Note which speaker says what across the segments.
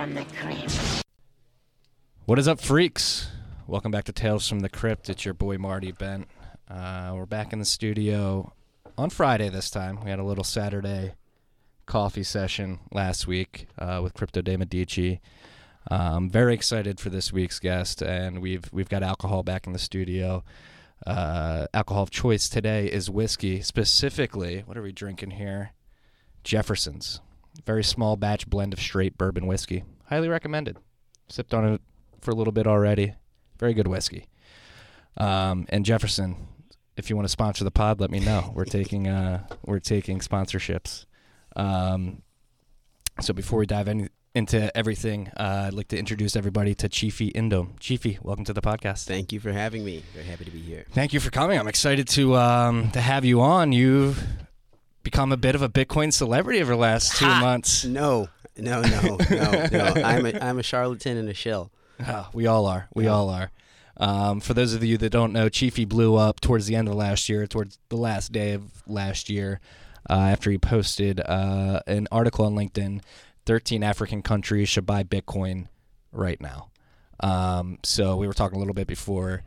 Speaker 1: from the Crypt.
Speaker 2: What is up, freaks? Welcome back to Tales from the Crypt. It's your boy Marty Bent. Uh, we're back in the studio on Friday this time. We had a little Saturday coffee session last week uh, with Crypto De Medici. I'm very excited for this week's guest, and we've we've got alcohol back in the studio. Uh, alcohol of choice today is whiskey. Specifically, what are we drinking here? Jefferson's. Very small batch blend of straight bourbon whiskey. Highly recommended. Sipped on it for a little bit already. Very good whiskey. Um, and Jefferson, if you want to sponsor the pod, let me know. We're taking uh, we're taking sponsorships. Um, so before we dive in, into everything, uh, I'd like to introduce everybody to Chiefy Indom. Chiefy, welcome to the podcast.
Speaker 3: Thank you for having me. Very happy to be here.
Speaker 2: Thank you for coming. I'm excited to um, to have you on. You've become a bit of a Bitcoin celebrity over the last two
Speaker 3: Ha!
Speaker 2: months.
Speaker 3: No, no, no, no, no. I'm a, I'm a charlatan and a shill.
Speaker 2: Oh, we all are. We
Speaker 3: Yeah.
Speaker 2: all are. Um, for those of you that don't know, Chiefy blew up towards the end of last year, towards the last day of last year, uh, after he posted uh, an article on LinkedIn 13 African countries should buy Bitcoin right now. Um, so we were talking a little bit before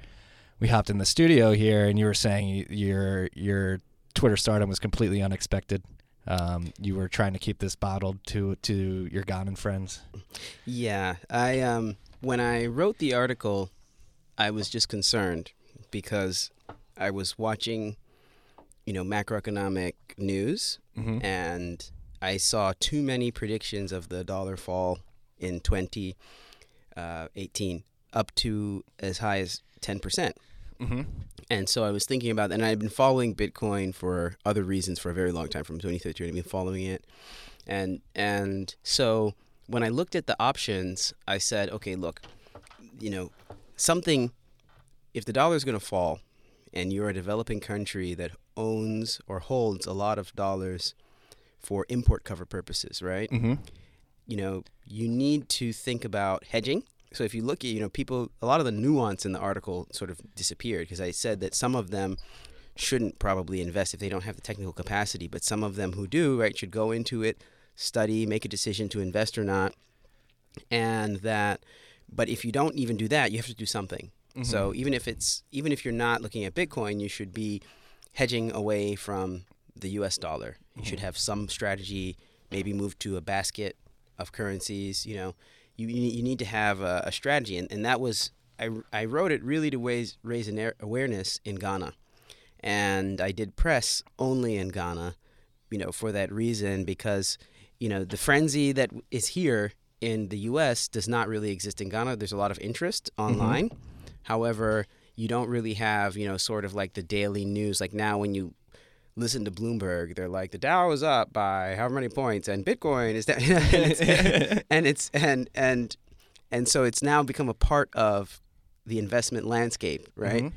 Speaker 2: we hopped in the studio here, and you were saying y- your your Twitter stardom was completely unexpected. Um, you were trying to keep this bottled to to your Ghanan friends.
Speaker 3: Yeah, I um when I wrote the article, I was just concerned because I was watching, you know, macroeconomic news
Speaker 2: Mm-hmm.
Speaker 3: and I saw too many predictions of the dollar fall in 2018 up to as high as 10%.
Speaker 2: Mm-hmm.
Speaker 3: And so I was thinking about and I've been following Bitcoin for other reasons for a very long time. From 2013, I've been following it, and and so when I looked at the options, I said, okay, look, you know, something. If the dollar is going to fall, and you're a developing country that owns or holds a lot of dollars for import cover purposes, right?
Speaker 2: Mm-hmm.
Speaker 3: you know, you need to think about hedging. So if you look at, you know, people, a lot of the nuance in the article sort of disappeared because I said that some of them shouldn't probably invest if they don't have the technical capacity, but some of them who do, right, should go into it, study, make a decision to invest or not. And that, but if you don't even do that, you have to do something. So mm-hmm. even if it's, even if you're not looking at Bitcoin, you should be hedging away from the US dollar. You should mm-hmm. have some strategy, maybe move to a basket of currencies. You know, you you need- to have a, a strategy, and, and that was I, I wrote it really to raise raise an awareness in Ghana, and I did press only in Ghana, you know, for that reason because you know the frenzy that is here in the U.S. does not really exist in Ghana. There's a lot of interest mm-hmm. online, however. You don't really have, you know, sort of like the daily news. Like now, when you listen to Bloomberg, they're like the Dow is up by however many points, and Bitcoin is down, and, it's, and it's and and and so it's now become a part of the investment landscape, right?
Speaker 2: Mhm.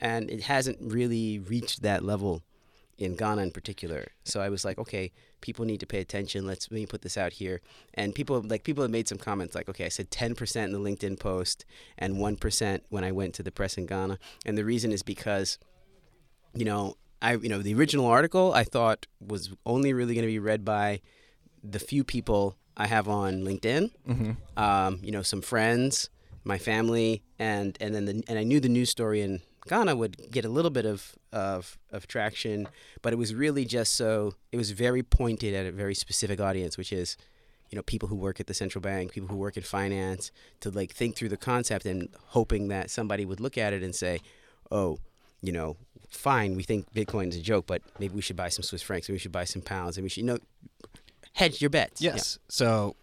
Speaker 3: And it hasn't really reached that level in Ghana in particular. So I was like, okay, people need to pay attention. Let's let me put this out here. And people like people have made some comments like, okay, I said 10% in the LinkedIn post and 1% when I went to the press in Ghana. And the reason is because you know, I you know, the original article I thought was only really going to be read by the few people I have on LinkedIn.
Speaker 2: Mm-hmm.
Speaker 3: Um, you know, some friends, my family, and and then the, and I knew the news story in Ghana would get a little bit of, of of traction, but it was really just so it was very pointed at a very specific audience, which is you know people who work at the central bank, people who work in finance, to like think through the concept and hoping that somebody would look at it and say, oh, you know, fine, we think Bitcoin is a joke, but maybe we should buy some Swiss francs, maybe we should buy some pounds, and we should you know hedge your bets. Yeah.
Speaker 2: Yes. So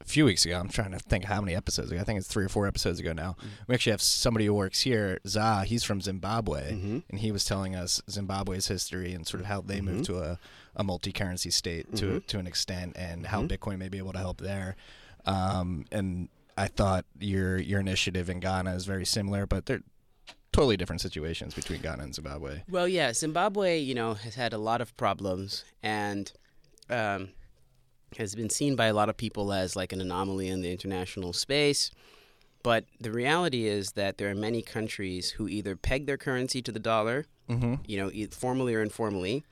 Speaker 2: a few weeks ago, I'm trying to think how many episodes ago. I think it's three or four episodes ago now. We actually have somebody who works here, Za. He's from Zimbabwe,
Speaker 3: Mhm.
Speaker 2: and he was telling us Zimbabwe's history and sort of how they moved to a, a multi-currency state to to an extent, and how Bitcoin may be able to help there. Um, and I thought your your initiative in Ghana is very similar, but they're totally different situations between Ghana and Zimbabwe.
Speaker 3: Well, yeah, Zimbabwe, you know, has had a lot of problems and um, has been seen by a lot of people as like an anomaly in the international space. But the reality is that there are many countries who either peg their currency to the dollar,
Speaker 2: Mm-hmm.
Speaker 3: you know, formally or informally,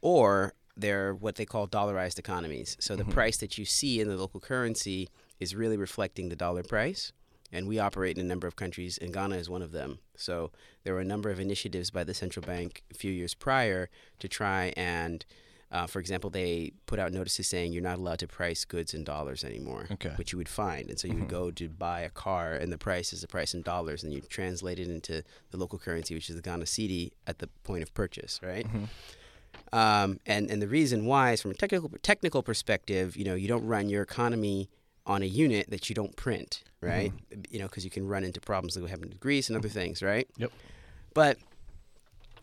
Speaker 3: or they're what they call dollarized economies. So the price that you see in the local currency is really reflecting the dollar price. And we operate in a number of countries, and Ghana is one of them. So there were a number of initiatives by the central bank a few years prior to try and, uh, for example, they put out notices saying you're not allowed to price goods in dollars anymore,
Speaker 2: Okay.
Speaker 3: which you would find. And so you would
Speaker 2: Mhm.
Speaker 3: go to buy a car, and the price is the price in dollars, and you translate it into the local currency, which is the Ghana cedi, at the point of purchase, right?
Speaker 2: Mhm.
Speaker 3: Um, and and the reason why is from a technical technical perspective, you know, you don't run your economy on a unit that you don't print, right? You know, because you can run into problems like what happened to Greece and other things, right?
Speaker 2: Yep.
Speaker 3: But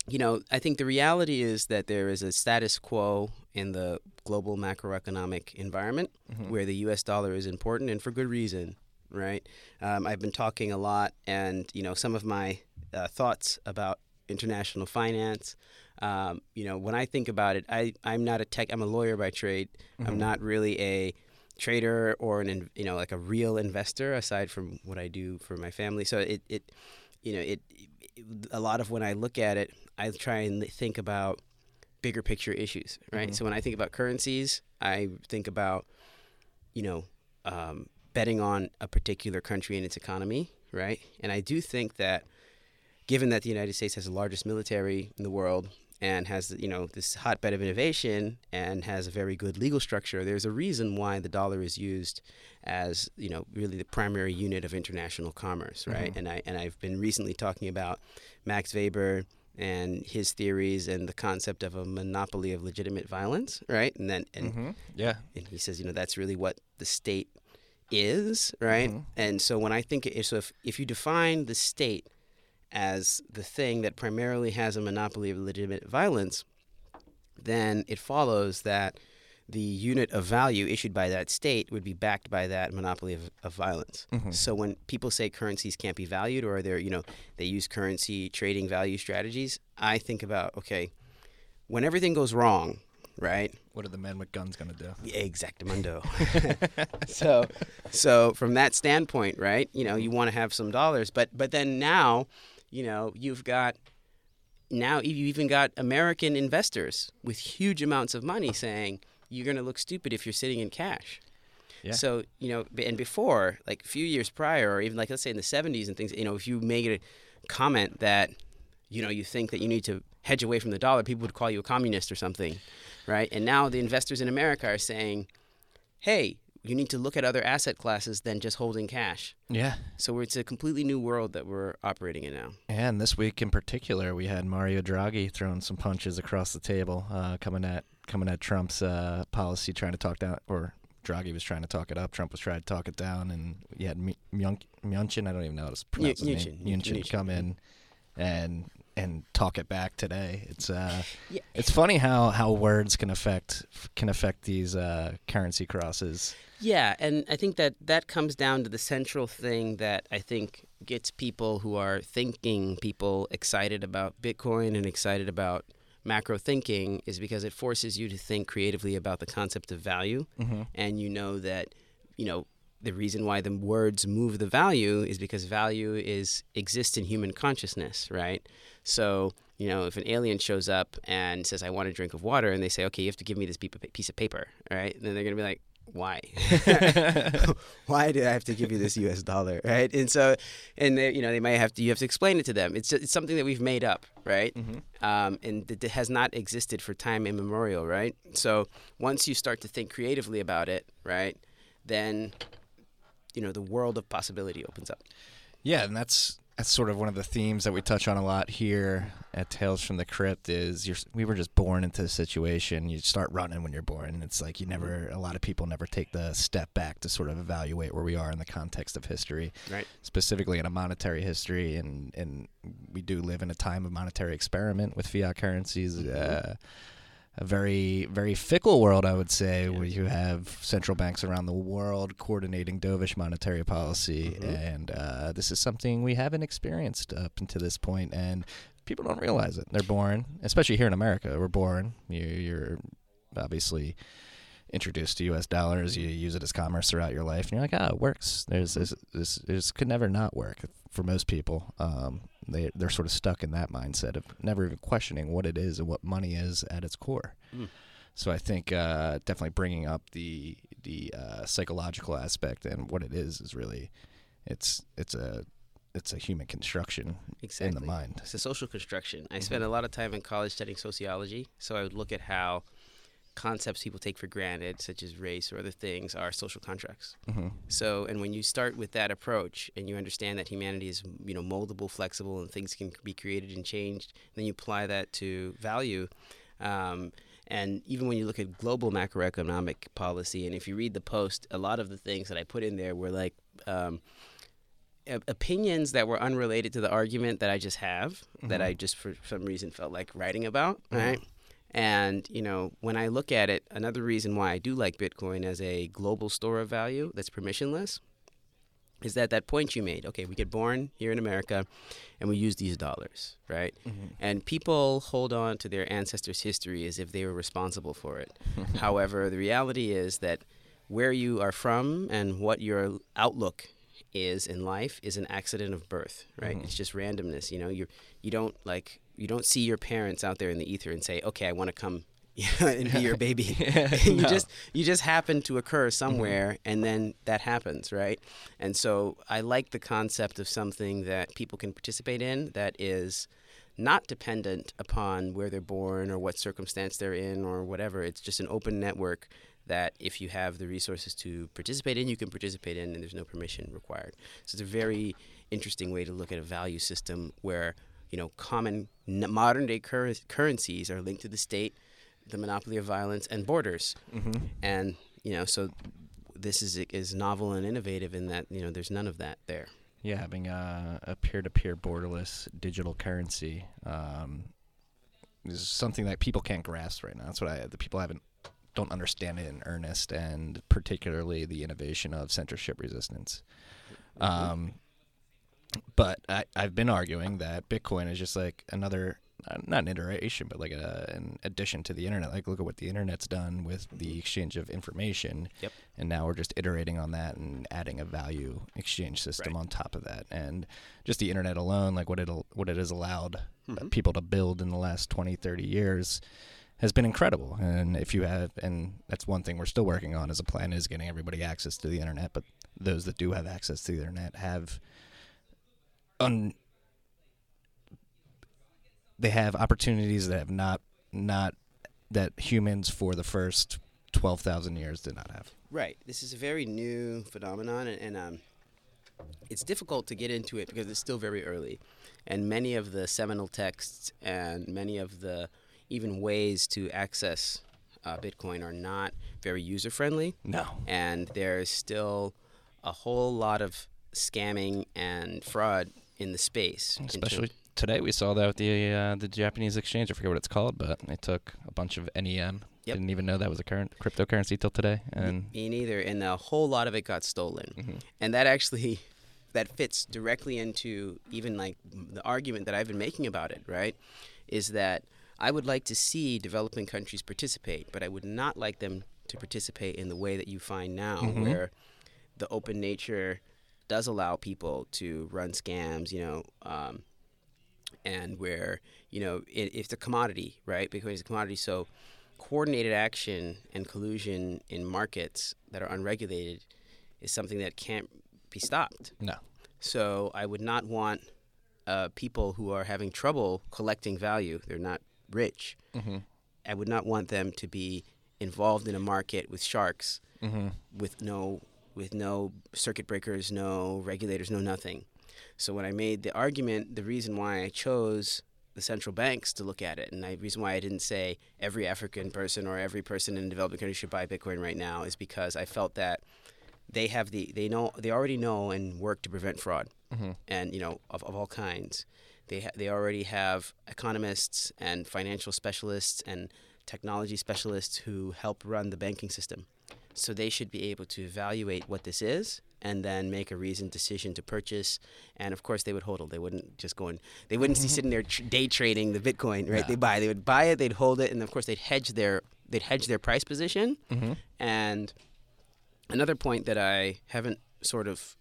Speaker 3: you know, I think the reality is that there is a status quo in the global macroeconomic environment
Speaker 2: Mhm.
Speaker 3: where the U.S. dollar is important, and for good reason, right? Um, I've been talking a lot, and you know, some of my uh, thoughts about international finance. Um, you know, when I think about it, I I'm not a tech. I'm a lawyer by trade. I'm
Speaker 2: Mhm.
Speaker 3: not really a trader or an you know like a real investor aside from what I do for my family. So it it you know it, it a lot of when I look at it, I try and think about bigger picture issues, right?
Speaker 2: Mhm.
Speaker 3: So when I think about currencies, I think about you know um, betting on a particular country and its economy, right? And I do think that given that the United States has the largest military in the world and has you know this hotbed of innovation and has a very good legal structure, there's a reason why the dollar is used as you know really the primary unit of international commerce, right?
Speaker 2: Mhm.
Speaker 3: And I and I've been recently talking about Max Weber and his theories and the concept of a monopoly of legitimate violence, right? And then and
Speaker 2: Mhm. Yeah.
Speaker 3: and he says, you know, that's really what the state is, right?
Speaker 2: Mhm.
Speaker 3: And so when I think it, so, if if you define the state as the thing that primarily has a monopoly of legitimate violence, then it follows that the unit of value issued by that state would be backed by that monopoly of, of violence.
Speaker 2: Mhm.
Speaker 3: So when people say currencies can't be valued or they're, you know, they use currency trading value strategies, I think about, okay, when everything goes wrong, right?
Speaker 2: What are the men with guns gonna do?
Speaker 3: Yeah, Exactamundo. so, so from that standpoint, right? You know, you want to have some dollars, but but then now, you know, you've got now you've even got American investors with huge amounts of money saying you're going to look stupid if you're sitting in cash.
Speaker 2: Yeah.
Speaker 3: So you know, and before, like a few years prior, or even like let's say in the '70s and things, you know, if you made a comment that, you know, you think that you need to hedge away from the dollar, people would call you a communist or something, right? And now the investors in America are saying, hey, you need to look at other asset classes than just holding cash.
Speaker 2: Yeah.
Speaker 3: So it's a completely new world that we're operating in now.
Speaker 2: And this week in particular, we had Mario Draghi throwing some punches across the table, uh, coming at coming at Trump's uh, policy, trying to talk down, or Draghi was trying to talk it up. Trump was trying to talk it down, and you had M- Myun- Mnuchin, I don't even know how to pronounce his
Speaker 3: Mnuchin,
Speaker 2: name, Mnuchin. come in and and talk it back today. It's uh,
Speaker 3: Yeah.
Speaker 2: it's funny how, how words can affect can affect these uh, currency crosses.
Speaker 3: Yeah, and I think that that comes down to the central thing that I think gets people who are thinking people excited about Bitcoin and excited about macro thinking is because it forces you to think creatively about the concept of value
Speaker 2: Mm-hmm.
Speaker 3: and you know that you know the reason why the words move the value is because value is exists in human consciousness right? So you know if an alien shows up and says i want a drink of water and they say okay you have to give me this piece of paper right? Then they're going to be like why? Why do i have to give you this us dollar? Right? And so and they you know they might have to you have to explain it to them. It's, it's something that we've made up right?
Speaker 2: Mm-hmm.
Speaker 3: um, and it has not existed for time immemorial, right? So once you start to think creatively about it, right, then you know the world of possibility opens up.
Speaker 2: Yeah, and that's that's sort of one of the themes that we touch on a lot here at Tales from the Crypt. Is you're, we were just born into the situation. You start running when you're born. It's like you never. A lot of people never take the step back to sort of evaluate where we are in the context of history,
Speaker 3: Right.
Speaker 2: specifically in a monetary history. And and we do live in a time of monetary experiment with fiat currencies. Uh, a very very fickle world, I would say, where you have central banks around the world coordinating dovish monetary policy,
Speaker 3: Mhm.
Speaker 2: and uh, this is something we haven't experienced up until this point, and people don't realize it. They're born, especially here in America. We're born. You, you're obviously introduced to U.S. dollars. You use it as commerce throughout your life, and you're like, ah, it works. There's this, this, this could never not work for most people. Um, they they're sort of stuck in that mindset of never even questioning what it is and what money is at its core.
Speaker 3: Mm.
Speaker 2: So I think uh, definitely bringing up the the uh, psychological aspect and what it is is really it's it's a it's a human construction
Speaker 3: exactly.
Speaker 2: in the mind.
Speaker 3: It's a social construction. I spent a lot of time in college studying sociology, so I would look at how concepts people take for granted, such as race or other things, are social contracts.
Speaker 2: hmm
Speaker 3: So, and when you start with that approach and you understand that humanity is, you know, moldable, flexible, and things can be created and changed, then you apply that to value. Um, and even when you look at global macroeconomic policy, and if you read the post, a lot of the things that I put in there were like um, opinions that were unrelated to the argument that I just have, that I just for some reason felt like writing about, right? And you know, when I look at it, another reason why I do like Bitcoin as a global store of value that's permissionless is that that point you made. Okay, we get born here in America, and we use these dollars, right? Mm-hmm. And people hold on to their ancestors' history as if they were responsible for it. However, the reality is that where you are from and what your outlook is in life is an accident of birth, right? Mm-hmm. It's just randomness. You know, you you don't like you don't see your parents out there in the ether and say, "Okay, I want to come." and be your baby. you
Speaker 2: No.
Speaker 3: just you just happen to occur mm-hmm. somewhere, and then that happens, right? And so I like the concept of something that people can participate in that is not dependent upon where they're born or what circumstance they're in or whatever. It's just an open network that if you have the resources to participate in, you can participate in, and there's no permission required. So it's a very interesting way to look at a value system where you know common modern day cur- currencies are linked to the state, the monopoly of violence, and borders.
Speaker 2: hmm
Speaker 3: And you know, so this is is novel and innovative in that you know there's none of that there.
Speaker 2: Yeah, having a, a peer-to-peer borderless digital currency um, is something that people can't grasp right now. That's what I the people haven't don't understand it in earnest, and particularly the innovation of censorship resistance. Um, but I, I've been arguing that Bitcoin is just like another, uh, not an iteration, but like a, an addition to the internet. Like, look at what the internet's done with the exchange of information.
Speaker 3: Yep.
Speaker 2: And now we're just iterating on that and adding a value exchange system
Speaker 3: Right.
Speaker 2: on top of that. And just the internet alone, like what it what it has allowed uh,
Speaker 3: Mhm.
Speaker 2: people to build in the last 20, 30 years has been incredible. And if you have, and that's one thing we're still working on as a plan is getting everybody access to the internet. But those that do have access to the internet have un, they have opportunities that have not not that humans for the first 12,000 years did not have.
Speaker 3: Right. This is a very new phenomenon, and, and um, it's difficult to get into it because it's still very early, and many of the seminal texts and many of the even ways to access uh, Bitcoin are not very user friendly,
Speaker 2: No.
Speaker 3: and there's still a whole lot of scamming and fraud in the space.
Speaker 2: Especially today we saw that with the uh, the Japanese exchange. I forget what it's called, but they took a bunch of NEM.
Speaker 3: Yep.
Speaker 2: Didn't even know that was a current cryptocurrency till today. And
Speaker 3: me neither, and a whole lot of it got stolen.
Speaker 2: Mhm.
Speaker 3: and that actually that fits directly into even like the argument that I've been making about it, right? Is that I would like to see developing countries participate, but I would not like them to participate in the way that you find now,
Speaker 2: Mhm.
Speaker 3: where the open nature does allow people to run scams, you know, um, and where you know it, it's a commodity, right? Because it's a commodity, so coordinated action and collusion in markets that are unregulated is something that can't be stopped.
Speaker 2: no.
Speaker 3: So I would not want uh, people who are having trouble collecting value, they're not rich,
Speaker 2: Mm-hmm.
Speaker 3: I would not want them to be involved in a market with sharks
Speaker 2: Mm-hmm.
Speaker 3: with no with no circuit breakers, no regulators, no nothing. So when I made the argument, the reason why I chose the central banks to look at it, and the reason why I didn't say every African person or every person in a developing country should buy Bitcoin right now is because I felt that they have the they know they already know and work to prevent fraud
Speaker 2: Mm-hmm.
Speaker 3: and you know of, of all kinds. They ha- they already have economists and financial specialists and technology specialists who help run the banking system. So they should be able to evaluate what this is and then make a reasoned decision to purchase. And of course, they would hold it. They wouldn't just go and they wouldn't be sitting there tr- day trading the Bitcoin, right?
Speaker 2: No.
Speaker 3: They buy. They would buy it. They'd hold it, and of course, they'd hedge their they'd hedge their price position.
Speaker 2: Mm-hmm.
Speaker 3: And another point that I haven't sort of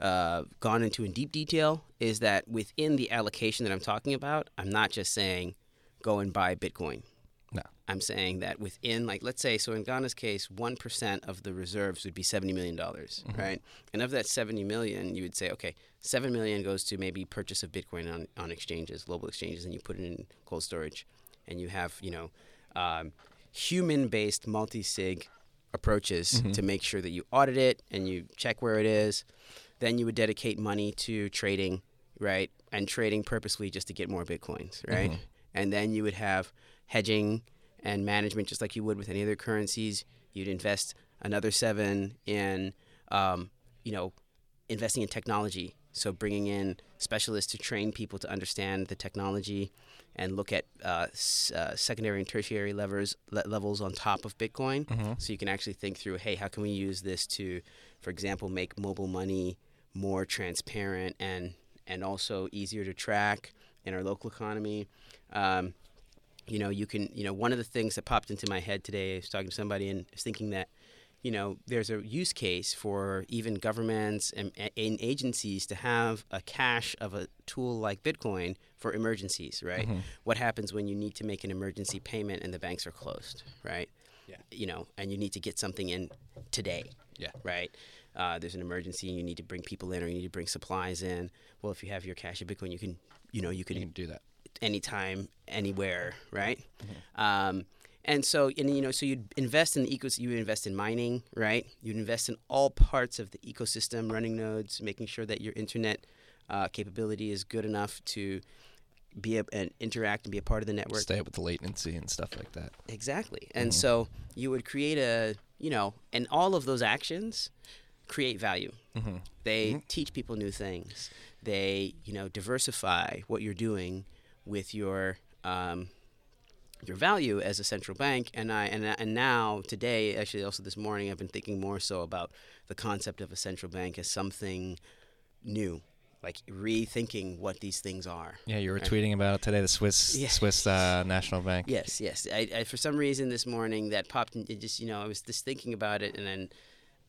Speaker 3: uh, gone into in deep detail is that within the allocation that I'm talking about, I'm not just saying go and buy Bitcoin. I'm saying that within, like, let's say, so in Ghana's case, 1% of the reserves would be $70 million, dollars mm-hmm. right? And of that 70 million, you would say, okay, 7 million goes to maybe purchase of Bitcoin on, on exchanges, global exchanges, and you put it in cold storage. And you have, you know, um, human based multi sig approaches mm-hmm. to make sure that you audit it and you check where it is. Then you would dedicate money to trading, right? And trading purposely just to get more Bitcoins, right? Mm-hmm. And then you would have hedging and management just like you would with any other currencies. You'd invest another seven in, um, you know, investing in technology. So bringing in specialists to train people to understand the technology and look at uh, s- uh, secondary and tertiary levers le- levels on top of Bitcoin. So you can actually think through, hey, how can we use this to, for example, make mobile money more transparent and and also easier to track in our local economy. Um, you know, you can, you know, one of the things that popped into my head today, I was talking to somebody and I was thinking that, you know, there's a use case for even governments and, and agencies to have a cache of a tool like Bitcoin for emergencies, right? What happens when you need to make an emergency payment and the banks are closed, right?
Speaker 2: Yeah.
Speaker 3: You know, and you need to get something in today
Speaker 2: Yeah.
Speaker 3: right? Uh, there's an emergency and you need to bring people in or you need to bring supplies in. Well, if you have your cache of Bitcoin, you can, you know, you can
Speaker 2: You can do that.
Speaker 3: Anytime, anywhere, right? Um, and so, and you know, so you'd invest in the ecosystem. You invest in mining, right? You'd invest in all parts of the ecosystem, running nodes, making sure that your internet uh, capability is good enough to be a, and interact and be a part of the network.
Speaker 2: Stay up with the latency and stuff like that.
Speaker 3: Exactly. And so you would create a, you know, and all of those actions create value.
Speaker 2: Mm-hmm.
Speaker 3: They teach people new things. They, you know, diversify what you're doing with your um, your value as a central bank. And I and and now today, actually, also this morning, I've been thinking more so about the concept of a central bank as something new, like rethinking what these things are.
Speaker 2: Yeah, you were
Speaker 3: Right.
Speaker 2: tweeting about it today. The Swiss
Speaker 3: Yeah.
Speaker 2: Swiss uh, National Bank.
Speaker 3: Yes, yes. I, I for some reason this morning that popped. In, it just you know I was just thinking about it, and then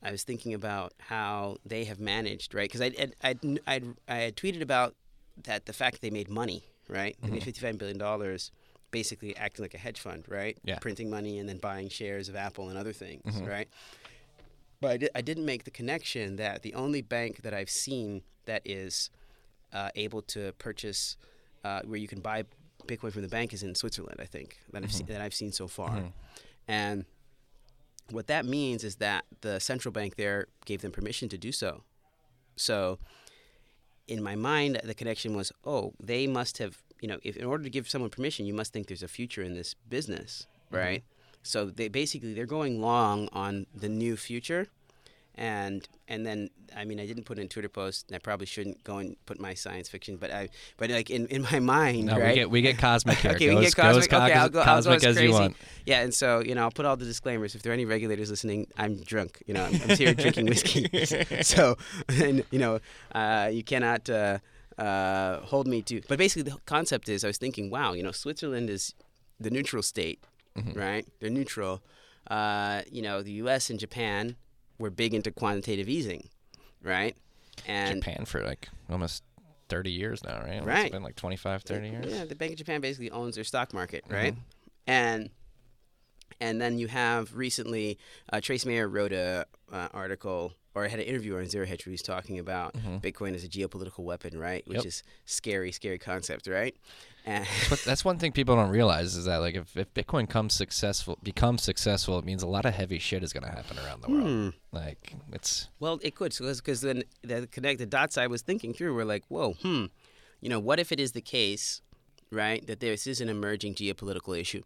Speaker 3: I was thinking about how they have managed, right? Because I I I I had tweeted about that the fact that they made money, right? They made fifty five billion dollars, basically acting like a hedge fund, right?
Speaker 2: Yeah.
Speaker 3: Printing money and then buying shares of Apple and other things, right? But I, di- I didn't make the connection that the only bank that I've seen that is uh, able to purchase, uh, where you can buy Bitcoin from the bank, is in Switzerland. I think that I've seen, that I've seen so far, and what that means is that the central bank there gave them permission to do so. So, in my mind, the connection was, oh, they must have, you know, if in order to give someone permission, you must think there's a future in this business, mm-hmm. right? So they basically they're going long on the new future, and and then I mean I didn't put in Twitter post. And I probably shouldn't go and put my science fiction, but I but like in, in my mind,
Speaker 2: No,
Speaker 3: right?
Speaker 2: we get we get cosmic here.
Speaker 3: okay,
Speaker 2: goes,
Speaker 3: we get cosmic.
Speaker 2: Goes
Speaker 3: okay, I'll go, I'll go
Speaker 2: cosmic
Speaker 3: as
Speaker 2: as you
Speaker 3: crazy.
Speaker 2: want.
Speaker 3: Yeah, and so you know, I'll put all the disclaimers. If there are any regulators listening, I'm drunk. You know, I'm, I'm here drinking whiskey. so, and you know, uh, you cannot uh, uh, hold me to. But basically, the concept is, I was thinking, wow, you know, Switzerland is the neutral state, right? They're neutral. Uh, you know, the U.S. and Japan were big into quantitative easing, right? And
Speaker 2: Japan for like almost 30 years now, right?
Speaker 3: Right.
Speaker 2: It's been like 25, 30 years.
Speaker 3: Yeah, the Bank of Japan basically owns their stock market,
Speaker 2: Mm-hmm.
Speaker 3: right? And and then you have recently uh, Trace Mayer wrote a uh, article or had an interview on Zero Hedge where he's talking about Bitcoin as a geopolitical weapon, right? Which
Speaker 2: Mm-hmm. Yep.
Speaker 3: is scary, scary concept, right?
Speaker 2: But that's one thing people don't realize is that like if, if Bitcoin comes successful, becomes successful, it means a lot of heavy shit is going to happen around the world.
Speaker 3: Hmm.
Speaker 2: Like it's
Speaker 3: Well, it could, because then the connect the dots I was thinking through were like, whoa, hmm, you know, what if it is the case, right, that this is an emerging geopolitical issue,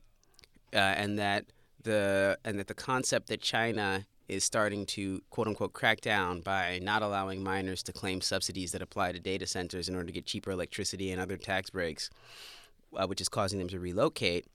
Speaker 3: uh, and that the and that the concept that China is starting to quote unquote crack down by not allowing miners to claim subsidies that apply to data centers in order to get cheaper electricity and other tax breaks, uh, which is causing them to relocate.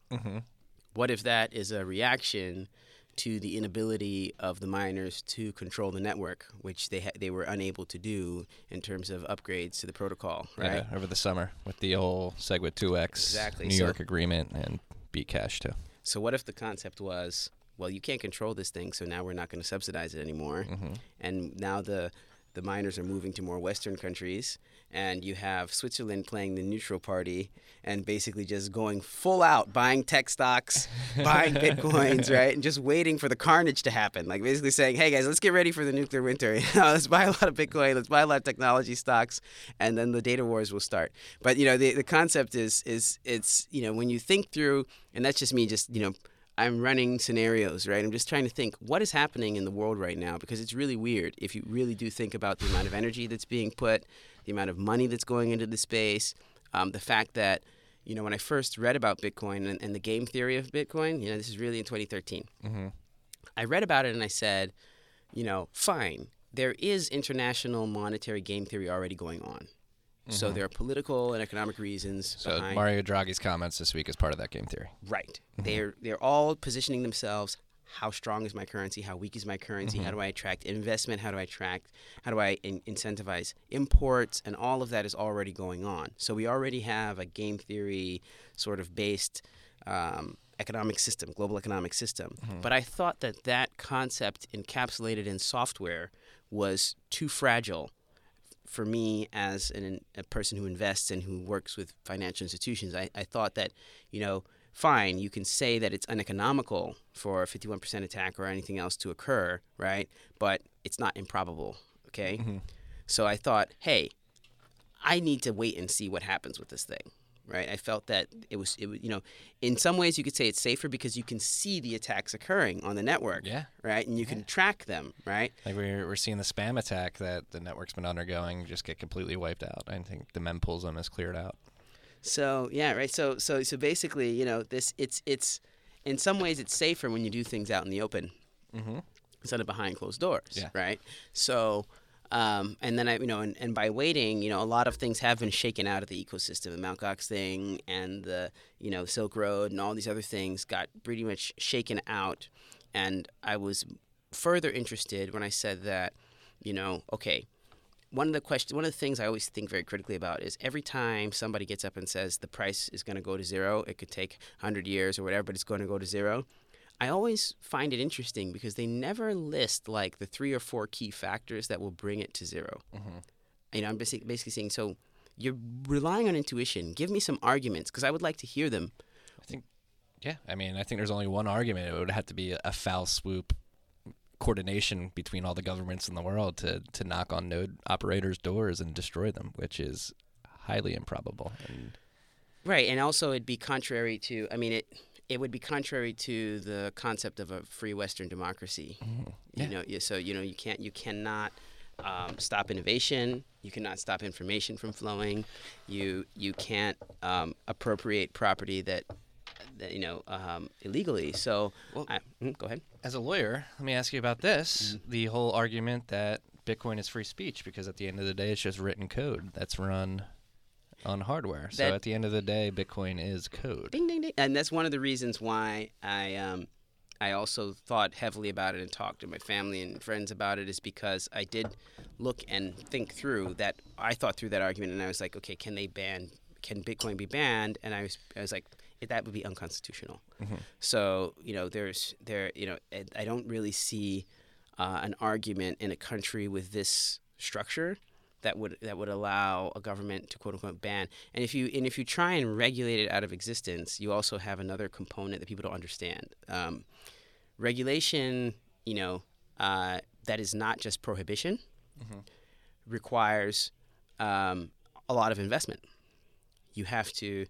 Speaker 3: What if that is a reaction to the inability of the miners to control the network, which they ha- they were unable to do in terms of upgrades to the protocol, right?
Speaker 2: yeah, over the summer with the whole Segwit 2X
Speaker 3: Exactly,
Speaker 2: New
Speaker 3: so-
Speaker 2: York agreement and Bcash too.
Speaker 3: So what if the concept was, well, you can't control this thing, so now we're not going to subsidize it anymore,
Speaker 2: Mm-hmm.
Speaker 3: and now the the miners are moving to more Western countries, and you have Switzerland playing the neutral party and basically just going full out, buying tech stocks, buying bitcoins, right, and just waiting for the carnage to happen. Like basically saying, "Hey guys, let's get ready for the nuclear winter. You know, let's buy a lot of Bitcoin, let's buy a lot of technology stocks, and then the data wars will start." But you know, the the concept is is it's you know when you think through, and that's just me, just you know. I'm running scenarios, right? I'm just trying to think what is happening in the world right now because it's really weird if you really do think about the amount of energy that's being put, the amount of money that's going into the space, um, the fact that, you know, when I first read about Bitcoin and, and, the game theory of Bitcoin, you know, this is really in 2013. Mm-hmm. I read about it and I said, you know, fine, there is international monetary game theory already going on. Mm-hmm. So there are political and economic reasons.
Speaker 2: So
Speaker 3: behind.
Speaker 2: Mario Draghi's comments this week is part of that game theory.
Speaker 3: Right. Mm-hmm. They're they're all positioning themselves. How strong is my currency? How weak is my currency? Mm-hmm. How do I attract investment? How do I attract? How do I in- incentivize imports? And all of that is already going on. So we already have a game theory sort of based. Um, economic system, global economic system. Mm-hmm. But I thought that that concept encapsulated in software was too fragile for me as an, a person who invests and who works with financial institutions, I, I thought that, you know, fine, you can say that it's uneconomical for a 51% attack or anything else to occur, right? But it's not improbable, okay? Mm-hmm. So I thought, hey, I need to wait and see what happens with this thing right? I felt that it was, it was, you know, in some ways you could say it's safer because you can see the attacks occurring on the network,
Speaker 2: yeah,
Speaker 3: right, and you
Speaker 2: yeah.
Speaker 3: can track them, right?
Speaker 2: Like we're we're seeing the spam attack that the network's been undergoing just get completely wiped out. I think the mempools has cleared out.
Speaker 3: So yeah, right. So so so basically, you know, this it's it's in some ways it's safer when you do things out in the open mm-hmm. instead of behind closed doors,
Speaker 2: yeah.
Speaker 3: right? So um, and then I, you know, and, and by waiting, you know, a lot of things have been shaken out of the ecosystem. The Mt. Gox thing and the, you know, Silk Road and all these other things got pretty much shaken out. And I was further interested when I said that, you know, okay, one of the questions, one of the things I always think very critically about is every time somebody gets up and says the price is going to go to zero, it could take 100 years or whatever, but it's going to go to zero. I always find it interesting because they never list like the three or four key factors that will bring it to 0 mm-hmm. You know, I'm basically, basically saying, so you're relying on intuition. Give me some arguments because I would like to hear them.
Speaker 2: I think, yeah, I mean, I think there's only one argument. It would have to be a foul swoop coordination between all the governments in the world to, to knock on node operators' doors and destroy them, which is highly improbable. And
Speaker 3: right, and also it'd be contrary to. I mean, it it would be contrary to the concept of a free Western democracy. Mm-hmm. Yeah. You know, so you know you can't you cannot um, stop innovation. You cannot stop information from flowing. You you can't um, appropriate property that, that you know um, illegally. So, well, I, mm, go ahead.
Speaker 2: As a lawyer, let me ask you about this: mm-hmm. the whole argument that Bitcoin is free speech, because at the end of the day, it's just written code that's run on hardware. So at the end of the day, Bitcoin is code.
Speaker 3: Ding ding ding. And that's one of the reasons why I um, I also thought heavily about it and talked to my family and friends about it is because I did look and think through that. I thought through that argument and I was like, okay, can they ban? Can Bitcoin be banned? And I was I was like, that would be unconstitutional. Mm-hmm. So you know, there's there you know, I don't really see uh, an argument in a country with this structure that would that would allow a government to quote unquote ban. And if you and if you try and regulate it out of existence, you also have another component that people don't understand. Um, regulation, you know, uh, that is not just prohibition, mm-hmm. requires um, a lot of investment. You have to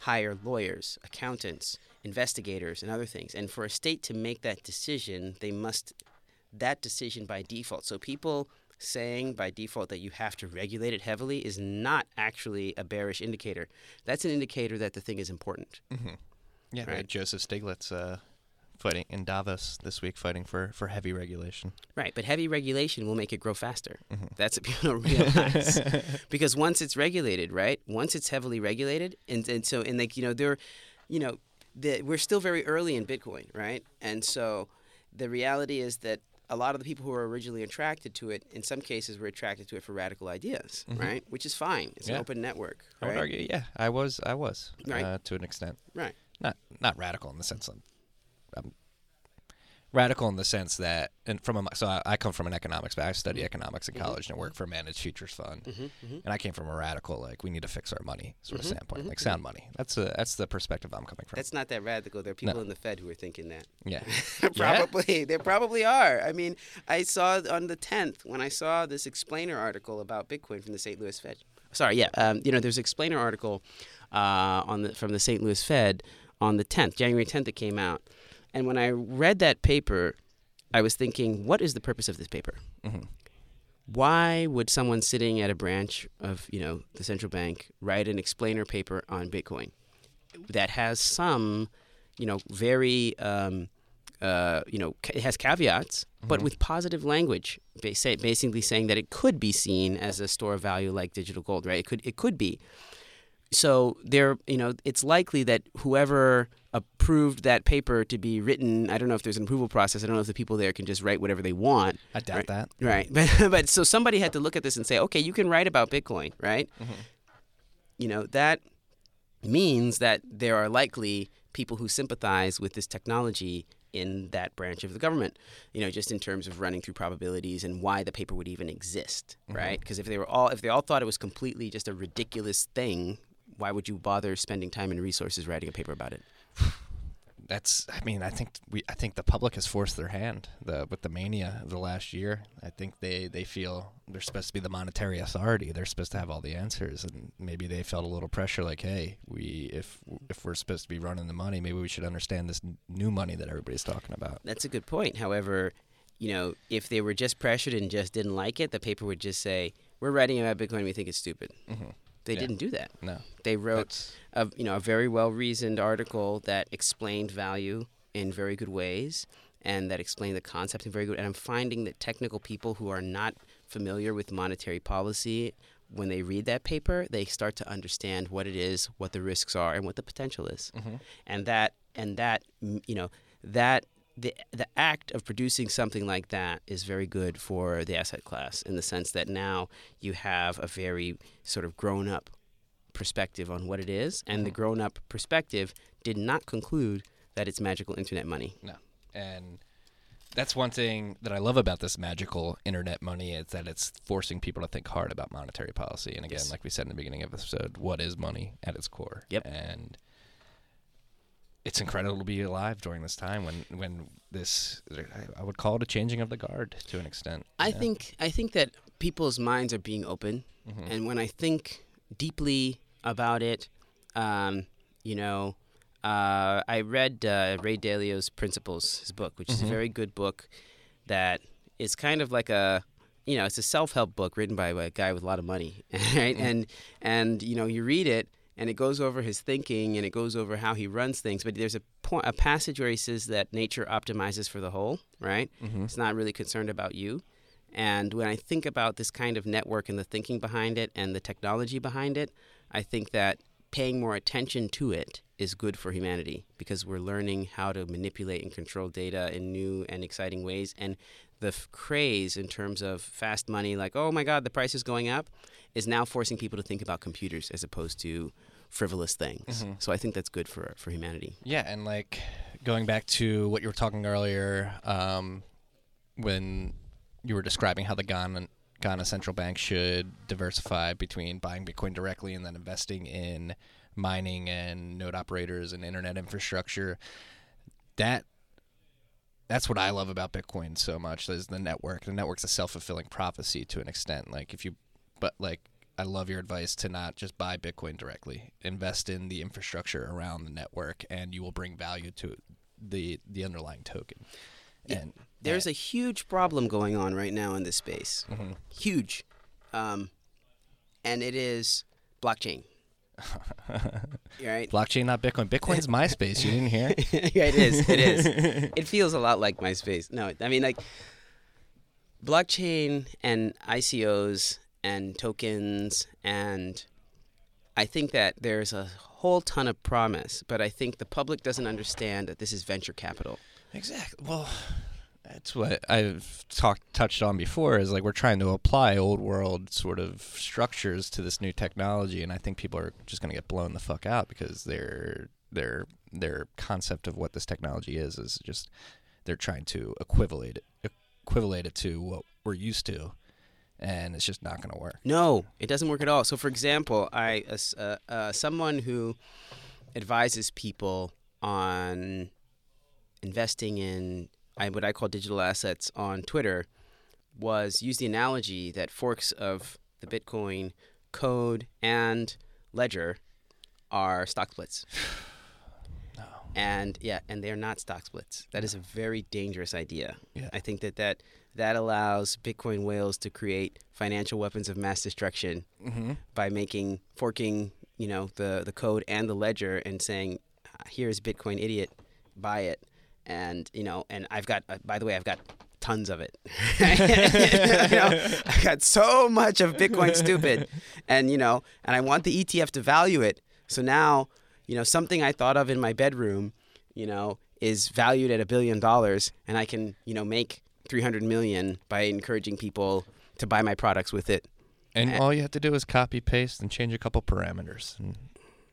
Speaker 3: hire lawyers, accountants, investigators, and other things. And for a state to make that decision, they must that decision by default. So people saying by default that you have to regulate it heavily is not actually a bearish indicator. That's an indicator that the thing is important.
Speaker 2: Mm-hmm. Yeah, right? right. Joseph Stiglitz uh, fighting in Davos this week, fighting for, for heavy regulation.
Speaker 3: Right, but heavy regulation will make it grow faster. Mm-hmm. That's what people don't realize. because once it's regulated, right? Once it's heavily regulated, and, and so and like you know there, you know, the, we're still very early in Bitcoin, right? And so the reality is that a lot of the people who were originally attracted to it, in some cases, were attracted to it for radical ideas, mm-hmm. right? Which is fine. It's yeah. an open network.
Speaker 2: Right? I would argue, yeah, I was, I was, right. Uh, to an extent,
Speaker 3: right?
Speaker 2: Not, not radical in the sense of, I'm radical in the sense that, and from a, so I, I come from an economics background. I study
Speaker 3: Mm-hmm.
Speaker 2: economics in college and I work for a managed futures fund.
Speaker 3: Mm-hmm.
Speaker 2: And I came from a radical, like we need to fix our money sort of
Speaker 3: Mhm,
Speaker 2: standpoint, like sound money. That's a, that's the perspective I'm coming from.
Speaker 3: That's not that radical. There are people in the Fed who are thinking that.
Speaker 2: yeah.
Speaker 3: probably. There probably are. I mean, I saw on the 10th when I saw this explainer article about Bitcoin from the St. Louis Fed. Sorry, yeah. Um, you know, there's an explainer article uh, on the from the St. Louis Fed on the 10th, January 10th, it came out. And when I read that paper, I was thinking, what is the purpose of this paper?
Speaker 2: hmm
Speaker 3: Why would someone sitting at a branch of, you know, the central bank write an explainer paper on Bitcoin that has some, you know, very, um, uh, you know, it has caveats, but
Speaker 2: Mhm.
Speaker 3: with positive language, basically saying that it could be seen as a store of value like digital gold, right? It could, it could be. So there, you know, it's likely that whoever approved that paper to be written, I don't know if there's an approval process. I don't know if the people there can just write whatever they want.
Speaker 2: I doubt
Speaker 3: Right.
Speaker 2: that.
Speaker 3: Right. But but so somebody had to look at this and say, okay, you can write about Bitcoin, right?
Speaker 2: Mhm.
Speaker 3: You know, that means that there are likely people who sympathize with this technology in that branch of the government, you know, just in terms of running through probabilities and why the paper would even exist,
Speaker 2: Mhm.
Speaker 3: right? Because if they were all if they all thought it was completely just a ridiculous thing, why would you bother spending time and resources writing a paper about it?
Speaker 2: That's. I mean, I think we. I think the public has forced their hand. The with the mania of the last year. I think they they feel they're supposed to be the monetary authority. They're supposed to have all the answers, and maybe they felt a little pressure. Like, hey, we if if we're supposed to be running the money, maybe we should understand this n- new money that everybody's talking about.
Speaker 3: That's a good point. However, you know, if they were just pressured and just didn't like it, the paper would just say, "We're writing about Bitcoin. We think it's stupid."
Speaker 2: hmm
Speaker 3: They
Speaker 2: Yeah.
Speaker 3: didn't do that.
Speaker 2: No,
Speaker 3: They wrote
Speaker 2: that's
Speaker 3: a you know a very well reasoned article that explained value in very good ways and that explained the concept in very good. And I'm finding that technical people who are not familiar with monetary policy, when they read that paper, they start to understand what it is, what the risks are, and what the potential is
Speaker 2: mhm.
Speaker 3: and that and that you know that the the act of producing something like that is very good for the asset class in the sense that now you have a very sort of grown up perspective on what it is and the
Speaker 2: Mhm.
Speaker 3: grown up perspective did not conclude that it's magical internet money No,
Speaker 2: and that's one thing that I love about this magical internet money is that it's forcing people to think hard about monetary policy. And again,
Speaker 3: Yes.
Speaker 2: like we said in the beginning of the episode, what is money at its core?
Speaker 3: Yep.
Speaker 2: And it's incredible to be alive during this time when when this I- would call it a changing of the guard to an extent.
Speaker 3: i
Speaker 2: Yeah.
Speaker 3: think i think that people's minds are being open
Speaker 2: Mhm.
Speaker 3: And when I think deeply about it, um, you know, uh, I read uh, Ray Dalio's Principles, his book, which is
Speaker 2: Mhm.
Speaker 3: a very good book that is kind of like a, you know, it's a self-help book written by a guy with a lot of money, right?
Speaker 2: Mhm.
Speaker 3: And and you know, you read it and it goes over his thinking and it goes over how he runs things. But there's a point, a passage where he says that nature optimizes for the whole, right?
Speaker 2: Mhm.
Speaker 3: It's not really concerned about you. And when I think about this kind of network and the thinking behind it and the technology behind it, I think that paying more attention to it is good for humanity because we're learning how to manipulate and control data in new and exciting ways. And the f- craze in terms of fast money, like, oh my God, the price is going up, is now forcing people to think about computers as opposed to frivolous things.
Speaker 2: Mhm.
Speaker 3: So I think that's good for, for humanity.
Speaker 2: Yeah, and like going back to what you were talking earlier, um, when you were describing how the Ghana, Ghana central bank should diversify between buying Bitcoin directly and then investing in mining and node operators and internet infrastructure. That that's what I love about Bitcoin so much is the network. The network's a self fulfilling prophecy to an extent. Like if you, but like I love your advice to not just buy Bitcoin directly. Invest in the infrastructure around the network, and you will bring value to the the underlying token.
Speaker 3: Yeah.
Speaker 2: And
Speaker 3: There's a huge problem going on right now in this space.
Speaker 2: hmm
Speaker 3: huge, um, and it is blockchain. Right?
Speaker 2: blockchain, not Bitcoin. Bitcoin's MySpace. You didn't hear?
Speaker 3: yeah, it is. It is. It feels a lot like MySpace. No, I mean like blockchain and ICOs and tokens and I think that there's a whole ton of promise, but I think the public doesn't understand that this is venture capital.
Speaker 2: Exactly. Well, that's what I've talked touched on before. Is like we're trying to apply old world sort of structures to this new technology, and I think people are just going to get blown the fuck out because their their their concept of what this technology is is just they're trying to equivalate it, it to what we're used to, and it's just not going to work.
Speaker 3: No, it doesn't work at all. So, for example, I uh, uh, someone who advises people on investing in what I call digital assets on Twitter was use the analogy that forks of the Bitcoin code and ledger are stock splits.
Speaker 2: No.
Speaker 3: And yeah, and they're not stock splits. That is a very dangerous idea.
Speaker 2: Yeah.
Speaker 3: I think that that, that allows Bitcoin whales to create financial weapons of mass destruction
Speaker 2: Mm-hmm.
Speaker 3: by making forking, you know, the the code and the ledger and saying, "Uh, "Here's Bitcoin idiot, buy it." And you know, and I've got. Uh, by the way, I've got tons of it. you know, I got so much of Bitcoin stupid, and you know, and I want the ETF to value it. So now, you know, something I thought of in my bedroom, you know, is valued at a billion dollars, and I can, you know, make 300 million by encouraging people to buy my products with it.
Speaker 2: And
Speaker 3: Eh.
Speaker 2: all you have to do is copy paste and change a couple parameters, and,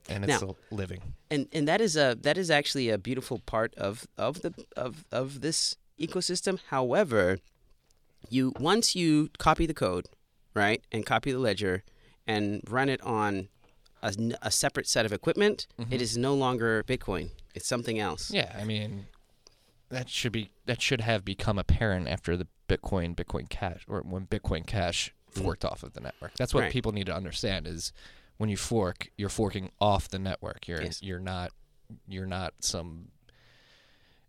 Speaker 2: and it's
Speaker 3: Now-
Speaker 2: a living.
Speaker 3: and and that is a that is actually a beautiful part of of the of of this ecosystem. However, you once you copy the code, right, and copy the ledger, and run it on a separate set of equipment, it is no longer Bitcoin. It's something else.
Speaker 2: Yeah, I mean, that should be that should have become apparent after the Bitcoin Bitcoin Cash or when Bitcoin Cash forked off of the network. That's what
Speaker 3: Mm. Right.
Speaker 2: people need to understand is when you fork, you're forking off the network. You're
Speaker 3: Yes.
Speaker 2: you're not you're not some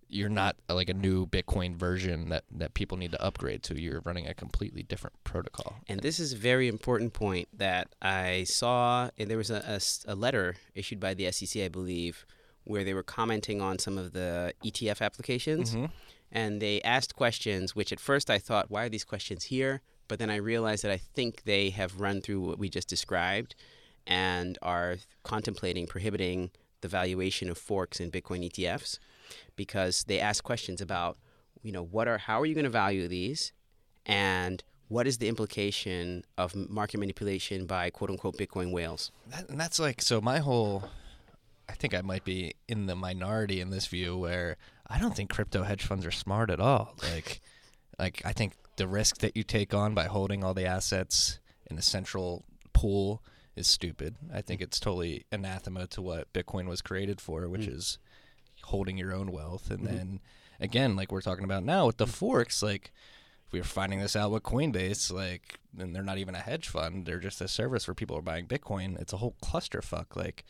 Speaker 2: you're not uh, like a new Bitcoin version that that people need to upgrade to. You're running a completely different protocol.
Speaker 3: And this is a very important point that I saw. And there was a a letter issued by the SEC, I believe, where they were commenting on some of the ETF applications.
Speaker 2: Mhm.
Speaker 3: And they asked questions, which at first I thought, why are these questions here? But then I realized that I think they have run through what we just described and are contemplating prohibiting the valuation of forks in Bitcoin ETFs because they ask questions about, you know, what are how are you going to value these, and what is the implication of market manipulation by quote unquote Bitcoin whales?
Speaker 2: That, and that's like so. My whole, I think I might be in the minority in this view where I don't think crypto hedge funds are smart at all. Like, like I think the risk that you take on by holding all the assets in a central pool is stupid. I think it's totally anathema to what Bitcoin was created for, which hmm. is holding your own wealth. And hmm. then again, like we're talking about now with the hmm. forks, like we were finding this out with Coinbase, like, and they're not even a hedge fund, they're just a service where people are buying Bitcoin. It's a whole clusterfuck. Like,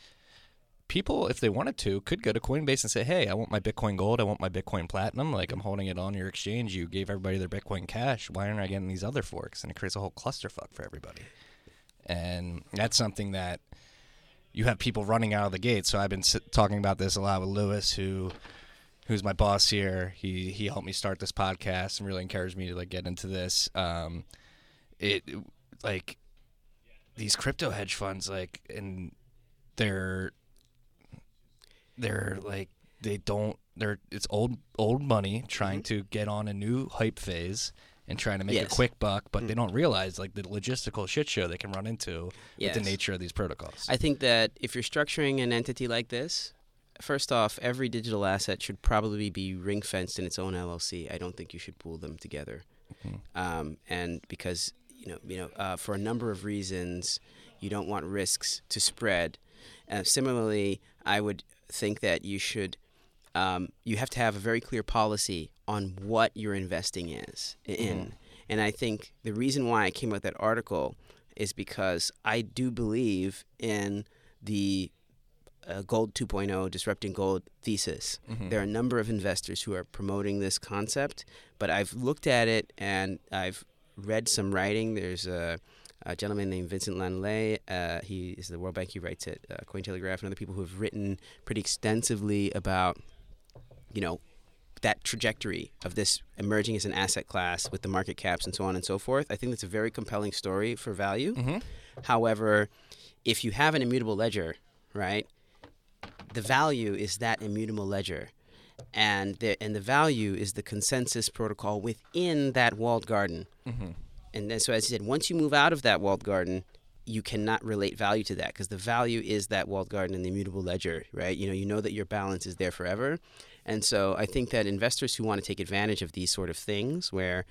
Speaker 2: people, if they wanted to, could go to Coinbase and say, hey, I want my Bitcoin Gold, I want my Bitcoin Platinum. Like, I'm holding it on your exchange. You gave everybody their Bitcoin Cash. Why aren't I getting these other forks? And it creates a whole clusterfuck for everybody. And that's something that you have people running out of the gate. So I've been talking about this a lot with Lewis, who who's my boss here. He he helped me start this podcast and really encouraged me to like get into this. Um, it like these crypto hedge funds, like, and they're they're like they don't they're it's old old money trying to get on a new hype phase and trying to make
Speaker 3: Yes.
Speaker 2: a quick buck, but they don't realize like the logistical shit show they can run into with the nature of these protocols.
Speaker 3: I think that if you're structuring an entity like this, first off, every digital asset should probably be ring fenced in its own LLC. I don't think you should pool them together, um, and because you know, you know, uh, for a number of reasons, you don't want risks to spread. Uh, similarly, I would think that you should. Um, you have to have a very clear policy on what you're investing is in, and I think the reason why I came up with that article is because I do believe in the uh, Gold 2.0 disrupting gold thesis. There are a number of investors who are promoting this concept, but I've looked at it and I've read some writing. There's a, a gentleman named Vincent Lanley. Uh, he is the World Bank. He writes at uh, Cointelegraph, and other people who have written pretty extensively about, you know, that trajectory of this emerging as an asset class with the market caps and so on and so forth. I think that's a very compelling story for value.
Speaker 2: Mm-hmm.
Speaker 3: However, if you have an immutable ledger, right, the value is that immutable ledger. And the, and the value is the consensus protocol within that walled garden.
Speaker 2: Mm-hmm.
Speaker 3: And then, so as you said, once you move out of that walled garden, you cannot relate value to that because the value is that walled garden and the immutable ledger, right? You know, you know that your balance is there forever. And so I think that investors who want to take advantage of these sort of things where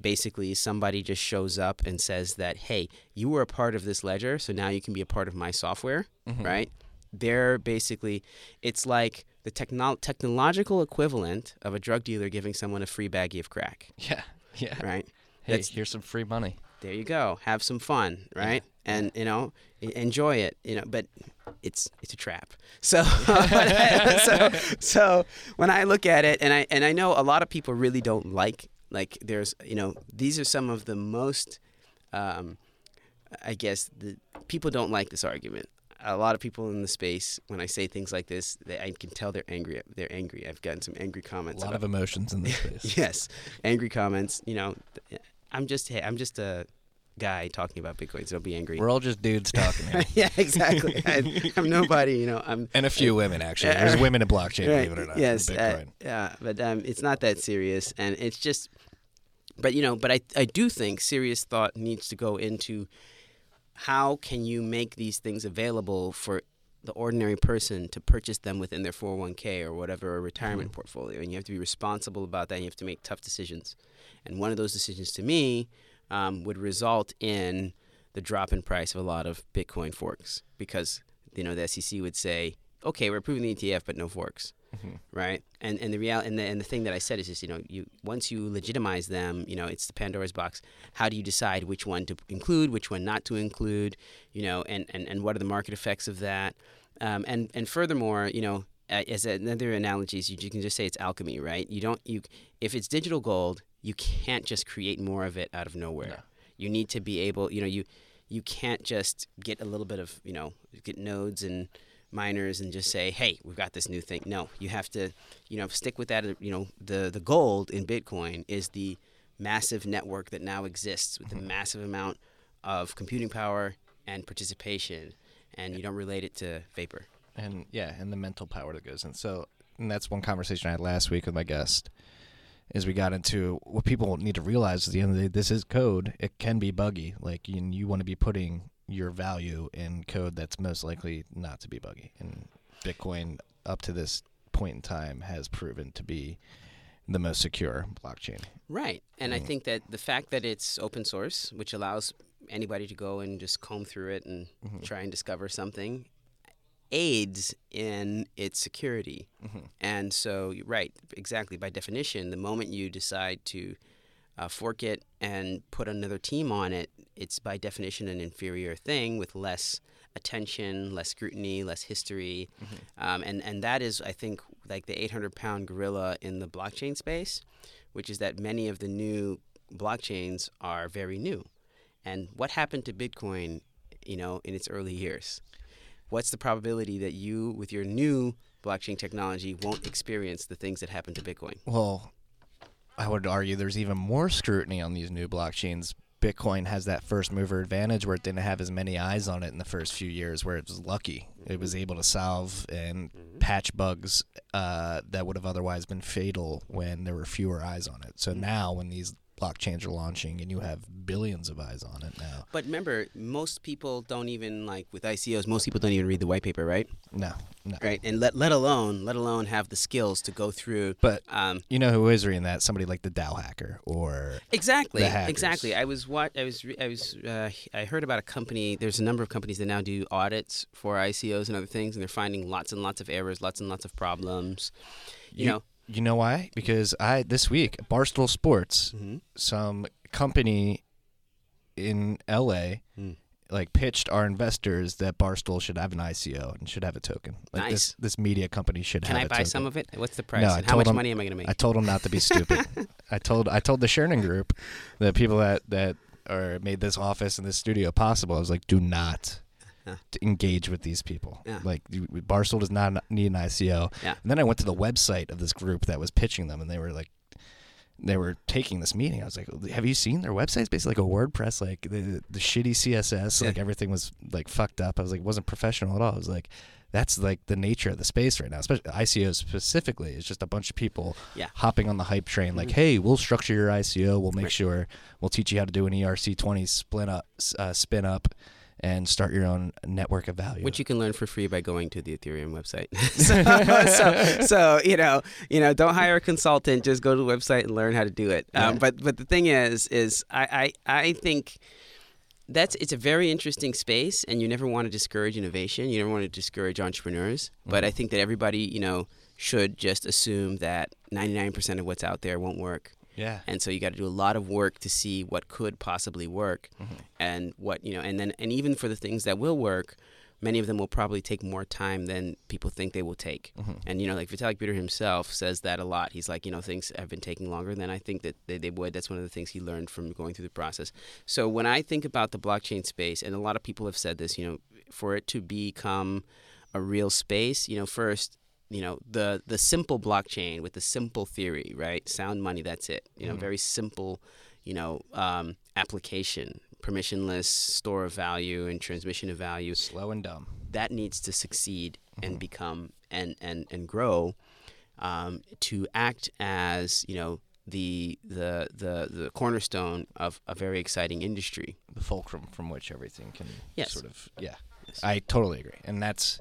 Speaker 3: basically somebody just shows up and says that, hey, you were a part of this ledger, so now you can be a part of my software,
Speaker 2: Mhm.
Speaker 3: right? They're basically, it's like the techno- technological equivalent of a drug dealer giving someone a free baggie of crack,
Speaker 2: Yeah. Yeah.
Speaker 3: right?
Speaker 2: Hey,
Speaker 3: That's-
Speaker 2: here's some free money.
Speaker 3: there you go. Have some fun right? And you know enjoy it you know but it's it's a trap. So so so when i look at it and i and i know a lot of people really don't like like there's you know these are some of the most um i guess the people don't like this argument a lot of people in the space when i say things like this they, i can tell they're angry they're angry i've gotten some angry comments.
Speaker 2: A lot
Speaker 3: about
Speaker 2: of emotions in this space.
Speaker 3: yes angry comments you know i'm just hey, i'm just a guy talking about bitcoin so don't be angry
Speaker 2: We're all just dudes talking
Speaker 3: yeah exactly I, i'm nobody you know i'm
Speaker 2: And a few women, actually. There's women in blockchain,
Speaker 3: right,
Speaker 2: believe it or not.
Speaker 3: yes uh, yeah but um, it's not that serious and it's just but you know but I, I do think serious thought needs to go into how can you make these things available for the ordinary person to purchase them within their 401k or whatever a retirement portfolio and you have to be responsible about that and you have to make tough decisions. And one of those decisions to me um, would result in the drop in price of a lot of bitcoin forks because you know the sec would say okay we're approving the etf but no forks
Speaker 2: Mhm.
Speaker 3: right? And and the real and the and the thing that I said is just you know you once you legitimize them, you know it's the Pandora's box. How do you decide which one to include, which one not to include, you know, and and, and what are the market effects of that? Um, and and furthermore, you know, as another analogies, you, you can just say it's alchemy, right? You don't you if it's digital gold, you can't just create more of it out of nowhere.
Speaker 2: No.
Speaker 3: You need to be able, you know, you you can't just get a little bit of you know get nodes and miners and just say, "Hey, we've got this new thing." No, you have to, you know, stick with that. You know, the the gold in Bitcoin is the massive network that now exists with a mm-hmm. massive amount of computing power and participation, and you don't relate it to vapor.
Speaker 2: and yeah, and the mental power that goes in. So, and that's one conversation I had last week with my guest. Is we got into what people need to realize at the end of the day, this is code. It can be buggy. Like you, you want to be putting your value in code that's most likely not to be buggy. And Bitcoin, up to this point in time, has proven to be the most secure blockchain.
Speaker 3: Right. And I
Speaker 2: Mm.
Speaker 3: think that the fact that it's open source, which allows anybody to go and just comb through it and
Speaker 2: Mhm.
Speaker 3: try and discover something, aids in its security.
Speaker 2: Mhm.
Speaker 3: And so, right, exactly. By definition, the moment you decide to uh, fork it and put another team on it, it's by definition an inferior thing with less attention, less scrutiny, less history. Um, and, and that is, I think, like the 800 pound gorilla in the blockchain space, which is that many of the new blockchains are very new. And what happened to Bitcoin, you know, in its early years? What's the probability that you, with your new blockchain technology, won't experience the things that happened to Bitcoin?
Speaker 2: Well, I would argue there's even more scrutiny on these new blockchains. Bitcoin has that first mover advantage where it didn't have as many eyes on it in the first few years, where it was lucky. It was able to solve and patch bugs uh, that would have otherwise been fatal when there were fewer eyes on it. So now, when these blockchains are launching and you have billions of eyes on it now,
Speaker 3: But remember, most people don't even like with ICOs. Most people don't even read the white paper, right?
Speaker 2: no, no.
Speaker 3: Right, and let let alone let alone have the skills to go through.
Speaker 2: But
Speaker 3: Um,
Speaker 2: you know who is reading that? Somebody like the DAO hacker or
Speaker 3: Exactly. Exactly. I was what I was. I was. Uh, I heard about a company. There's a number of companies that now do audits for ICOs and other things, and they're finding lots and lots of errors, lots and lots of problems. You, know.
Speaker 2: You know why? Because I this week Barstool Sports,
Speaker 3: Mhm.
Speaker 2: some company in LA,
Speaker 3: Mm.
Speaker 2: like pitched our investors that Barstool should have an ICO and should have a token. Like
Speaker 3: Nice.
Speaker 2: this this media company should have that.
Speaker 3: Can
Speaker 2: have
Speaker 3: I
Speaker 2: a
Speaker 3: buy
Speaker 2: token.
Speaker 3: some of it? What's the price?
Speaker 2: No,
Speaker 3: and how much
Speaker 2: them-
Speaker 3: money am I going to make?
Speaker 2: I told them not to be stupid. I told I told the Sherman Group, the people that that are made this office and this studio possible. I was like, do not To engage with these people.
Speaker 3: Yeah.
Speaker 2: Like Barstool does not need an ICO.
Speaker 3: Yeah.
Speaker 2: And then I went to the website of this group that was pitching them, and they were like, they were taking this meeting. I was like, have you seen their website? It's basically like a WordPress, like the the shitty CSS, like everything was like fucked up. I was like, it wasn't professional at all. I was like. That's like the nature of the space right now, especially ICOs specifically. It's just a bunch of people
Speaker 3: Yeah.
Speaker 2: hopping on the hype train. Like,
Speaker 3: Mhm.
Speaker 2: hey, we'll structure your ICO. We'll make
Speaker 3: Right.
Speaker 2: sure we'll teach you how to do an ERC twenty spin up, uh, spin up, and start your own network of value.
Speaker 3: Which you can learn for free by going to the Ethereum website. so, so, so, you know, you know, don't hire a consultant. Just go to the website and learn how to do it. Um,
Speaker 2: Yeah.
Speaker 3: But but the thing is, is I, I I think that's it's a very interesting space, and you never want to discourage innovation. You never want to discourage entrepreneurs. But I think that everybody, you know, should just assume that 99% of what's out there won't work.
Speaker 2: Yeah.
Speaker 3: and so you got to do a lot of work to see what could possibly work
Speaker 2: Mm-hmm.
Speaker 3: and what you know and then and even for the things that will work many of them will probably take more time than people think they will take
Speaker 2: Mm-hmm.
Speaker 3: and you know like vitalik buterin himself says that a lot he's like you know things have been taking longer than i think that they, they would that's one of the things he learned from going through the process so when i think about the blockchain space and a lot of people have said this you know for it to become a real space you know first you know the the simple blockchain with the simple theory right sound money that's it you know very simple you know um, application permissionless store of value and transmission of value
Speaker 2: Slow and dumb.
Speaker 3: that needs to succeed and become and and and grow um, to act as you know the the the the cornerstone of a very exciting industry
Speaker 2: The fulcrum from which everything can
Speaker 3: Yes.
Speaker 2: sort of yeah. I totally agree. And that's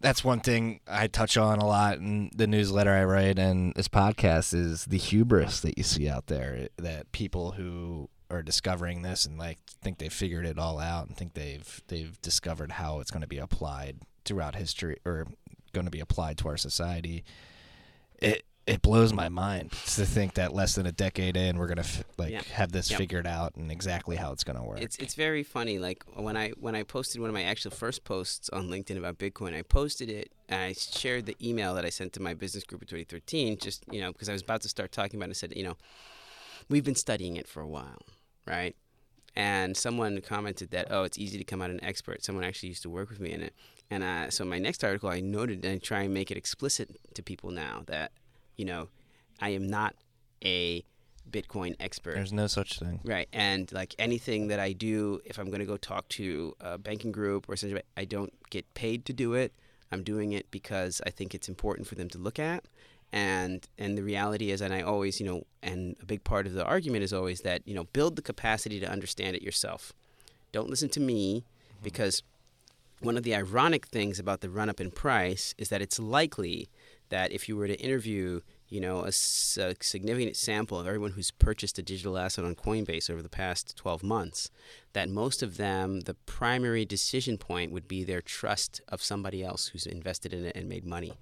Speaker 2: that's one thing I touch on a lot in the newsletter I write and this podcast is the hubris that you see out there eh, that people who are discovering this and like think they've figured it all out and think they've they've discovered how it's going to be applied throughout history or going to be applied to our society. It it blows my mind to think that less than a decade in we're gonna f- like
Speaker 3: Yeah.
Speaker 2: have this
Speaker 3: Yep.
Speaker 2: figured out and exactly how it's gonna work.
Speaker 3: It's it's very funny. Like when I when I posted one of my actual first posts on LinkedIn about Bitcoin, I posted it and I shared the email that I sent to my business group in 2013. Just you know because I was about to start talking about it. I said you know we've been studying it for a while, right? And someone commented that oh it's easy to come out an expert. Someone actually used to work with me in it. And uh, so my next article I noted and I try and make it explicit to people now that you know I am not a Bitcoin expert.
Speaker 2: There's no such thing.
Speaker 3: Right, and like anything that I do, if I'm going to go talk to a banking group or something, I don't get paid to do it. I'm doing it because I think it's important for them to look at, and and the reality is, and I always, you know, and a big part of the argument is always that you know, build the capacity to understand it yourself. Don't listen to me, mm-hmm. because one of the ironic things about the run up in price is that it's likely that if you were to interview you know a, a significant sample of everyone who's purchased a digital asset on Coinbase over the past 12 months that most of them the primary decision point would be their trust of somebody else who's invested in it and made money.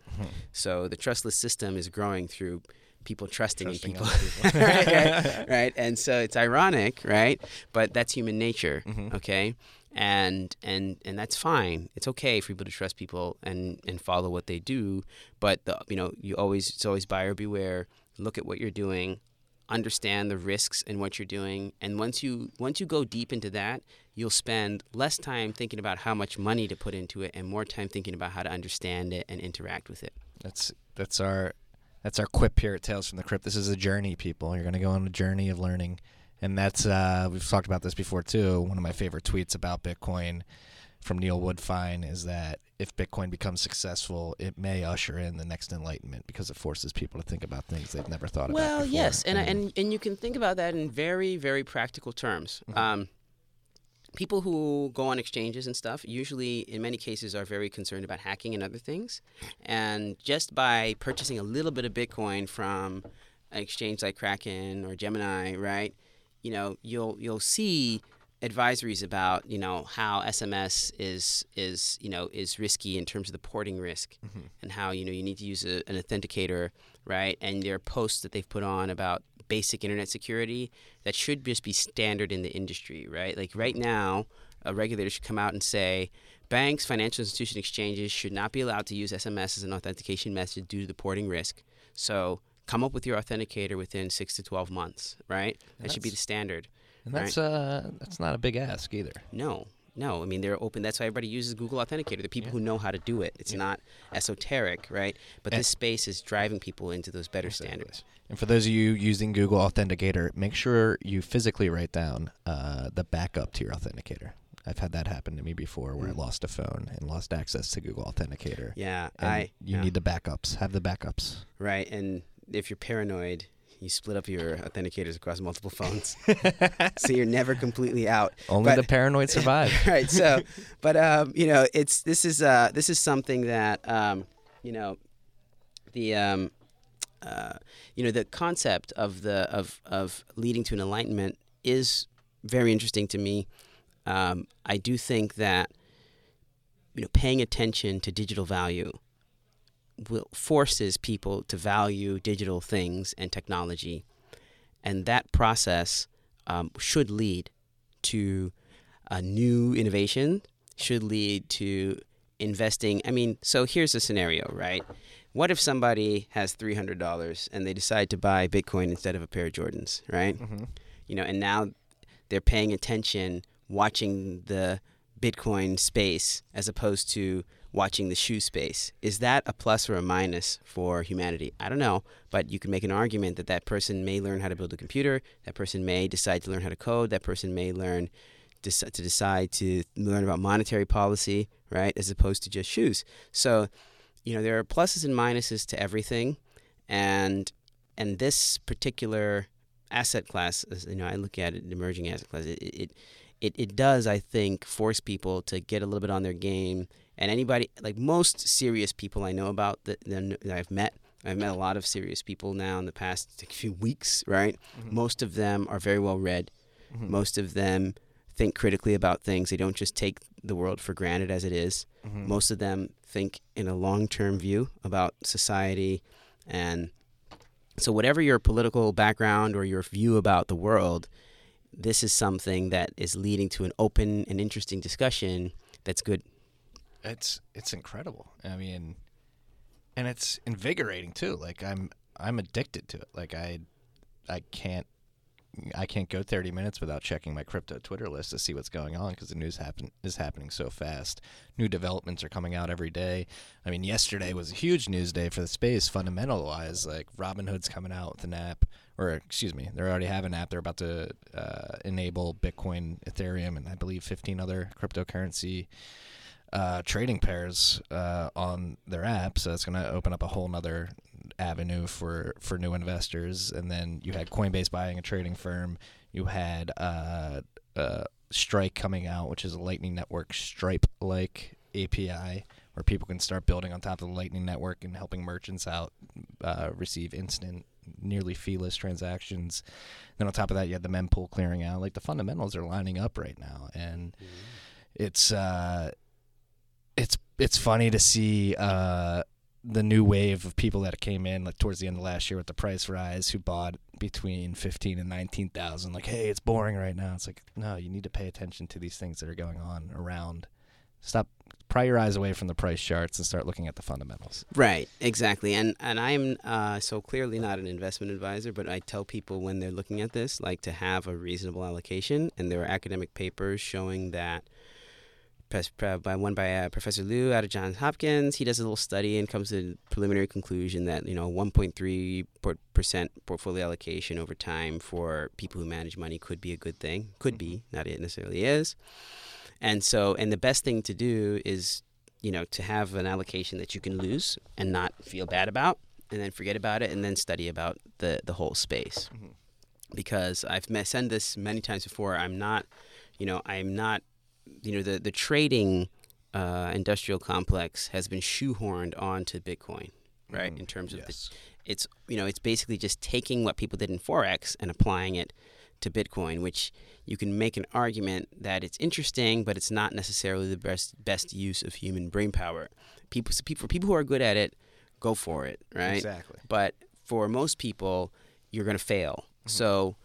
Speaker 3: So the trustless system is growing through people trusting,
Speaker 2: Trusting
Speaker 3: people,
Speaker 2: people.
Speaker 3: right, right, right. And so it's ironic right? But that's human nature
Speaker 2: Mhm.
Speaker 3: okay and and and that's fine. It's okay for people to trust people and and follow what they do but the you know you always it's always buyer beware. Look at what you're doing. Understand the risks in what you're doing. And once you once you go deep into that you'll spend less time thinking about how much money to put into it and more time thinking about how to understand it and interact with it.
Speaker 2: That's that's our that's our quip here at Tales from the Crypt. This is a journey, people. You're gonna go on a journey of learning, and that's uh, we've talked about this before too. One of my favorite tweets about Bitcoin from Neil Woodfine is that if Bitcoin becomes successful, it may usher in the next enlightenment because it forces people to think about things they've never thought about.
Speaker 3: Well, yes, and, and and you can think about that in very very practical terms. Um, people who go on exchanges and stuff usually, in many cases, are very concerned about hacking and other things, and just by purchasing a little bit of Bitcoin from an exchange like Kraken or Gemini, right? You know, you'll you'll see advisories about you know how SMS is is you know is risky in terms of the porting risk mm-hmm. and how you know you need to use a, an authenticator right? And there are posts that they've put on about basic internet security that should just be standard in the industry right? Like right now a regulator should come out and say banks financial institution exchanges should not be allowed to use SMS as an authentication method due to the porting risk. So come up with your authenticator within 6 to 12 months right that should be the standard
Speaker 2: and that's uh that's not a big ask either.
Speaker 3: no, no. I mean, they're open. That's why everybody uses Google Authenticator. The people who know how to do it. It's not esoteric, right? But
Speaker 2: And-
Speaker 3: this space is driving people into those better standards.
Speaker 2: And for those of you using Google Authenticator, make sure you physically write down uh, the backup to your authenticator. I've had that happen to me before where I lost a phone and lost access to Google Authenticator.
Speaker 3: Yeah, I.
Speaker 2: you
Speaker 3: yeah,
Speaker 2: need the backups. Have the backups.
Speaker 3: right. And if you're paranoid, you split up your authenticators across multiple phones, so you're never completely out.
Speaker 2: Only
Speaker 3: But-
Speaker 2: the paranoid survive.
Speaker 3: right. So, but um, you know, it's this is uh, this is something that um, you know, the um, uh, you know, the concept of the of of leading to an enlightenment is very interesting to me. Um, I do think that you know, paying attention to digital value will forces people to value digital things and technology, and that process um, should lead to a new innovation should lead to investing. I mean, so here's a scenario, right? What if somebody has three hundred dollars and they decide to buy Bitcoin instead of a pair of Jordans, right?
Speaker 2: hmm
Speaker 3: You know, and now they're paying attention, watching the Bitcoin space as opposed to watching the shoe space. Is that a plus or a minus for humanity? I don't know, but you can make an argument that that person may learn how to build a computer. That person may decide to learn how to code. That person may learn to decide to learn about monetary policy, right, as opposed to just shoes. So, you know, there are pluses and minuses to everything, and and this particular asset class, as, you know, I look at it, emerging asset class. It, it it it does, I think, force people to get a little bit on their game. And anybody, like most serious people I know about that, that I've met, I've met a lot of serious people now in the past few weeks, right?
Speaker 2: Mhm.
Speaker 3: Most of them are very well read.
Speaker 2: Mhm.
Speaker 3: Most of them think critically about things. They don't just take the world for granted as it is.
Speaker 2: Mhm.
Speaker 3: Most of them think in a long term view about society. And so, whatever your political background or your view about the world, this is something that is leading to an open and interesting discussion that's good.
Speaker 2: It's it's incredible. I mean, and it's invigorating too. Like I'm I'm addicted to it. Like I I can't I can't go 30 minutes without checking my crypto Twitter list to see what's going on because the news happen is happening so fast. New developments are coming out every day. I mean, yesterday was a huge news day for the space, fundamental wise. Like Robinhood's coming out with an app, or excuse me, they already have an app. They're about to uh, enable Bitcoin, Ethereum, and I believe 15 other cryptocurrency uh, trading pairs uh, on their app. So that's going to open up a whole nother avenue for, for new investors. And then you had Coinbase buying a trading firm. You had uh, uh, Strike coming out, which is a Lightning Network Stripe like API where people can start building on top of the Lightning Network and helping merchants out uh, receive instant, nearly feeless transactions. Then on top of that, you had the mempool clearing out. Like the fundamentals are lining up right now, and it's uh, it's it's funny to see uh, the new wave of people that came in like towards the end of last year with the price rise who bought between fifteen and nineteen thousand. Like, hey, it's boring right now. It's like, no, you need to pay attention to these things that are going on around. Stop, pry your eyes away from the price charts and start looking at the fundamentals.
Speaker 3: Right, exactly. And and I'm uh, so clearly not an investment advisor, but I tell people when they're looking at this, like to have a reasonable allocation. And there are academic papers showing that. By one by uh, Professor Liu out of Johns Hopkins, he does a little study and comes to the preliminary conclusion that you know 1.3 percent portfolio allocation over time for people who manage money could be a good thing. Could be, not it necessarily is. And so, and the best thing to do is you know, to have an allocation that you can lose and not feel bad about, and then forget about it, and then study about the the whole space.
Speaker 2: Mhm.
Speaker 3: Because I've said this many times before. I'm not, you know, I'm not, you know, the the trading uh, industrial complex has been shoehorned onto Bitcoin, right?
Speaker 2: Mhm.
Speaker 3: In terms of the it's you know it's basically just taking what people did in forex and applying it to Bitcoin, which you can make an argument that it's interesting, but it's not necessarily the best best use of human brain power. People, so people for people who are good at it, go for it, right?
Speaker 2: Exactly.
Speaker 3: But for most people, you're going to fail. So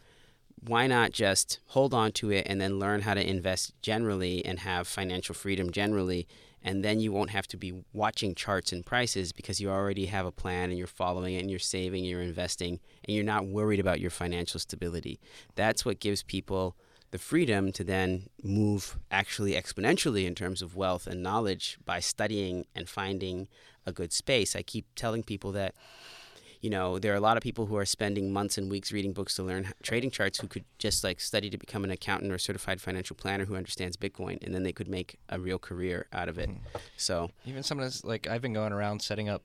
Speaker 3: why not just hold on to it and then learn how to invest generally and have financial freedom generally? And then you won't have to be watching charts and prices because you already have a plan and you're following it and you're saving you're investing and you're not worried about your financial stability. That's what gives people the freedom to then move actually exponentially in terms of wealth and knowledge by studying and finding a good space. I keep telling people that you know, there are a lot of people who are spending months and weeks reading books to learn trading charts who could just like study to become an accountant or certified financial planner who understands Bitcoin, and then they could make a real career out of it.
Speaker 2: Mhm.
Speaker 3: So,
Speaker 2: Even some of this, like I've been going around setting up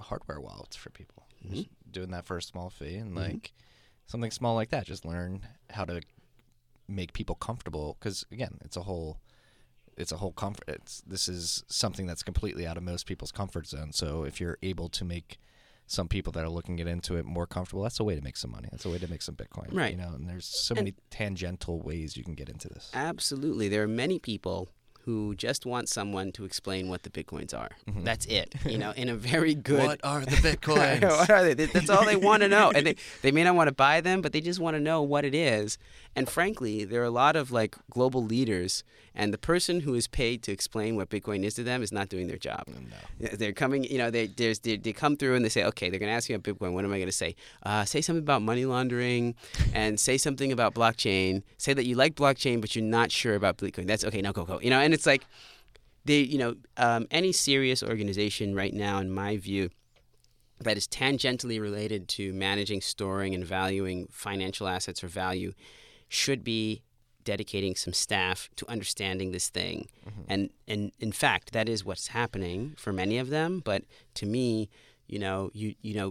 Speaker 2: hardware wallets for people.
Speaker 3: Mhm.
Speaker 2: doing that for a small fee and
Speaker 3: Mhm.
Speaker 2: like something small like that. Just learn how to make people comfortable because again, it's a whole it's a whole comfort. It's this is something that's completely out of most people's comfort zone. So if you're able to make some people that are looking to get into it more comfortable, that's a way to make some money. That's a way to make some Bitcoin.
Speaker 3: Right.
Speaker 2: You know, and there's so
Speaker 3: And-
Speaker 2: many tangential ways you can get into this.
Speaker 3: Absolutely. There are many people who just want someone to explain what the bitcoins are.
Speaker 2: Mhm.
Speaker 3: That's it. You know, in a very good
Speaker 2: What are the bitcoins?
Speaker 3: what are they? That's all they want to know. And they, they may not want to buy them, but they just want to know what it is. And frankly, there are a lot of like global leaders, and the person who is paid to explain what Bitcoin is to them is not doing their job.
Speaker 2: no.
Speaker 3: They're coming, you know, they, there's, they, they come through and they say, okay, they're going to ask me about Bitcoin. What am I going to say? Uh, say something about money laundering and say something about blockchain. Say that you like blockchain, but you're not sure about Bitcoin. That's okay, now go, go. You know, and it's like, they, you know, um, any serious organization right now, in my view, that is tangentially related to managing, storing, and valuing financial assets or value should be dedicating some staff to understanding this thing. And and in fact, that is what's happening for many of them. But to me, you know, you you know,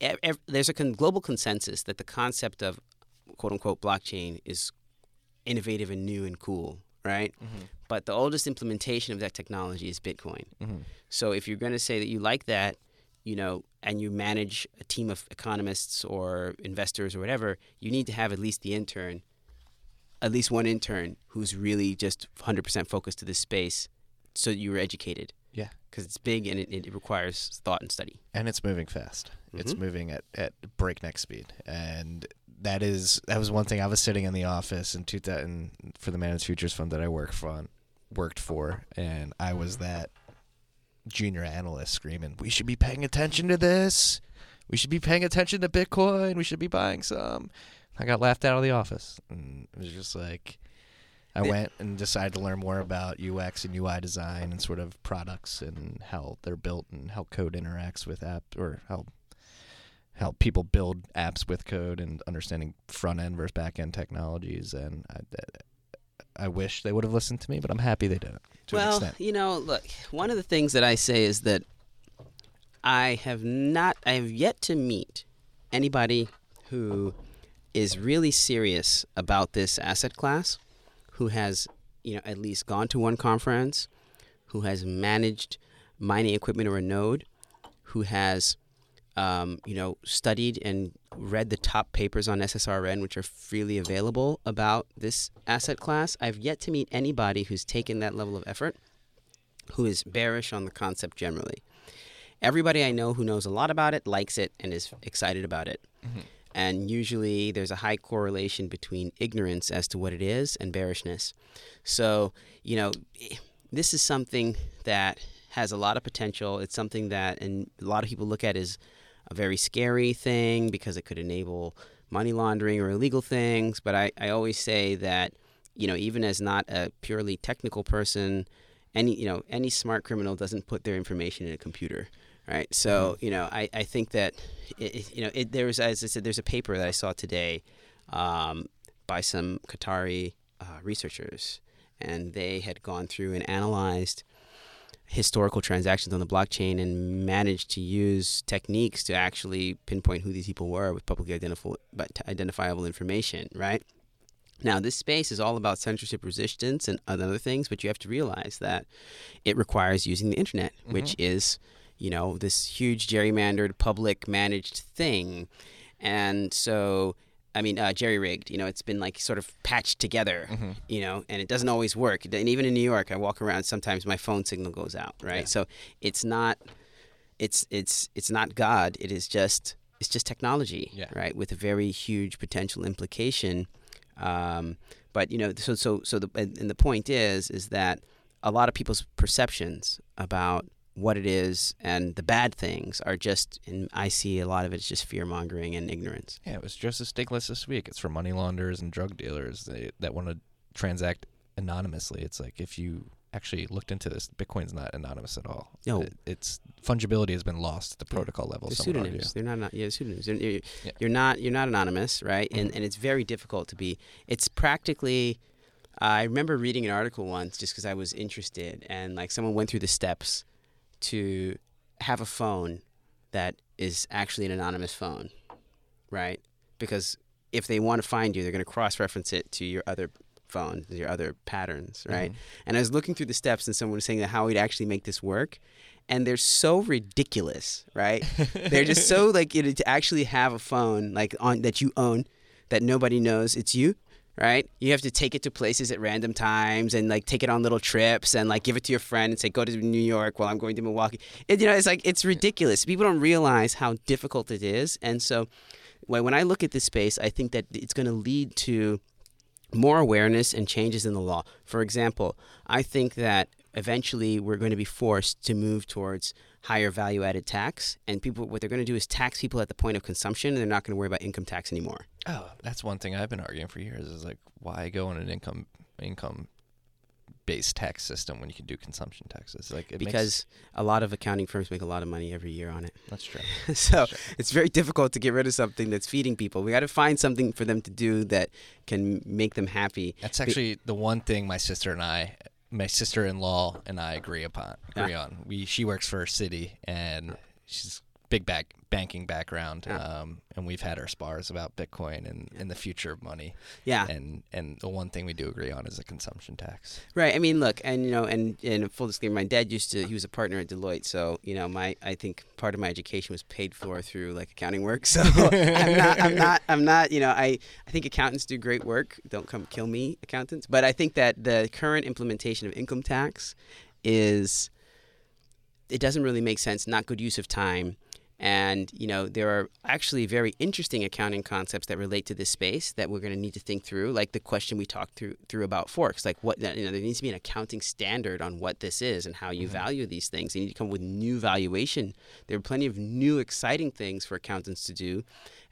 Speaker 3: ev- ev- there's a con- global consensus that the concept of quote unquote blockchain is innovative and new and cool, right? But the oldest implementation of that technology is Bitcoin.
Speaker 2: Mhm.
Speaker 3: So if you're going to say that you like that, you know, and you manage a team of economists or investors or whatever, you need to have at least the intern, at least one intern who's really just 100% focused to this space so you're educated
Speaker 2: Yeah.
Speaker 3: because it's big and it, it requires thought and study.
Speaker 2: and it's moving fast. It's
Speaker 3: Mhm.
Speaker 2: moving at, at breakneck speed, and that is that was one thing. I was sitting in the office in 2000 for the Managed Futures Fund that I work for, worked for, and I was that junior analyst screaming, "We should be paying attention to this. We should be paying attention to Bitcoin. We should be buying some." I got laughed out of the office, and it was just like. I
Speaker 3: The-
Speaker 2: went and decided to learn more about UX and UI design and sort of products and how they're built and how code interacts with app or how how people build apps with code and understanding front end versus back end technologies. And I, I wish they would have listened to me, but I'm happy they didn't to
Speaker 3: well,
Speaker 2: extent.
Speaker 3: you know, look, one of the things that I say is that I have not, I have yet to meet anybody who is really serious about this asset class, who has, you know, at least gone to one conference, who has managed mining equipment or a node, who has, um, you know, studied and read the top papers on SSRN, which are freely available about this asset class. I've yet to meet anybody who's taken that level of effort, who is bearish on the concept generally. Everybody I know who knows a lot about it likes it and is excited about it. And usually there's a high correlation between ignorance as to what it is and bearishness. So, you know, this is something that has a lot of potential. It's something that and a lot of people look at as a very scary thing because it could enable money laundering or illegal things. But I, I always say that, you know, even as not a purely technical person, any you know, any smart criminal doesn't put their information in a computer. Right. So, you know, I, I think that it, you know, it, there's as I said, there's a paper that I saw today um, by some Qatari uh, researchers, and they had gone through and analyzed historical transactions on the blockchain and managed to use techniques to actually pinpoint who these people were with publicly identifiable, but identifiable information, right? Now, this space is all about censorship resistance and other things, but you have to realize that it requires using the internet, which is, you know, this huge gerrymandered, public managed thing. And so, I mean, uh, jerry rigged, you know, it's been like sort of patched together,
Speaker 2: Mm-hmm.
Speaker 3: you know, and it doesn't always work. And even in New York, I walk around, sometimes my phone signal goes out, right?
Speaker 2: Yeah.
Speaker 3: So it's not, it's, it's, it's not God. It is just, it's just technology,
Speaker 2: Yeah.
Speaker 3: right? With a very huge potential implication. Um, but you know, so so so the and and the point is is that a lot of people's perceptions about what it is and the bad things are just, and I see a lot of it is just fear mongering and ignorance.
Speaker 2: Yeah, it was Joseph Stiglitz this week. It's for money launderers and drug dealers they, that want to transact anonymously. It's like if you actually looked into this, Bitcoin's not anonymous at all.
Speaker 3: No.
Speaker 2: It- it's fungibility has been lost at the protocol level.
Speaker 3: They're
Speaker 2: some would argue.
Speaker 3: pseudonyms. They're not, not yeah, pseudonyms. They're, you're,
Speaker 2: Yeah.
Speaker 3: you're not you're not anonymous, right? Mm-hmm. And and it's very difficult to be. It's practically. I remember reading an article once just because I was interested, and like someone went through the steps to have a phone that is actually an anonymous phone, right? Because if they want to find you, they're going to cross-reference it to your other phone, your other patterns, mm-hmm. right? And I was looking through the steps, and someone was saying that how we'd actually make this work, and they're so ridiculous, right? they're just so like you know, to actually have a phone like on that you own that nobody knows it's you right? You have to take it to places at random times and like take it on little trips and like give it to your friend and say go to new york while i'm going to milwaukee. It, you know it's like it's ridiculous. People don't realize how difficult it is. And so when when i look at this space i think that it's going to lead to more awareness and changes in the law. For example i think that eventually we're going to be forced to move towards higher value added tax and people what they're going to do is tax people at the point of consumption and they're not going to worry about income tax anymore
Speaker 2: Oh, that's one thing I've been arguing for years is like why go on an income income based tax system when you can do consumption taxes? Like it
Speaker 3: because a lot of accounting firms make a lot of money every year on it
Speaker 2: that's true.
Speaker 3: so
Speaker 2: Sure.
Speaker 3: it's very difficult to get rid of something that's feeding people we got to find something for them to do that can make them happy
Speaker 2: That's actually the one thing my sister and I, my sister-in-law and I agree upon. Agree on. We she works for a city and she's big back banking background,
Speaker 3: Yeah.
Speaker 2: um, and we've had our spars about Bitcoin and, and the future of money.
Speaker 3: yeah
Speaker 2: And and the one thing we do agree on is a consumption tax.
Speaker 3: Right. I mean, look, and you know, and and full disclaimer, my dad used to. He was a partner at Deloitte, so you know, my I think part of my education was paid for through like accounting work. So I'm not, I'm not, I'm not. You know, I I think accountants do great work. Don't come kill me, accountants. But I think that the current implementation of income tax is it doesn't really make sense. Not good use of time. And you know there are actually very interesting accounting concepts that relate to this space that we're going to need to think through, like the question we talked through through about forks. Like what you know, there needs to be an accounting standard on what this is and how you value these things. You need to come up with new valuation. There are plenty of new exciting things for accountants to do,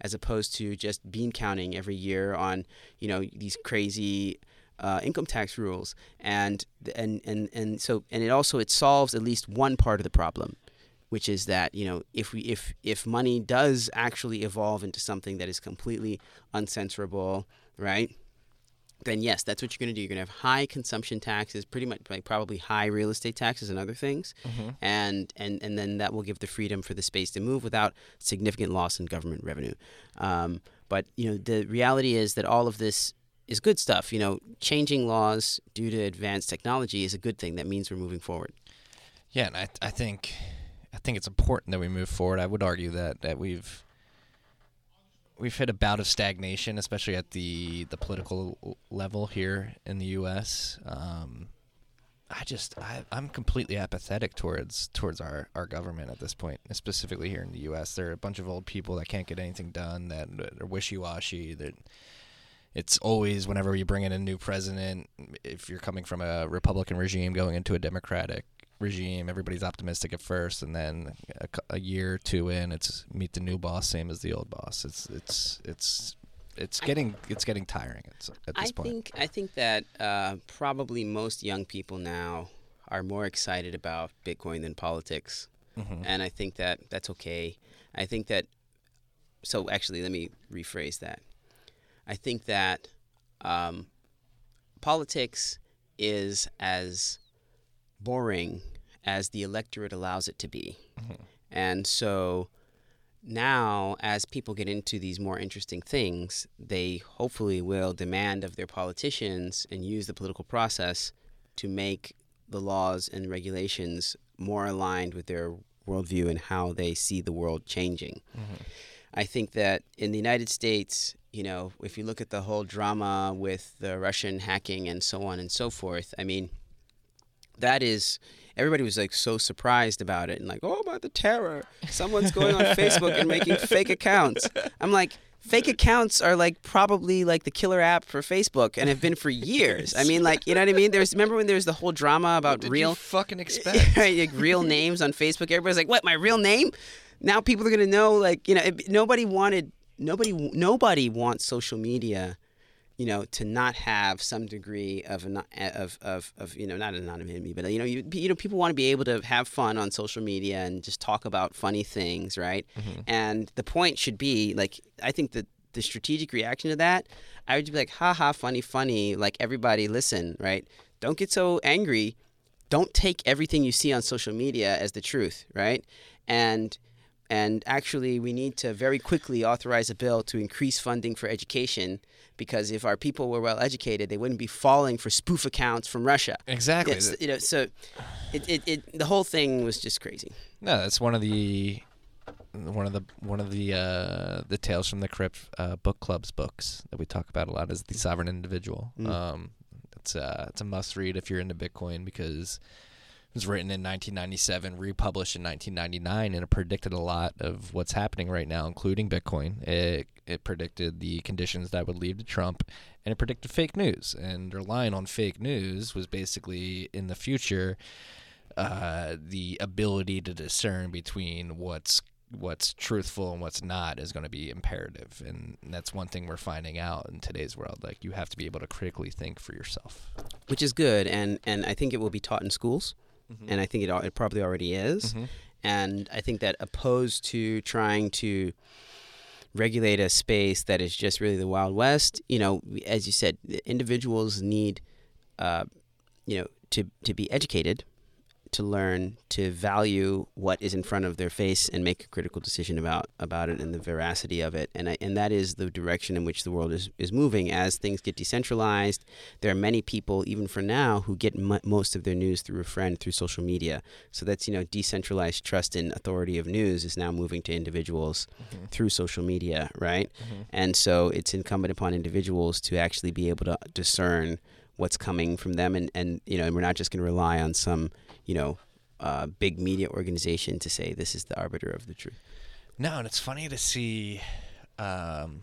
Speaker 3: as opposed to just bean counting every year on you know these crazy uh, income tax rules and and and and so and it also it solves at least one part of the problem which is that you know if we if if money does actually evolve into something that is completely uncensorable right then yes that's what you're going to do. You're going to have high consumption taxes pretty much like probably high real estate taxes and other things. And and and then that will give the freedom for the space to move without significant loss in government revenue. Um, but you know the reality is that all of this is good stuff. You know changing laws due to advanced technology is a good thing. That means we're moving forward.
Speaker 2: Yeah, and I I think I think it's important that we move forward. I would argue that that we've we've hit a bout of stagnation, especially at the the political level here in the U.S. Um, I just I, I'm completely apathetic towards towards our, our government at this point, specifically here in the U.S. There are a bunch of old people that can't get anything done, that are wishy washy. That it's always whenever you bring in a new president, if you're coming from a Republican regime going into a Democratic regime, everybody's optimistic at first, and then a, a year or two in, it's meet the new boss, same as the old boss. It's it's it's it's getting it's getting tiring at, at this
Speaker 3: I
Speaker 2: point.
Speaker 3: think I think that uh, probably most young people now are more excited about Bitcoin than politics,
Speaker 2: Mhm.
Speaker 3: and I think that that's okay. I think that so actually let me rephrase that. I think that um, politics is as boring as the electorate allows it to be, mm-hmm. and so now as people get into these more interesting things they hopefully will demand of their politicians and use the political process to make the laws and regulations more aligned with their worldview and how they see the world changing. Mm-hmm. I think that in the united states you know if you look at the whole drama with the russian hacking and so on and so forth i mean that is everybody was like so surprised about it and like oh about the terror someone's going on facebook and making fake accounts i'm like fake accounts are like probably like the killer app for facebook and have been for years i mean like you know what i mean there's remember when there was the whole drama about real
Speaker 2: fucking expect?
Speaker 3: right, like real names on Facebook. Everybody's like, "What? My real name?" Now people are gonna know. Like, you know, it, nobody wanted nobody nobody wants social media, you know, to not have some degree of of of, of you know not anonymity, but uh, you know, you, you know, people want to be able to have fun on social media and just talk about funny things, right? Mm-hmm. And the point should be like, I think that the strategic reaction to that, I would be like, "Ha ha, funny, funny." Like everybody, listen, right? Don't get so angry don't take everything you see on social media as the truth, right? And And actually, we need to very quickly authorize a bill to increase funding for education because if our people were well educated, they wouldn't be falling for spoof accounts from Russia.
Speaker 2: Exactly.
Speaker 3: It's, you know, so it, it, it the whole thing was just crazy.
Speaker 2: No, that's one of the one of the one of the uh, the Tales from the Crypt uh, book club's books that we talk about a lot is the Sovereign Individual.
Speaker 3: Mm.
Speaker 2: Um, it's uh, it's a must read if you're into Bitcoin because it was written in 1997, republished in 1999, and it predicted a lot of what's happening right now, including Bitcoin. It it predicted the conditions that would lead to Trump, and it predicted fake news. And relying on fake news was basically in the future uh, the ability to discern between what's what's truthful and what's not is going to be imperative and that's one thing we're finding out in today's world like you have to be able to critically think for yourself
Speaker 3: which is good, and and I think it will be taught in schools, and I think it it probably already is,
Speaker 2: Mhm.
Speaker 3: and I think that opposed to trying to regulate a space that is just really the wild west, you know, as you said, individuals need, uh, you know, to to be educated, to learn, to value what is in front of their face, and make a critical decision about about it and the veracity of it, and I, and that is the direction in which the world is is moving as things get decentralized there are many people, even for now, who get m- most of their news through a friend through social media. So that's you know decentralized trust in authority of news is now moving to individuals mm-hmm. through social media, right? Mm-hmm. And so it's incumbent upon individuals to actually be able to discern what's coming from them, and and you know, and we're not just going to rely on some you know uh, big media organization to say this is the arbiter of the truth.
Speaker 2: no and it's funny to see um,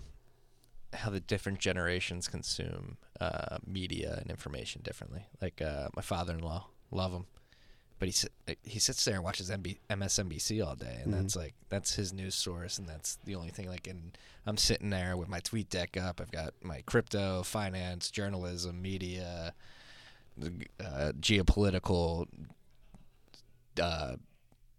Speaker 2: how the different generations consume uh, media and information differently like uh, my father-in-law love him but he he sits there and watches MB, MSNBC all day, and
Speaker 3: Mhm.
Speaker 2: that's like that's his news source, and that's the only thing. Like, and I'm sitting there with my TweetDeck up. I've got my crypto, finance, journalism, media, uh, geopolitical uh,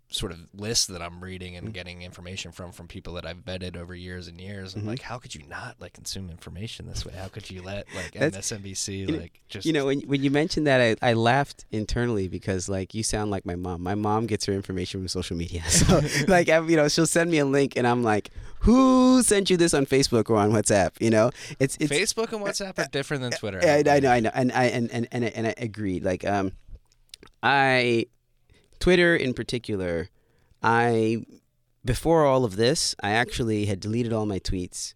Speaker 2: sort of list that I'm reading and
Speaker 3: Mhm.
Speaker 2: getting information from from people that I've vetted over years and years. I'm
Speaker 3: Mhm.
Speaker 2: like, how could you not like consume information this way? How could you let like
Speaker 3: That's-
Speaker 2: MSNBC
Speaker 3: you know-
Speaker 2: like just
Speaker 3: You know, when when you mentioned that, I, I laughed internally because like you sound like my mom. My mom gets her information from social media. So like I, you know, she'll send me a link, and I'm like, who sent you this on Facebook or on WhatsApp? You know, it's it's.
Speaker 2: Facebook and WhatsApp are different than Twitter.
Speaker 3: I, I
Speaker 2: believe.
Speaker 3: know, I know, and I and and and I, and I agreed. Like, um, I, Twitter in particular, I before all of this, I actually had deleted all my tweets,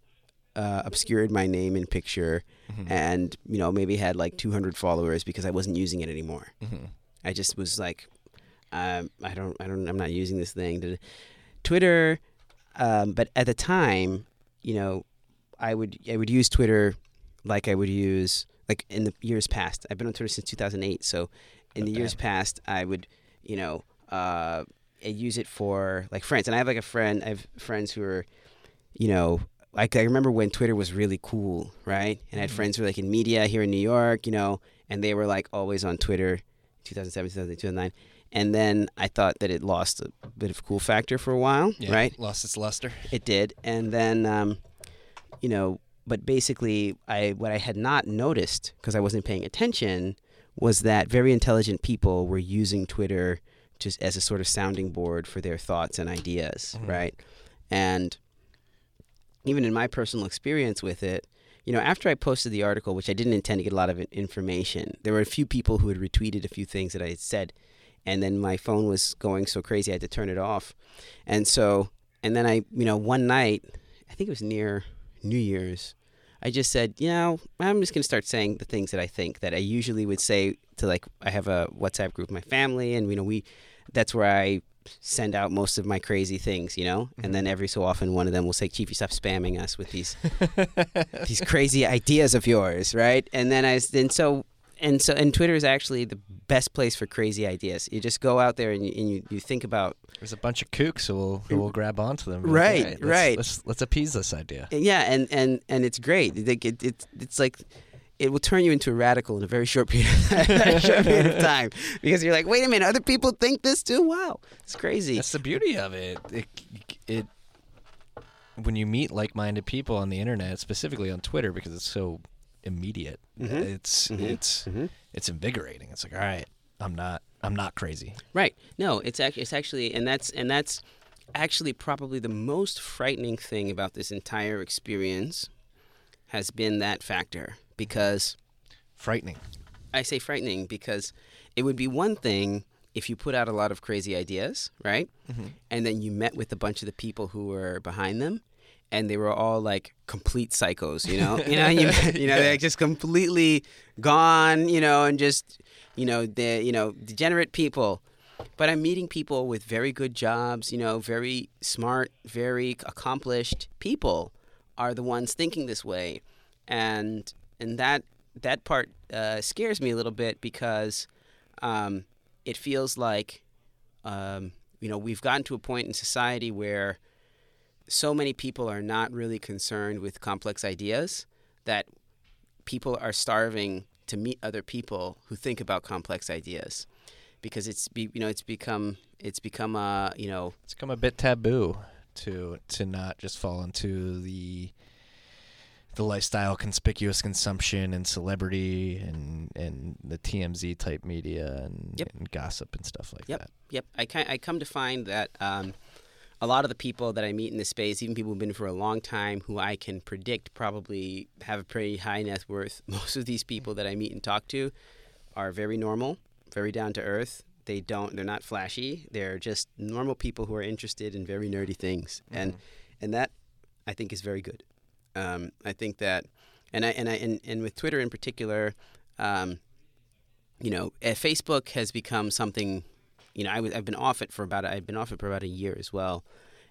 Speaker 3: uh, obscured my name and picture,
Speaker 2: Mhm.
Speaker 3: and you know maybe had like 200 followers because I wasn't using it anymore.
Speaker 2: Mhm.
Speaker 3: I just was like, um, I don't, I don't, I'm not using this thing. Twitter, um, but at the time, you know, I would, I would use Twitter like I would use like in the years past. I've been on Twitter since 2008, so in the years past, I would, you know, uh, I use it for like friends, and I have like a friend. I have friends who are, you know. Like I remember when Twitter was really cool, right? And I had
Speaker 2: Mhm.
Speaker 3: friends who were like in media here in New York, you know, and they were like always on Twitter, 2007, 2008, 2009. And then I thought that it lost a bit of cool factor for a while,
Speaker 2: Yeah,
Speaker 3: right?
Speaker 2: Lost its luster.
Speaker 3: It did, and then, um, you know, but basically, I what I had not noticed because I wasn't paying attention was that very intelligent people were using Twitter just as a sort of sounding board for their thoughts and ideas,
Speaker 2: Mhm.
Speaker 3: right? And even in my personal experience with it, you know, after I posted the article, which I didn't intend to get a lot of information, there were a few people who had retweeted a few things that I had said, and then my phone was going so crazy I had to turn it off, and so, and then I, you know, one night, I think it was near New Year's, I just said, you know, I'm just gonna start saying the things that I think that I usually would say to like I have a WhatsApp group with my family, and you know, we, that's where I send out most of my crazy things, you know, and then mm-hmm. every so often one of them will say, Chief, you stop spamming us with these these crazy ideas of yours, right? And then I and so and so and Twitter is actually the best place for crazy ideas. You just go out there and you, and you, you think about
Speaker 2: There's a bunch of kooks who will who will grab onto them.
Speaker 3: Right,
Speaker 2: let's-
Speaker 3: right.
Speaker 2: Let's, let's appease this idea.
Speaker 3: yeah, and and and it's great. Like it, it it's like it will turn you into a radical in a very short period, of, short period of time because you're like, wait a minute, other people think this too. Wow, it's crazy.
Speaker 2: That's the beauty of it. It, it when you meet like-minded people on the internet, specifically on Twitter, because it's so immediate.
Speaker 3: Mhm.
Speaker 2: It's
Speaker 3: Mhm.
Speaker 2: it's
Speaker 3: Mhm.
Speaker 2: it's invigorating. It's like, all right, I'm not I'm not crazy.
Speaker 3: Right. No, it's actually it's actually and that's and that's actually probably the most frightening thing about this entire experience has been that factor because
Speaker 2: Frightening.
Speaker 3: I say frightening because it would be one thing if you put out a lot of crazy ideas, right? And then you met with a bunch of the people who were behind them and they were all like complete psychos, you know? you know, you, you know, they're just completely gone, you know, and just you know, the you know, degenerate people. But I'm meeting people with very good jobs, you know, very smart, very accomplished people are the ones thinking this way. And and that that part uh, scares me a little bit because um, it feels like um, you know we've gotten to a point in society where so many people are not really concerned with complex ideas that people are starving to meet other people who think about complex ideas because it's be, you know it's become it's become a you know
Speaker 2: It's become a bit taboo to to not just fall into the the lifestyle conspicuous consumption and celebrity and and the TMZ type media and,
Speaker 3: Yep.
Speaker 2: and gossip and stuff like
Speaker 3: Yep.
Speaker 2: that.
Speaker 3: Yep, I I come to find that um, a lot of the people that I meet in this space, even people who've been for a long time, who I can predict probably have a pretty high net worth. Most of these people that I meet and talk to are very normal, very down to earth. They don't. They're not flashy. They're just normal people who are interested in very nerdy things, and and that I think is very good. Um, I think that, and I and I and, and with Twitter in particular, um, you know, uh, Facebook has become something. You know, I was I've been off it for about I've been off it for about a year as well,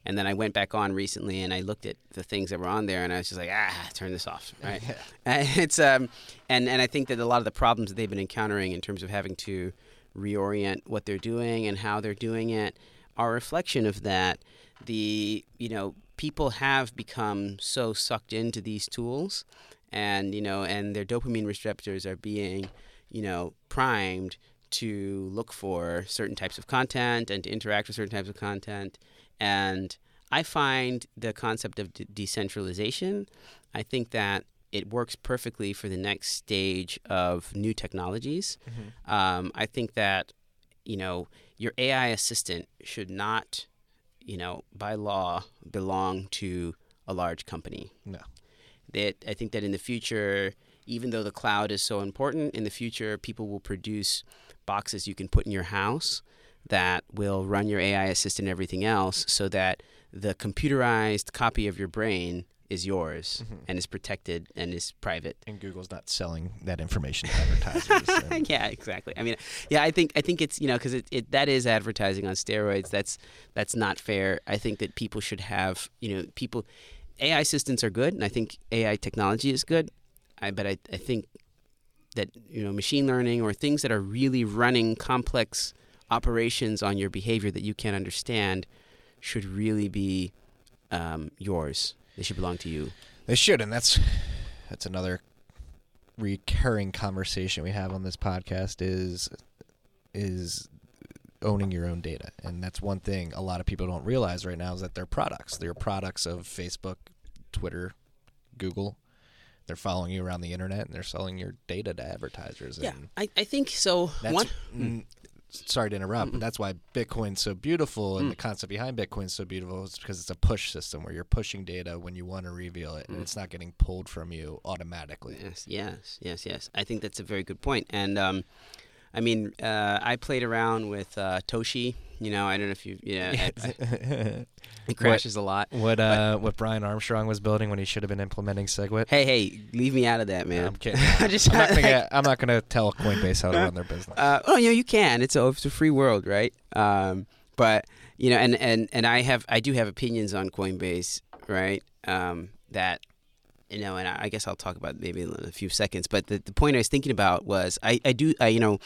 Speaker 3: and then I went back on recently and I looked at the things that were on there and I was just like, ah, turn this off, right? And it's um, and and I think that a lot of the problems that they've been encountering in terms of having to reorient what they're doing and how they're doing it are a reflection of that. The you know people have become so sucked into these tools, and you know, and their dopamine receptors are being you know primed to look for certain types of content and to interact with certain types of content. And I find the concept of de- decentralization, I think that it works perfectly for the next stage of new technologies. Um, I think that, you know, your AI assistant should not, you know, by law belong to a large company
Speaker 2: No.
Speaker 3: that I think that in the future, even though the cloud is so important, in the future people will produce boxes you can put in your house that will run your AI assistant and everything else so that the computerized copy of your brain is yours mm-hmm. and is protected and is private.
Speaker 2: And Google's not selling that information to advertisers. and-
Speaker 3: yeah, exactly. I mean, yeah, I think I think it's you know because it, it that is advertising on steroids. That's that's not fair. I think that people should have you know people AI assistants are good, and I think AI technology is good. I but I, I think that you know machine learning or things that are really running complex operations on your behavior that you can't understand should really be um, yours. They should belong to you.
Speaker 2: They should, and that's that's another recurring conversation we have on this podcast is is owning your own data. And that's one thing a lot of people don't realize right now is that they're products. They're products of Facebook, Twitter, Google. They're following you around the internet and they're selling your data to advertisers.
Speaker 3: Yeah,
Speaker 2: And
Speaker 3: I, I think so.
Speaker 2: that's
Speaker 3: One,
Speaker 2: mm, sorry to interrupt, but that's why Bitcoin's so beautiful and the concept behind Bitcoin's so beautiful is because it's a push system where you're pushing data when you want to reveal it and it's not getting pulled from you automatically.
Speaker 3: Yes, yes, yes, yes. I think that's a very good point. And um, I mean, uh, I played around with uh, Toshi. You know, I don't know if you, yeah, it, it crashes a lot.
Speaker 2: What uh what Brian Armstrong was building when he should have been implementing SegWit?
Speaker 3: Hey, hey, leave me out of that, man.
Speaker 2: I'm kidding.
Speaker 3: Just,
Speaker 2: I'm not gonna get, I'm not gonna tell Coinbase how to run their business.
Speaker 3: uh, oh, you know, you can. It's a it's a free world, right? Um, but you know, and and and I have I do have opinions on Coinbase, right? Um, that you know, and I, I guess I'll talk about maybe in a few seconds. But the, the point I was thinking about was I I do I you know.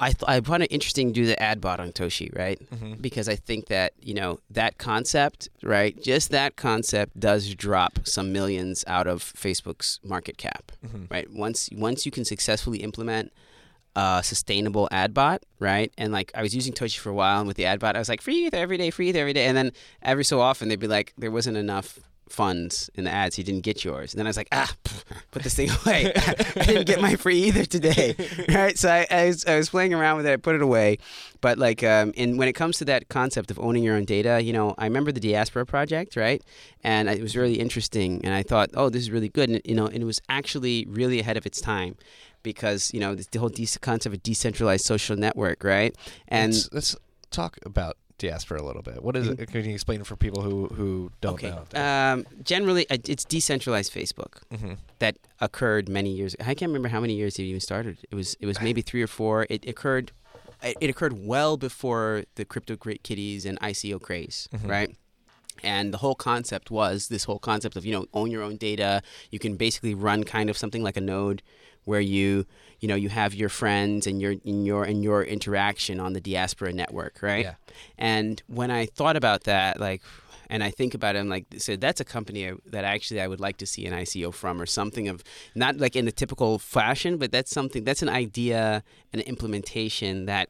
Speaker 3: I, th- I find it interesting to do the ad bot on Toshi, right?
Speaker 2: Mm-hmm.
Speaker 3: Because I think that, you know, that concept, right? Just that concept does drop some millions out of Facebook's market cap,
Speaker 2: Mm-hmm.
Speaker 3: right? Once once you can successfully implement a sustainable ad bot, right? And like I was using Toshi for a while, and with the ad bot, I was like, free ether every day, free ether every day, and then every so often they'd be like, there wasn't enough funds in the ads. He didn't get yours. And then I was like, ah, put this thing away. I didn't get my free ether today. right. So I, I, was, I was playing around with it. I put it away. But like, um, and when it comes to that concept of owning your own data, you know, I remember the Diaspora project, right? And it was really interesting. And I thought, oh, this is really good. And, you know, and it was actually really ahead of its time because, you know, the whole de- concept of a decentralized social network, right? And
Speaker 2: let's, let's talk about diaspora a little bit. What is it? Can you explain it for people who, who don't
Speaker 3: okay.
Speaker 2: know?
Speaker 3: Um, generally, uh, it's decentralized Facebook
Speaker 2: mm-hmm.
Speaker 3: that occurred many years. I can't remember how many years it even started. It was it was maybe three or four. It occurred. It occurred well before the CryptoKitties and ICO craze,
Speaker 2: Mhm.
Speaker 3: right? And the whole concept was this whole concept of you know own your own data. You can basically run kind of something like a node, where you you know you have your friends and your in your and your interaction on the diaspora network, right?
Speaker 2: Yeah.
Speaker 3: And when I thought about that, like, and I think about it, I'm like, so that's a company that actually I would like to see an ICO from, or something of not like in a typical fashion, but that's something that's an idea an implementation that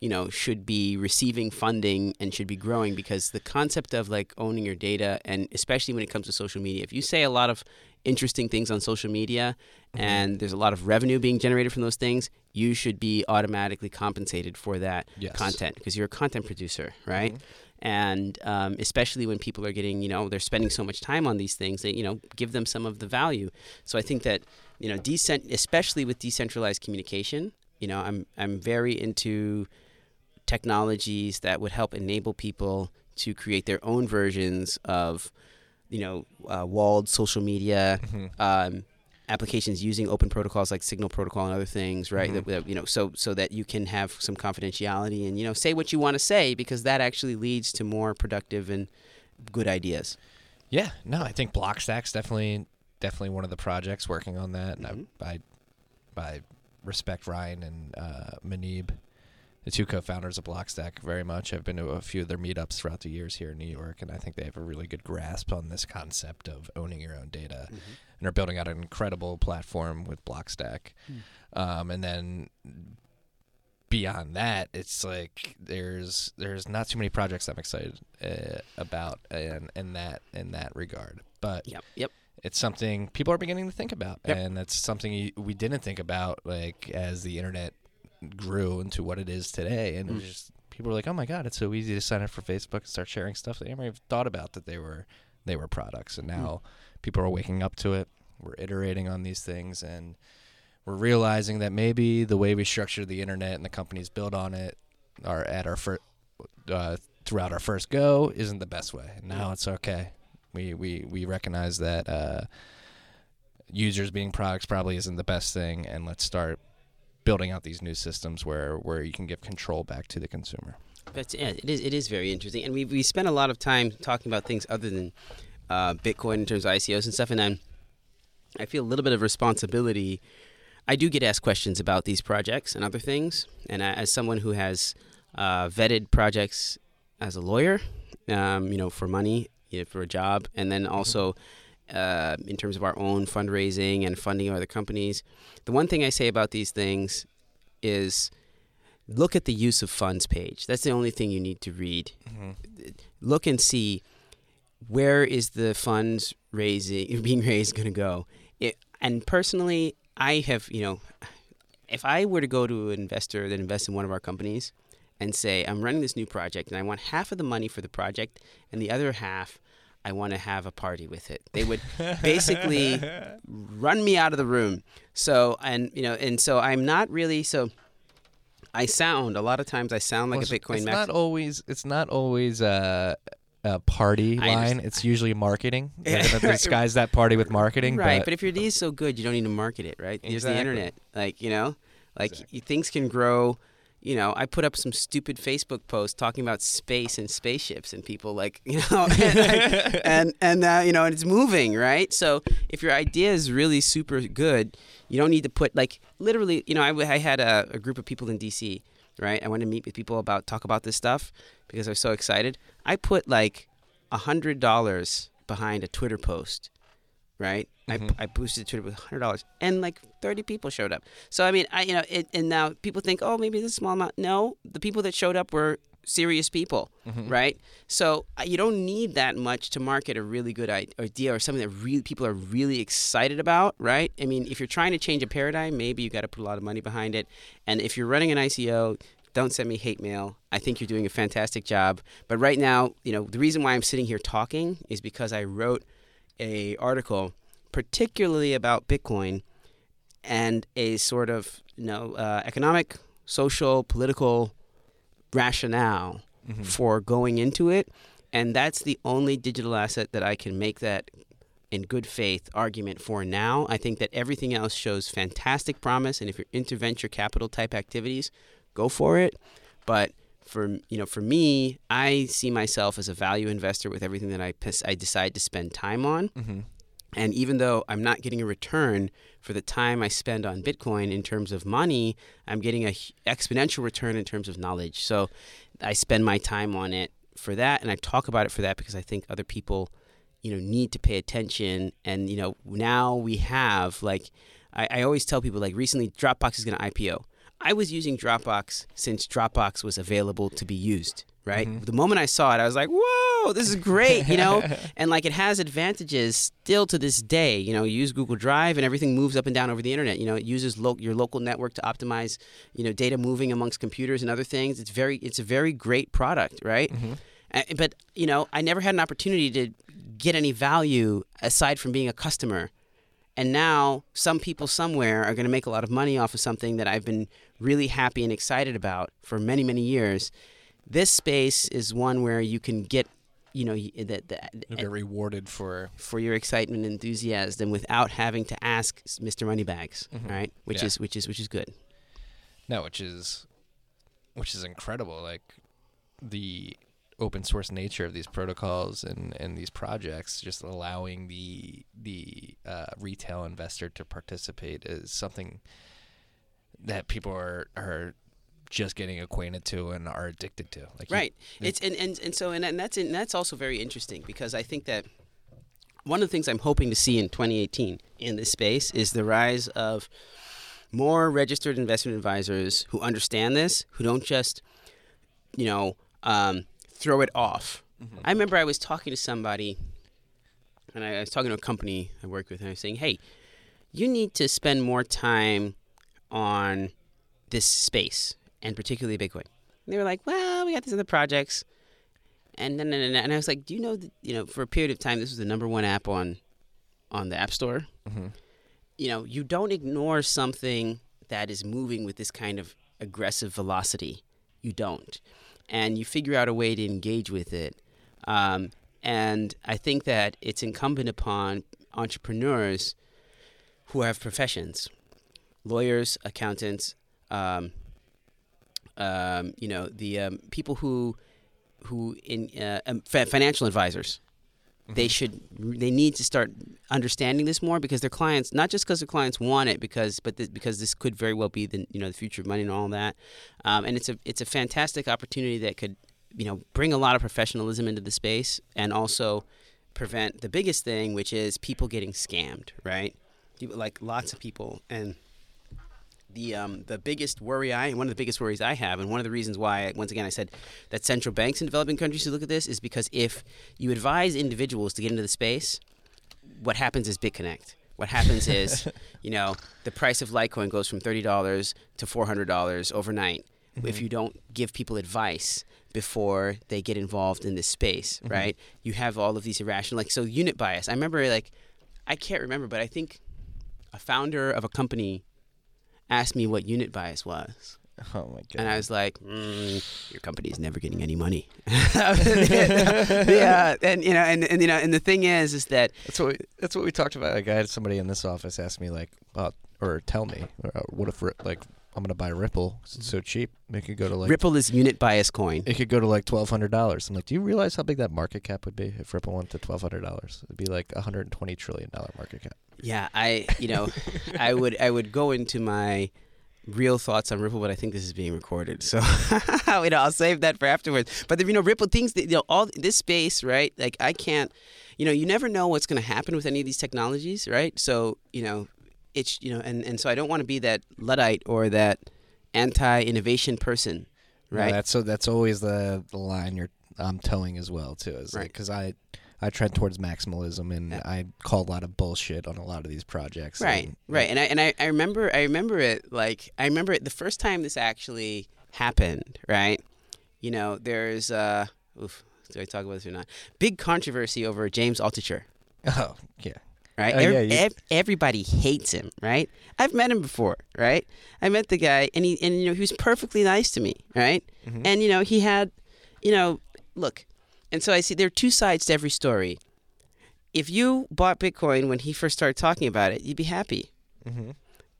Speaker 3: you know should be receiving funding and should be growing because the concept of like owning your data and especially when it comes to social media if you say a lot of interesting things on social media
Speaker 2: Mhm.
Speaker 3: and there's a lot of revenue being generated from those things you should be automatically compensated for that
Speaker 2: Yes.
Speaker 3: content because you're a content producer right
Speaker 2: Mhm.
Speaker 3: and um, especially when people are getting you know they're spending so much time on these things they you know give them some of the value so i think that you know decent especially with decentralized communication you know i'm i'm very into technologies that would help enable people to create their own versions of you know uh, walled social media
Speaker 2: Mhm.
Speaker 3: um, applications using open protocols like Signal Protocol and other things, right?
Speaker 2: Mhm.
Speaker 3: That, that, you know, so so that you can have some confidentiality and you know say what you want to say because that actually leads to more productive and good ideas.
Speaker 2: Yeah, no, I think Blockstack's definitely definitely one of the projects working on that. And
Speaker 3: Mhm.
Speaker 2: I, I, I respect Ryan and uh, Muneeb, the two co-founders of Blockstack, very much. I've been to a few of their meetups throughout the years here in New York, and I think they have a really good grasp on this concept of owning your own data, and are building out an incredible platform with Blockstack. Um, and then beyond that, it's like there's there's not too many projects I'm excited uh, about in in that in that regard. But
Speaker 3: Yep. Yep.
Speaker 2: it's something people are beginning to think about,
Speaker 3: Yep.
Speaker 2: and that's something we didn't think about like as the internet grew into what it is today, and
Speaker 3: Mm.
Speaker 2: just people were like, "Oh my god, it's so easy to sign up for Facebook and start sharing stuff." They never even thought about that they were they were products, and now people are waking up to it. We're iterating on these things, and we're realizing that maybe the way we structure the internet and the companies built on it are at our first uh, throughout our first go isn't the best way. And now it's okay. We we we recognize that uh, users being products probably isn't the best thing, and let's start building out these new systems where where you can give control back to the consumer.
Speaker 3: But yeah, it is it is very interesting, and we we spent a lot of time talking about things other than uh, Bitcoin in terms of ICOs and stuff, and then I feel a little bit of responsibility. I do get asked questions about these projects and other things, and I, as someone who has uh, vetted projects as a lawyer, um, you know, for money, you know, for a job, and then also uh, in terms of our own fundraising and funding of other companies, the one thing I say about these things is look at the use of funds page. That's the only thing you need to read. Look and see where is the funds raising being raised going to go. It, and personally, I have you know, if I were to go to an investor that invests in one of our companies and say I'm running this new project and I want half of the money for the project and the other half. I want to have a party with it. They would basically run me out of the room. So and you know and so I'm not really so. I sound a lot of times I sound like
Speaker 2: Well,
Speaker 3: a Bitcoin
Speaker 2: It's
Speaker 3: max.
Speaker 2: not always. It's not always a, a party line. It's usually marketing.
Speaker 3: Yeah,
Speaker 2: They're gonna disguise that party with marketing.
Speaker 3: right,
Speaker 2: but,
Speaker 3: but if your D is so good, you don't need to market it, right? There's the internet, like you know, like
Speaker 2: Exactly.
Speaker 3: things can grow. You know, I put up some stupid Facebook post talking about space and spaceships, and people like, you know, and and, and uh, you know, and it's moving, right? So if your idea is really super good, you don't need to put like literally. You know, I, I had a, a group of people in DC, right? I wanted to meet with people about talk about this stuff because I was so excited. I put like a hundred dollars behind a Twitter post, right?
Speaker 2: Mhm.
Speaker 3: I, I boosted Twitter with hundred dollars, and like thirty people showed up. So I mean, I you know, it, and now people think, oh, maybe this a small amount. No, the people that showed up were serious people, right? So uh, you don't need that much to market a really good idea or something that really people are really excited about, right? I mean, if you're trying to change a paradigm, maybe you got to put a lot of money behind it. And if you're running an ICO, don't send me hate mail. I think you're doing a fantastic job. But right now, you know, the reason why I'm sitting here talking is because I wrote a article particularly about Bitcoin and a sort of you know uh, economic, social, political rationale for going into it, and that's the only digital asset that I can make that in good faith argument for now. I think that everything else shows fantastic promise, and if you're into venture capital type activities, go for it. But for you know, for me, I see myself as a value investor with everything that I I decide to spend time on.
Speaker 2: Mm-hmm.
Speaker 3: And even though I'm not getting a return for the time I spend on Bitcoin in terms of money, I'm getting a h- exponential return in terms of knowledge. So I spend my time on it for that, and I talk about it for that because I think other people, you know, need to pay attention. And you know, now we have like, I, I always tell people like recently Dropbox is going to IPO. I was using Dropbox since Dropbox was available to be used. Right. The moment I saw it, I was like, "Whoa, this is great!" You know, and like it has advantages still to this day. You know, you use Google Drive and everything moves up and down over the internet. You know, it uses lo- your local network to optimize, you know, data moving amongst computers and other things. It's very, it's a very great product, right? Uh, but you know, I never had an opportunity to get any value aside from being a customer. And now some people somewhere are going to make a lot of money off of something that I've been really happy and excited about for many, many years. This space is one where you can get, you know, y- the, the,
Speaker 2: get rewarded for
Speaker 3: for your excitement and enthusiasm without having to ask Mr. Moneybags, right? Which
Speaker 2: Mm-hmm. Yeah.
Speaker 3: is which is which is good.
Speaker 2: no, which is which is incredible. Like the open source nature of these protocols and, and these projects, just allowing the the uh, retail investor to participate is something that people are are just getting acquainted to and are addicted to. Like you-
Speaker 3: Right. It's and, and, and so and, and that's and that's also very interesting because I think that one of the things I'm hoping to see in 2018 in this space is the rise of more registered investment advisors who understand this, who don't just, you know, um, throw it off. I remember I was talking to somebody, and I was talking to a company I work with, and I was saying, "Hey, you need to spend more time on this space, and particularly Bitcoin." And they were like, "Well, we got these other projects." And then, and, and I was like, "Do you know that you know for a period of time this was the number one app on on the App Store?
Speaker 2: Mhm.
Speaker 3: You know, you don't ignore something that is moving with this kind of aggressive velocity. You don't, and you figure out a way to engage with it. Um, and I think that it's incumbent upon entrepreneurs who have professions, lawyers, accountants, um, um, you know, the um, people who who in uh, um, financial advisors. They should. They need to start understanding this more because their clients, not just because their clients want it, because but because this could very well be the you know the future of money and all that. Um, and it's a it's a fantastic opportunity that could you know bring a lot of professionalism into the space and also prevent the biggest thing, which is people getting scammed. Right, like lots of people and the um, the biggest worry I and one of the biggest worries I have, and one of the reasons why once again I said that central banks in developing countries should look at this is because if you advise individuals to get into the space, what happens is BitConnect. What happens is, you know, the price of Litecoin goes from thirty dollars to four hundred dollars overnight. If you don't give people advice before they get involved in this space, right? You have all of these irrational, like so unit bias. I remember like, I can't remember, but I think a founder of a company asked me what unit bias was.
Speaker 2: Oh my god.
Speaker 3: And I was like, mm, "Your company is never getting any money." yeah, and you know, and, and you know, and the thing is, is that
Speaker 2: That's what we, that's what we talked about. Like I had somebody in this office ask me like, uh, or tell me, uh, what if like I'm gonna buy Ripple? 'cause It's so cheap. It could go to like
Speaker 3: Ripple is unit bias coin.
Speaker 2: it could go to like twelve hundred dollars. I'm like, do you realize how big that market cap would be if Ripple went to twelve hundred dollars? It'd be like a hundred and twenty trillion dollar market cap.
Speaker 3: Yeah, I, you know, I would, I would go into my real thoughts on Ripple, but I think this is being recorded, so you know, I'll save that for afterwards. But you know, Ripple things, that, you know, all this space, right? Like I can't, you know, you never know what's going to happen with any of these technologies, right? So you know, it's you know, and and so I don't want to be that luddite or that anti-innovation person,
Speaker 2: No,
Speaker 3: right?
Speaker 2: that's so. That's always the the line you're I'm towing as well too. Is
Speaker 3: Right.
Speaker 2: because I I trend towards maximalism and
Speaker 3: Yeah.
Speaker 2: I call a lot of bullshit on a lot of these projects.
Speaker 3: Right,
Speaker 2: and-
Speaker 3: right. And I and I, I remember I remember it like I remember it the first time this actually happened, right? You know, there's uh oof, do I talk about this or not? Big controversy over James Altucher.
Speaker 2: Oh yeah.
Speaker 3: Right,
Speaker 2: Oh,
Speaker 3: Ev-
Speaker 2: yeah, you-
Speaker 3: ev- everybody hates him. Right, I've met him before. Right, I met the guy, and he and you know he was perfectly nice to me. Right,
Speaker 2: Mhm.
Speaker 3: and you know he had, you know, look, and so I see there are two sides to every story. If you bought Bitcoin when he first started talking about it, you'd be happy.
Speaker 2: Mm-hmm.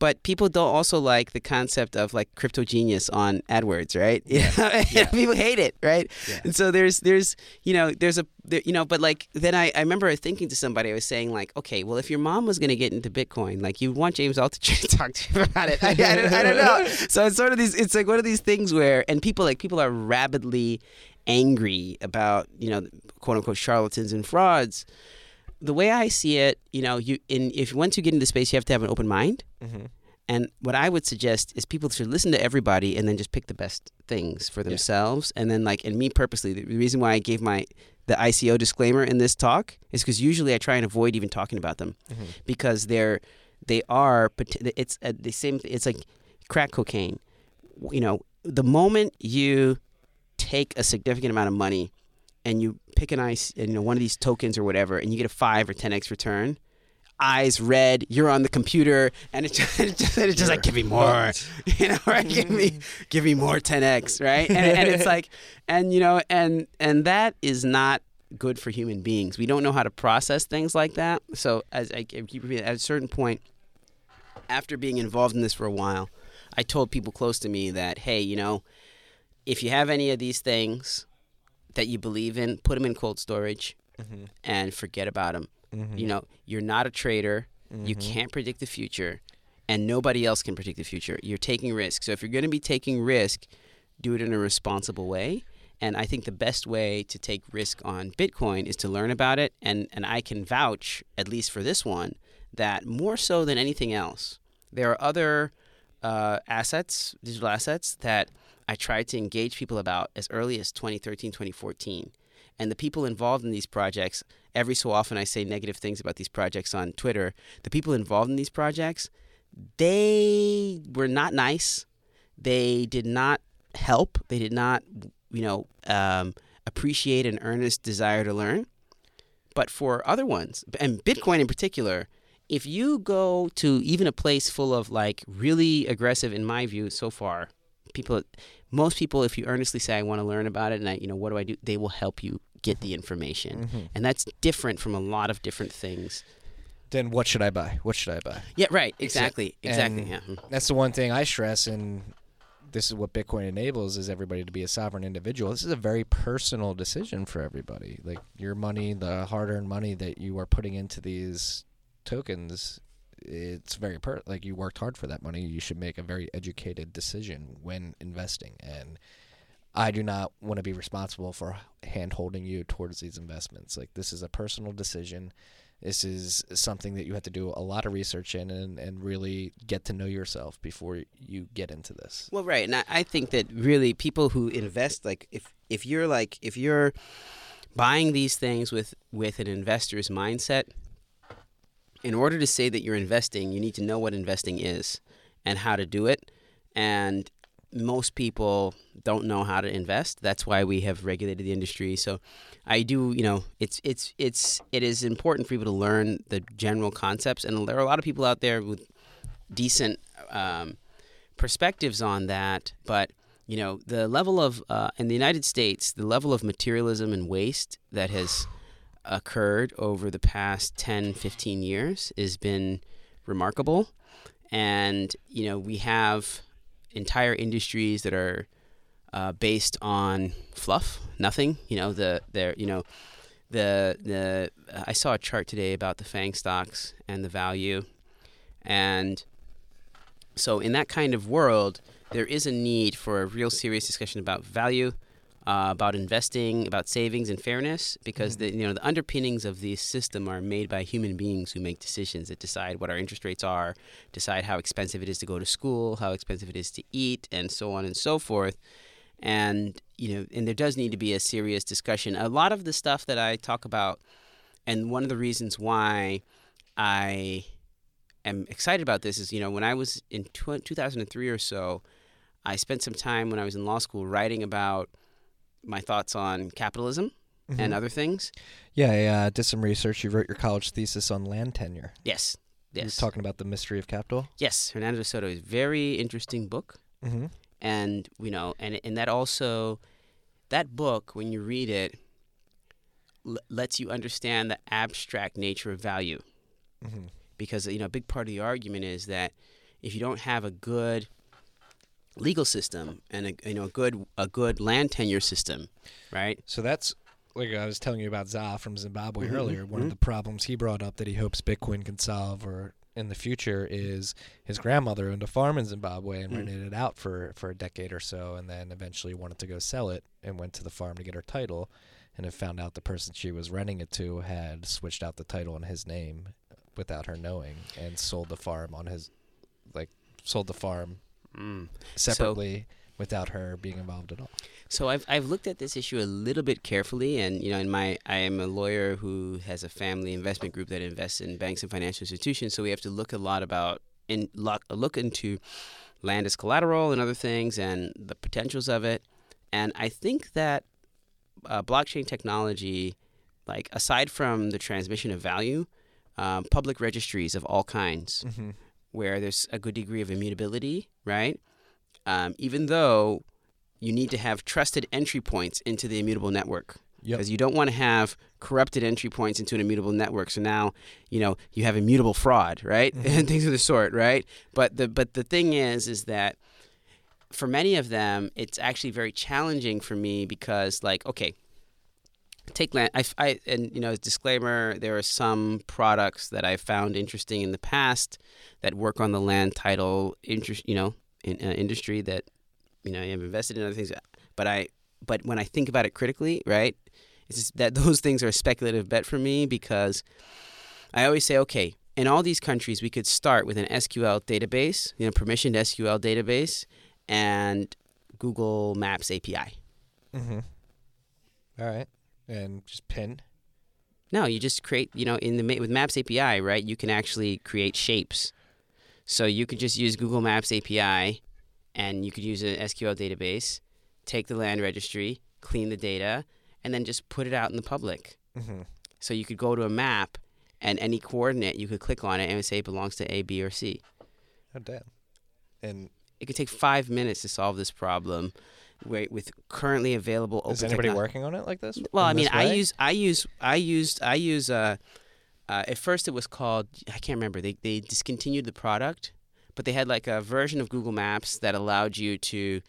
Speaker 3: But people don't also like the concept of like crypto genius on AdWords, right?
Speaker 2: Yeah. Yeah.
Speaker 3: people hate it, right?
Speaker 2: Yeah.
Speaker 3: And so there's there's you know there's a there, you know but like then I, I remember thinking to somebody I was saying like okay well if your mom was gonna get into Bitcoin like you'd want James Altucher to talk to you about it I, I, don't, I don't know so it's sort of these it's like one of these things where and people like people are rabidly angry about you know quote unquote charlatans and frauds the way I see it you know you in if once you get into space you have to have an open mind
Speaker 2: Mm-hmm.
Speaker 3: and what I would suggest is people should listen to everybody and then just pick the best things for themselves. And then like, and me purposely, the reason why I gave my the ICO disclaimer in this talk is because usually I try and avoid even talking about them
Speaker 2: Mm-hmm.
Speaker 3: because they're they are it's uh, the same. It's like crack cocaine. You know, the moment you take a significant amount of money and you pick an ice, you know, one of these tokens or whatever, and you get a five or ten x return. Eyes red, you're on the computer, and it's just, it's just, it's just like give me more, you know, right? give me, mm. give me more 10x, right? And, and it's like, and you know, and and that is not good for human beings. We don't know how to process things like that. So as I keep repeating, at a certain point, after being involved in this for a while, I told people close to me that, hey, you know, if you have any of these things that you believe in, put them in cold storage
Speaker 2: Mm-hmm.
Speaker 3: and forget about them.
Speaker 2: Mm-hmm.
Speaker 3: You know, you're not a trader. You
Speaker 2: Mhm.
Speaker 3: can't predict the future, and nobody else can predict the future. You're taking risk. So if you're going to be taking risk, do it in a responsible way. And I think the best way to take risk on Bitcoin is to learn about it. And, and I can vouch, at least for this one, that more so than anything else, there are other uh, assets, digital assets, that I tried to engage people about as early as 2013, 2014. And the people involved in these projects, every so often I say negative things about these projects on Twitter. The people involved in these projects, they were not nice. They did not help. They did not, you know, um, appreciate an earnest desire to learn. But for other ones, and Bitcoin in particular, if you go to even a place full of like really aggressive, in my view, so far, people, most people, if you earnestly say, I want to learn about it and I, you know, what do I do? They will help you get the information.
Speaker 2: Mm-hmm.
Speaker 3: And that's different from a lot of different things.
Speaker 2: Then what should I buy? What should I buy?
Speaker 3: Yeah, right.
Speaker 2: Exact-
Speaker 3: Exactly. Exactly. Yeah.
Speaker 2: That's the one thing I stress, and this is what Bitcoin enables: is everybody to be a sovereign individual. This is a very personal decision for everybody. Like your money, the hard-earned money that you are putting into these tokens, it's very per like you worked hard for that money. You should make a very educated decision when investing, and I do not want to be responsible for hand holding you towards these investments. Like this is a personal decision. This is something that you have to do a lot of research in and, and really get to know yourself before you get into this.
Speaker 3: Well, right, and I, I think that really people who invest, like if if you're like if you're buying these things with with an investor's mindset, in order to say that you're investing, you need to know what investing is and how to do it, and most people don't know how to invest. That's why we have regulated the industry. So I do, you know, it's it's it's it is important for people to learn the general concepts, and there are a lot of people out there with decent um, perspectives on that. But you know, the level of uh, in the United States, the level of materialism and waste that has occurred over the past 10, 15 years has been remarkable. And you know, we have entire industries that are uh, based on fluff, nothing. You know, the there, you know, the the I saw a chart today about the Fang stocks and the value, and so in that kind of world, there is a need for a real serious discussion about value, uh, about investing, about savings and fairness, because the you know the underpinnings of this system are made by human beings who make decisions that decide what our interest rates are, decide how expensive it is to go to school, how expensive it is to eat, and so on and so forth. and you know, and there does need to be a serious discussion. A lot of the stuff that I talk about, and one of the reasons why I am excited about this is, you know, when I was in tw- 2003 or so, I spent some time when I was in law school writing about my thoughts on capitalism and
Speaker 2: Mhm.
Speaker 3: other things.
Speaker 2: Yeah, I uh, did some research. You wrote your college thesis on land tenure.
Speaker 3: Yes, yes,
Speaker 2: talking about the mystery of capital.
Speaker 3: yes. Hernando de Soto is a very interesting book.
Speaker 2: Mm-hmm.
Speaker 3: and you know and and that also that book when you read it l- lets you understand the abstract nature of value
Speaker 2: Mm-hmm.
Speaker 3: because you know a big part of the argument is that if you don't have a good legal system and a you know a good a good land tenure system right
Speaker 2: So that's like I was telling you about Za from Zimbabwe
Speaker 3: Mhm,
Speaker 2: earlier. One
Speaker 3: mhm.
Speaker 2: of the problems he brought up that he hopes Bitcoin can solve or in the future is his grandmother owned a farm in Zimbabwe and
Speaker 3: Mm.
Speaker 2: rented it out for, for a decade or so and then eventually wanted to go sell it and went to the farm to get her title and found out the person she was renting it to had switched out the title in his name without her knowing and sold the farm on his like sold the farm
Speaker 3: mm.
Speaker 2: separately without her being involved at all.
Speaker 3: So I've I've looked at this issue a little bit carefully, and you know, in my I am a lawyer who has a family investment group that invests in banks and financial institutions. So we have to look a lot about in look, look into land as collateral and other things, and the potentials of it. And I think that uh, blockchain technology, like aside from the transmission of value, um, public registries of all kinds
Speaker 2: Mm-hmm.
Speaker 3: Where there's a good degree of immutability, right? Um, even though you need to have trusted entry points into the immutable network.
Speaker 2: Yep.
Speaker 3: Because you don't want to have corrupted entry points into an immutable network. So now, you know, you have immutable fraud, right?
Speaker 2: Mhm.
Speaker 3: And things of the sort, right? But the but the thing is, is that for many of them, it's actually very challenging for me because, like, okay, take land. I, I and you know, disclaimer: there are some products that I found interesting in the past that work on the land title interest, you know, in, uh, industry that you know I've invested in other things. But I, but when I think about it critically, right, it's just that those things are a speculative bet for me because I always say, okay, in all these countries, we could start with an SQL database, you know, permissioned SQL database, and Google Maps API.
Speaker 2: Mm-hmm. All right. And just pin.
Speaker 3: No, you just create, you know, in the with Maps API, right? You can actually create shapes. So you could just use Google Maps API, and you could use an SQL database, take the land registry, clean the data, and then just put it out in the public.
Speaker 2: Mm-hmm.
Speaker 3: So you could go to a map, and any coordinate, you could click on it and it would say it belongs to A, B, or C.
Speaker 2: Oh damn. And
Speaker 3: It could take five minutes to solve this problem, where, with currently available open
Speaker 2: is anybody
Speaker 3: techno-
Speaker 2: working on it like this?
Speaker 3: Well, I mean, I use, I use, I used, I use. Uh, uh, at first, it was called. I can't remember. They they discontinued the product, but they had like a version of Google Maps that allowed you to.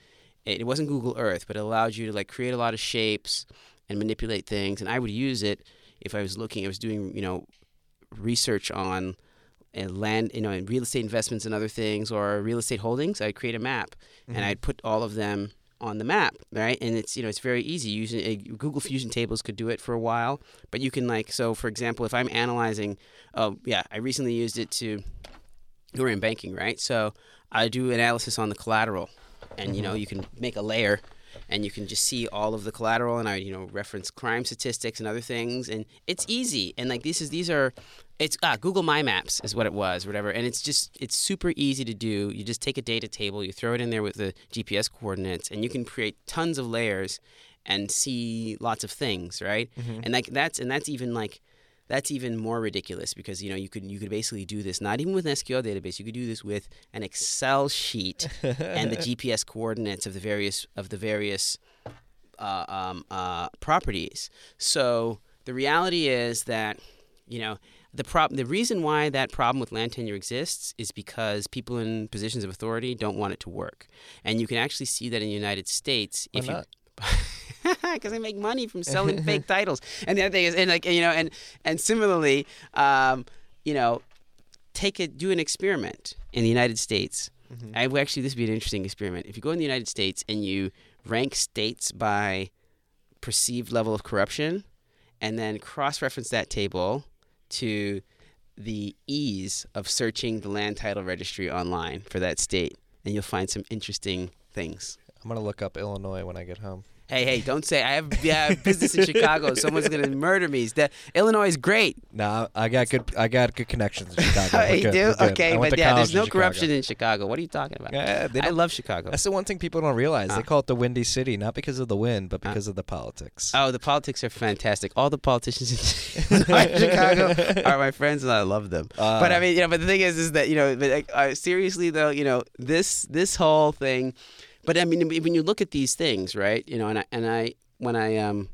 Speaker 3: It, it wasn't Google Earth, but it allowed you to like create a lot of shapes and manipulate things. And I would use it if I was looking. I was doing, you know, research on. uh land, you know, in real estate investments and other things, or real estate holdings, I'd create a map
Speaker 2: Mhm.
Speaker 3: and I'd put all of them on the map, right? And it's you know it's very easy using uh, Google Fusion tables could do it for a while, but you can like so for example, if I'm analyzing, oh yeah, I recently used it to, we're in banking, right? So I do analysis on the collateral, and you know
Speaker 2: Mhm.
Speaker 3: you can make a layer, and you can just see all of the collateral, and I you know reference crime statistics and other things, and it's easy, and like this is these are. It's ah, Google My Maps is what it was, whatever, and it's just it's super easy to do. You just take a data table, you throw it in there with the GPS coordinates, and you can create tons of layers and see lots of things, right?
Speaker 2: Mhm.
Speaker 3: And like that's and that's even like that's even more ridiculous because you know you could you could basically do this not even with an SQL database. You could do this with an Excel sheet and the GPS coordinates of the various of the various uh, um, uh, properties. So the reality is that you know the problem the reason why that problem with land tenure exists is because people in positions of authority don't want it to work, and you can actually see that in the United States
Speaker 2: Why
Speaker 3: if you because they make money from selling fake titles. And the other thing is, and like you know, and and similarly, um, you know, take it, do an experiment in the United States.
Speaker 2: Mhm.
Speaker 3: I actually this would be an interesting experiment. If you go in the United States and you rank states by perceived level of corruption, and then cross-reference that table to the ease of searching the land title registry online for that state, and you'll find some interesting things.
Speaker 2: I'm gonna look up Illinois when I get home.
Speaker 3: Hey, hey, don't say I have yeah, business in Chicago. Someone's gonna murder me. Illinois is great.
Speaker 2: No, I got good. I got good connections in Chicago.
Speaker 3: You
Speaker 2: good,
Speaker 3: do? Okay, but yeah, there's no
Speaker 2: Chicago.
Speaker 3: corruption in Chicago. What are you talking about?
Speaker 2: Yeah,
Speaker 3: I love Chicago.
Speaker 2: That's the one thing people don't realize.
Speaker 3: Ah.
Speaker 2: They call it the Windy City, not because of the wind, but
Speaker 3: Ah.
Speaker 2: because of the politics.
Speaker 3: Oh, the politics are fantastic. All the politicians in Chicago are my friends, and I love them.
Speaker 2: Uh,
Speaker 3: but I mean, you know, but the thing is, is that you know, but uh, seriously though, you know, this this whole thing. But I mean, when you look at these things, right? You know, and I and I when I um,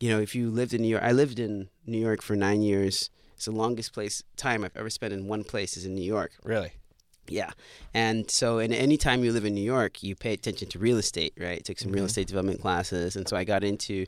Speaker 3: you know, if you lived in New York, I lived in New York for nine years. It's the longest place time I've ever spent in one place is in New York.
Speaker 2: really?
Speaker 3: Yeah. And so, and any time you live in New York, you pay attention to real estate, right? Took some real
Speaker 2: Mhm.
Speaker 3: estate development classes. And so I got into,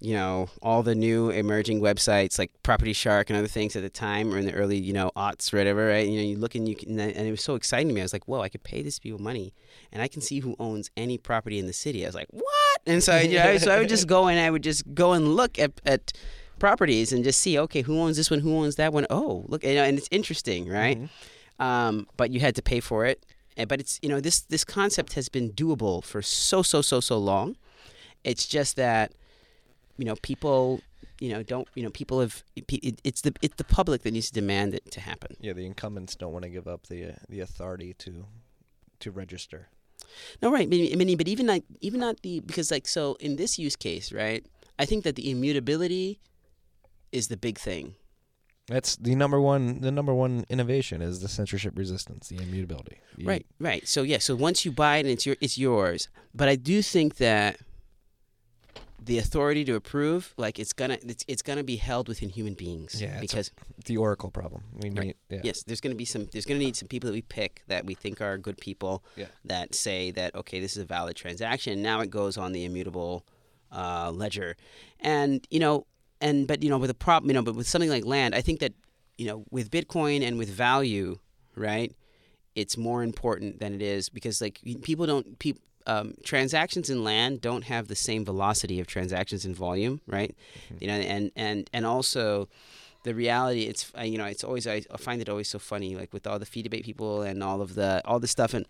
Speaker 3: you know, all the new emerging websites like PropertyShark and other things at the time or in the early, you know, aughts, or whatever, right? You know, you look and you can, and it was so exciting to me. I was like, whoa, I could pay these people money and I can see who owns any property in the city. I was like, what? And so, I, you know, so I would just go and I would just go and look at, at properties and just see, okay, who owns this one? Who owns that one? Oh, look, you know, and it's interesting, right?
Speaker 2: Mhm.
Speaker 3: um, but you had to pay for it. Uh, But it's you know this this concept has been doable for so so so so long. It's just that you know people you know don't you know people have it, it's the it's the public that needs to demand it to happen.
Speaker 2: Yeah, the incumbents don't want to give up the uh, the authority to to register.
Speaker 3: No, right. I mean, but even like even not the because like so in this use case, right? I think that the immutability is the big thing.
Speaker 2: That's the number one. The number one innovation is the censorship resistance, the immutability. You-
Speaker 3: Right, right. So yeah, so once you buy it and it's your it's yours. But I do think that the authority to approve, like it's gonna it's, it's gonna be held within human beings.
Speaker 2: Yeah, it's a-
Speaker 3: Because
Speaker 2: The Oracle problem. We
Speaker 3: Right.
Speaker 2: need. Yeah.
Speaker 3: yes, there's gonna be some there's gonna need some people that we pick that we think are good people
Speaker 2: Yeah.
Speaker 3: that say that okay, this is a valid transaction. Now it goes on the immutable uh, ledger, and you know, and but you know, with a problem, you know, but with something like land, I think that you know, with Bitcoin and with value, right? It's more important than it is because like people don't people. Um, transactions in land don't have the same velocity of transactions in volume, right? You know, and and and also the reality it's uh, you know it's always I, I find it always so funny like with all the fee debate people and all of the all the stuff and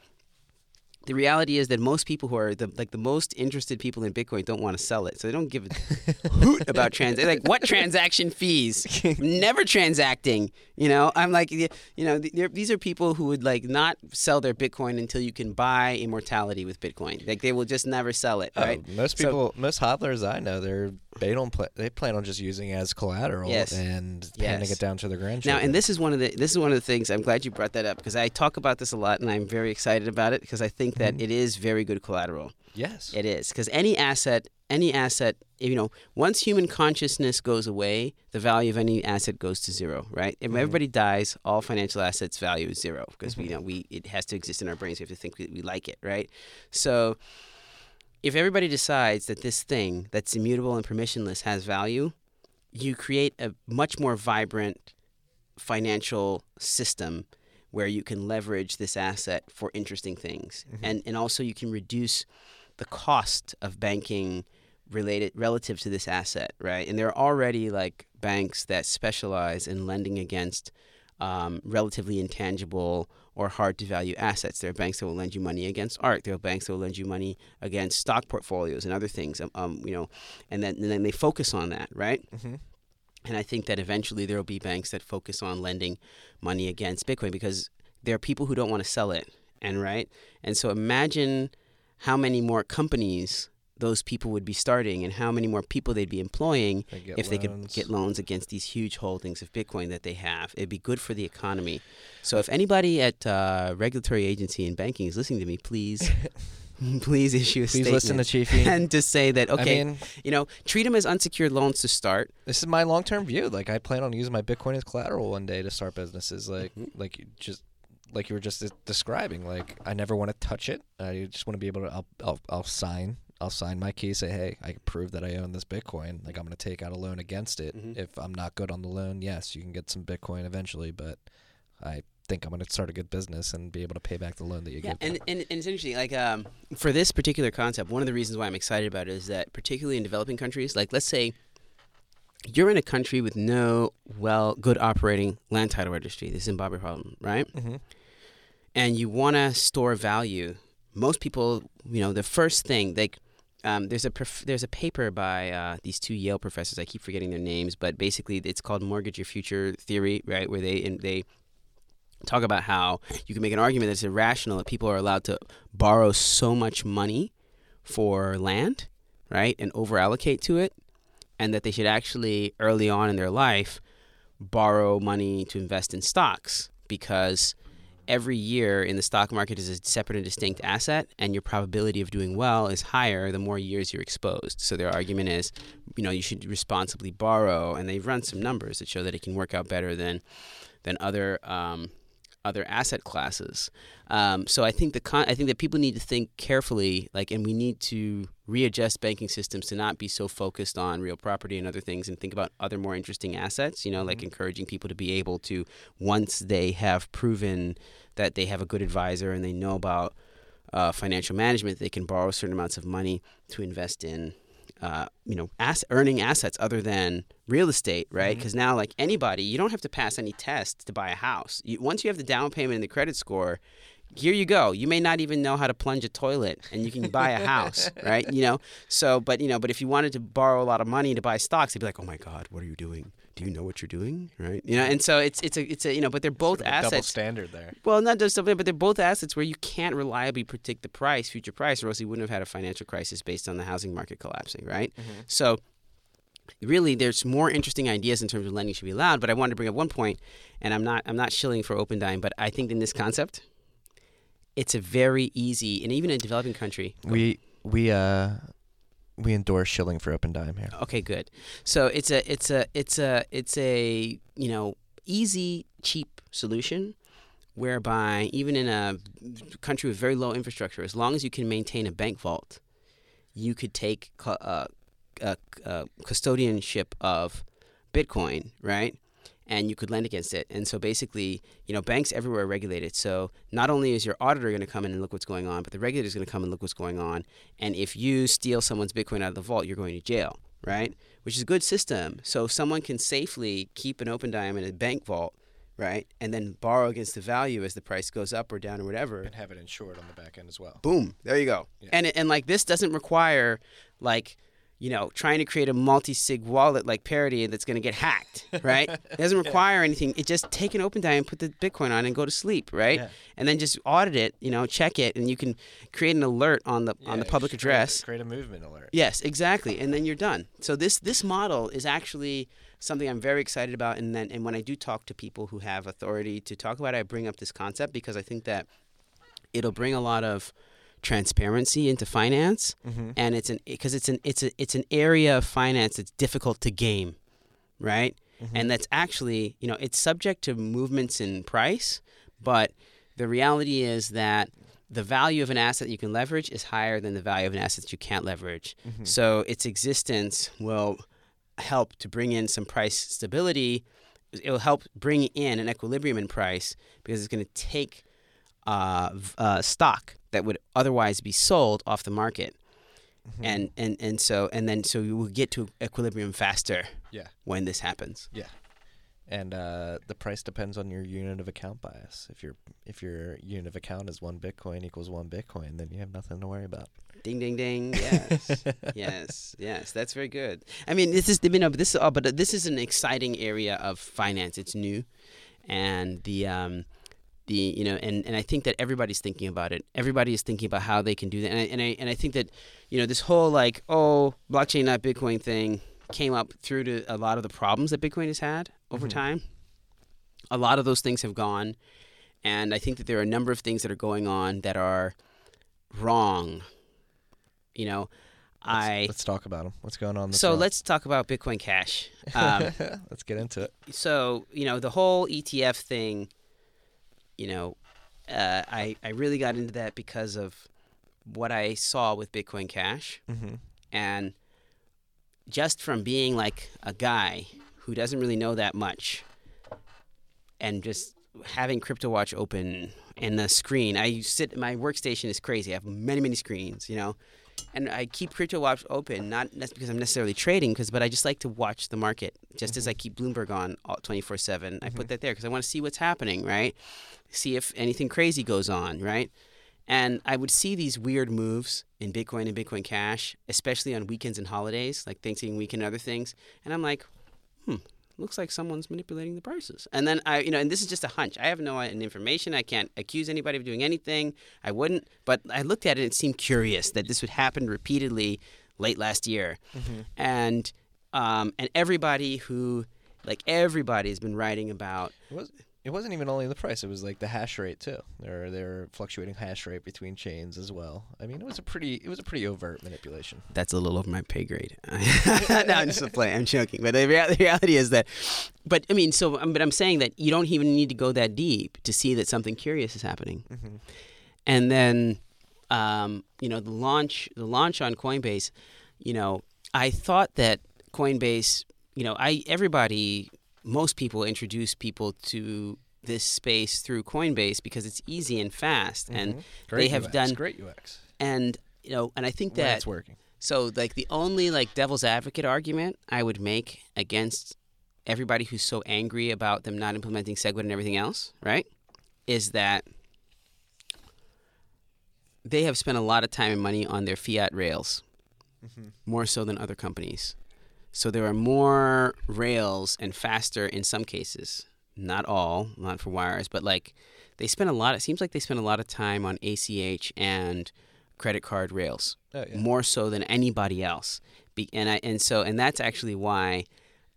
Speaker 3: the reality is that most people who are the like the most interested people in Bitcoin don't want to sell it, so they don't give a hoot about trans. Like what transaction fees? Never transacting. You know, I'm like, you know, these are people who would like not sell their Bitcoin until you can buy immortality with Bitcoin. Like they will just never sell it,
Speaker 2: Oh,
Speaker 3: right?
Speaker 2: most
Speaker 3: So-
Speaker 2: people, most hodlers I know, they're they don't play. They plan on just using it as collateral
Speaker 3: Yes.
Speaker 2: and handing
Speaker 3: Yes.
Speaker 2: it down to their grandchildren.
Speaker 3: Now, and this is one of the this is one of the things I'm glad you brought that up because I talk about this a lot and I'm very excited about it because I think that
Speaker 2: Mhm.
Speaker 3: it is very good collateral.
Speaker 2: yes,
Speaker 3: It is because any asset, any asset, you know, once human consciousness goes away, the value of any asset goes to zero, right? If
Speaker 2: Mhm.
Speaker 3: everybody dies, all financial assets value is zero because
Speaker 2: Mhm.
Speaker 3: we you know we it has to exist in our brains. We have to think we, we like it, right? So, if everybody decides that this thing that's immutable and permissionless has value, you create a much more vibrant financial system where you can leverage this asset for interesting things
Speaker 2: Mhm.
Speaker 3: and and also you can reduce the cost of banking related relative to this asset right and there are already like banks that specialize in lending against um, relatively intangible or hard to value assets. There are banks that will lend you money against art. There are banks that will lend you money against stock portfolios and other things. Um, um, you know, and then and then they focus on that, right?
Speaker 2: hmm
Speaker 3: And I think that eventually there will be banks that focus on lending money against Bitcoin because there are people who don't want to sell it. And right? And so imagine how many more companies those people would be starting and how many more people they'd be employing
Speaker 2: They
Speaker 3: if they could get loans against these huge holdings of Bitcoin that they have. It'd be good for the economy. So if anybody at uh, regulatory agency and banking is listening to me, please, please issue a
Speaker 2: Please
Speaker 3: statement
Speaker 2: listen to Chiefy.
Speaker 3: and just say that okay,
Speaker 2: I mean,
Speaker 3: you know, treat them as unsecured loans to start.
Speaker 2: this is my long-term view. Like, I plan on using my Bitcoin as collateral one day to start businesses. Like,
Speaker 3: Mhm.
Speaker 2: like just like you were just describing. Like, I never want to touch it. I just want to be able to. I'll, I'll, I'll sign. I'll sign my key. Say, hey, I can prove that I own this Bitcoin. Like, I'm going to take out a loan against it.
Speaker 3: Mhm.
Speaker 2: If I'm not good on the loan, yes, you can get some Bitcoin eventually. But I think I'm going to start a good business and be able to pay back the loan that you
Speaker 3: Yeah,
Speaker 2: give.
Speaker 3: and, and, and it's interesting. Like um, for this particular concept, one of the reasons why I'm excited about it is that particularly in developing countries, like let's say you're in a country with no well good operating land title registry, the Zimbabwe problem, right?
Speaker 2: hmm
Speaker 3: And you want to store value most people, you know, the first thing they um, there's a there's a paper by uh, these two Yale professors. I keep forgetting their names, but basically it's called Mortgage Your Future Theory, right? Where they and they talk about how you can make an argument that it's irrational that people are allowed to borrow so much money for land, right, and over allocate to it, and that they should actually early on in their life borrow money to invest in stocks because every year in the stock market is a separate and distinct asset, and your probability of doing well is higher the more years you're exposed. So their argument is, you know, you should responsibly borrow, and they've run some numbers that show that it can work out better than than other um, other asset classes. Um, so I think the con- I think that people need to think carefully, like, and we need to readjust banking systems to not be so focused on real property and other things, and think about other more interesting assets. You know, like encouraging people to be able to once they have proven that they have a good advisor and they know about uh, financial management, they can borrow certain amounts of money to invest in uh, you know, ass- earning assets other than real estate, right? Because now, like anybody, you don't have to pass any tests to buy a house. You, once you have the down payment and the credit score, here you go. You may not even know how to plunge a toilet, and you can buy a house, right? You know. So, but you know, but if you wanted to borrow a lot of money to buy stocks, they'd be like, "Oh my God, what are you doing? Do you know what you're doing?" Right? You know. And so it's it's a it's a you know, but they're both
Speaker 2: Sort of a double
Speaker 3: assets.
Speaker 2: standard there.
Speaker 3: Well, not just something, but they're both assets where you can't reliably predict the price, future price, or else you wouldn't have had a financial crisis based on the housing market collapsing, right? So, really, there's more interesting ideas in terms of lending should be allowed. But I wanted to bring up one point, and I'm not I'm not shilling for Opendime, but I think in this concept, it's a very easy, and even in a developing country,
Speaker 1: We we uh we endorse shilling for open dime here.
Speaker 3: Okay, good. So it's a it's a it's a it's a you know easy cheap solution whereby even in a country with very low infrastructure, as long as you can maintain a bank vault, you could take uh, uh, uh, custodianship of Bitcoin, right? And you could lend against it. And so basically, you know, banks everywhere are regulated. So not only is your auditor going to come in and look what's going on, but the regulator is going to come and look what's going on. And if you steal someone's Bitcoin out of the vault, you're going to jail, right? Which is a good system. So someone can safely keep an Opendime in a bank vault, right? And then borrow against the value as the price goes up or down or whatever
Speaker 2: And have it insured on the back end as well.
Speaker 3: boom there you go
Speaker 2: Yeah.
Speaker 3: and and like this doesn't require like you know trying to create a multi-sig wallet like Parity that's going to get hacked right it doesn't require anything it just take an Opendime and put the bitcoin on and go to sleep right
Speaker 2: Yeah.
Speaker 3: and then just audit it you know check it and you can create an alert on the on the public
Speaker 2: just create a-
Speaker 3: address
Speaker 2: Create a movement alert.
Speaker 3: Yes, exactly, and then you're done. So this this model is actually something I'm very excited about, and then and when I do talk to people who have authority to talk about it, I bring up this concept because I think that it'll bring a lot of transparency into finance,
Speaker 1: Mm-hmm.
Speaker 3: and it's an because it's an it's a it's an area of finance that's difficult to game, right? And that's actually you know it's subject to movements in price, but the reality is that the value of an asset you can leverage is higher than the value of an asset that you can't leverage.
Speaker 1: Mm-hmm.
Speaker 3: So its existence will help to bring in some price stability. It will help bring in an equilibrium in price because it's going to take uh, uh, stock that would otherwise be sold off the market,
Speaker 1: Mm-hmm.
Speaker 3: and, and and so and then so you will get to equilibrium faster
Speaker 1: Yeah.
Speaker 3: when this happens. Yeah.
Speaker 1: And uh, the price depends on your unit of account bias. If your if your unit of account is one Bitcoin equals one Bitcoin, then you have nothing to worry about.
Speaker 3: Ding ding ding. Yes. yes. Yes. That's very good. I mean, this is you know, this is all, but this is an exciting area of finance. It's new, and the um, the you know, and, and I think that everybody's thinking about it. Everybody is thinking about how they can do that, and I, and I and I think that you know this whole like oh blockchain not Bitcoin thing came up through to a lot of the problems that Bitcoin has had over
Speaker 1: Mhm.
Speaker 3: time. A lot of those things have gone, and I think that there are a number of things that are going on that are wrong. You know,
Speaker 1: Let's,
Speaker 3: I
Speaker 1: let's talk about them. What's going on?
Speaker 3: so
Speaker 1: wrong?
Speaker 3: let's talk about Bitcoin Cash. Um,
Speaker 1: let's get into it.
Speaker 3: so you know the whole ETF thing. You know, uh, I I really got into that because of what I saw with Bitcoin Cash,
Speaker 1: Mm-hmm.
Speaker 3: and just from being like a guy who doesn't really know that much, and just having CryptoWatch open and the screen. I sit my workstation is crazy. I have many many screens, you know, and I keep crypto CryptoWatch open not because I'm necessarily trading, because but I just like to watch the market. Just as I keep Bloomberg on twenty four seven, I put that there because I want to see what's happening, right? See if anything crazy goes on, right? And I would see these weird moves in Bitcoin and Bitcoin Cash, especially on weekends and holidays, like Thanksgiving weekend and other things. And I'm like, hmm, looks like someone's manipulating the prices. And then I, you know, and this is just a hunch. I have no information. I can't accuse anybody of doing anything. I wouldn't. But I looked at it and it seemed curious that this would happen repeatedly late last year. And um, and everybody who, like everybody, has been writing about
Speaker 2: was. It wasn't even only the price; it was like the hash rate too. There, there fluctuating hash rate between chains as well. I mean, it was a pretty, it was a pretty overt manipulation.
Speaker 3: that's a little over my pay grade. no, I'm just playing. I'm joking. But the, rea- the reality is that, but I mean, so, um, but I'm saying that you don't even need to go that deep to see that something curious is happening. And then, um, you know, the launch, the launch on Coinbase, you know, I thought that Coinbase, you know, I everybody, most people introduce people to this space through Coinbase because it's easy and fast, and mm-hmm.
Speaker 2: Great
Speaker 3: they have
Speaker 2: UX,
Speaker 3: done,
Speaker 2: great UX.
Speaker 3: and you know, and I think that
Speaker 2: it's working.
Speaker 3: so, like, the only like devil's advocate argument I would make against everybody who's so angry about them not implementing SegWit and everything else, right, is that they have spent a lot of time and money on their fiat rails, mm-hmm. more so than other companies. So there are more rails and faster in some cases. Not all, not for wires, but like they spend a lot. It seems like they spend a lot of time on ACH and credit card rails
Speaker 2: Oh, yeah.
Speaker 3: more so than anybody else. Be, and I, and so and that's actually why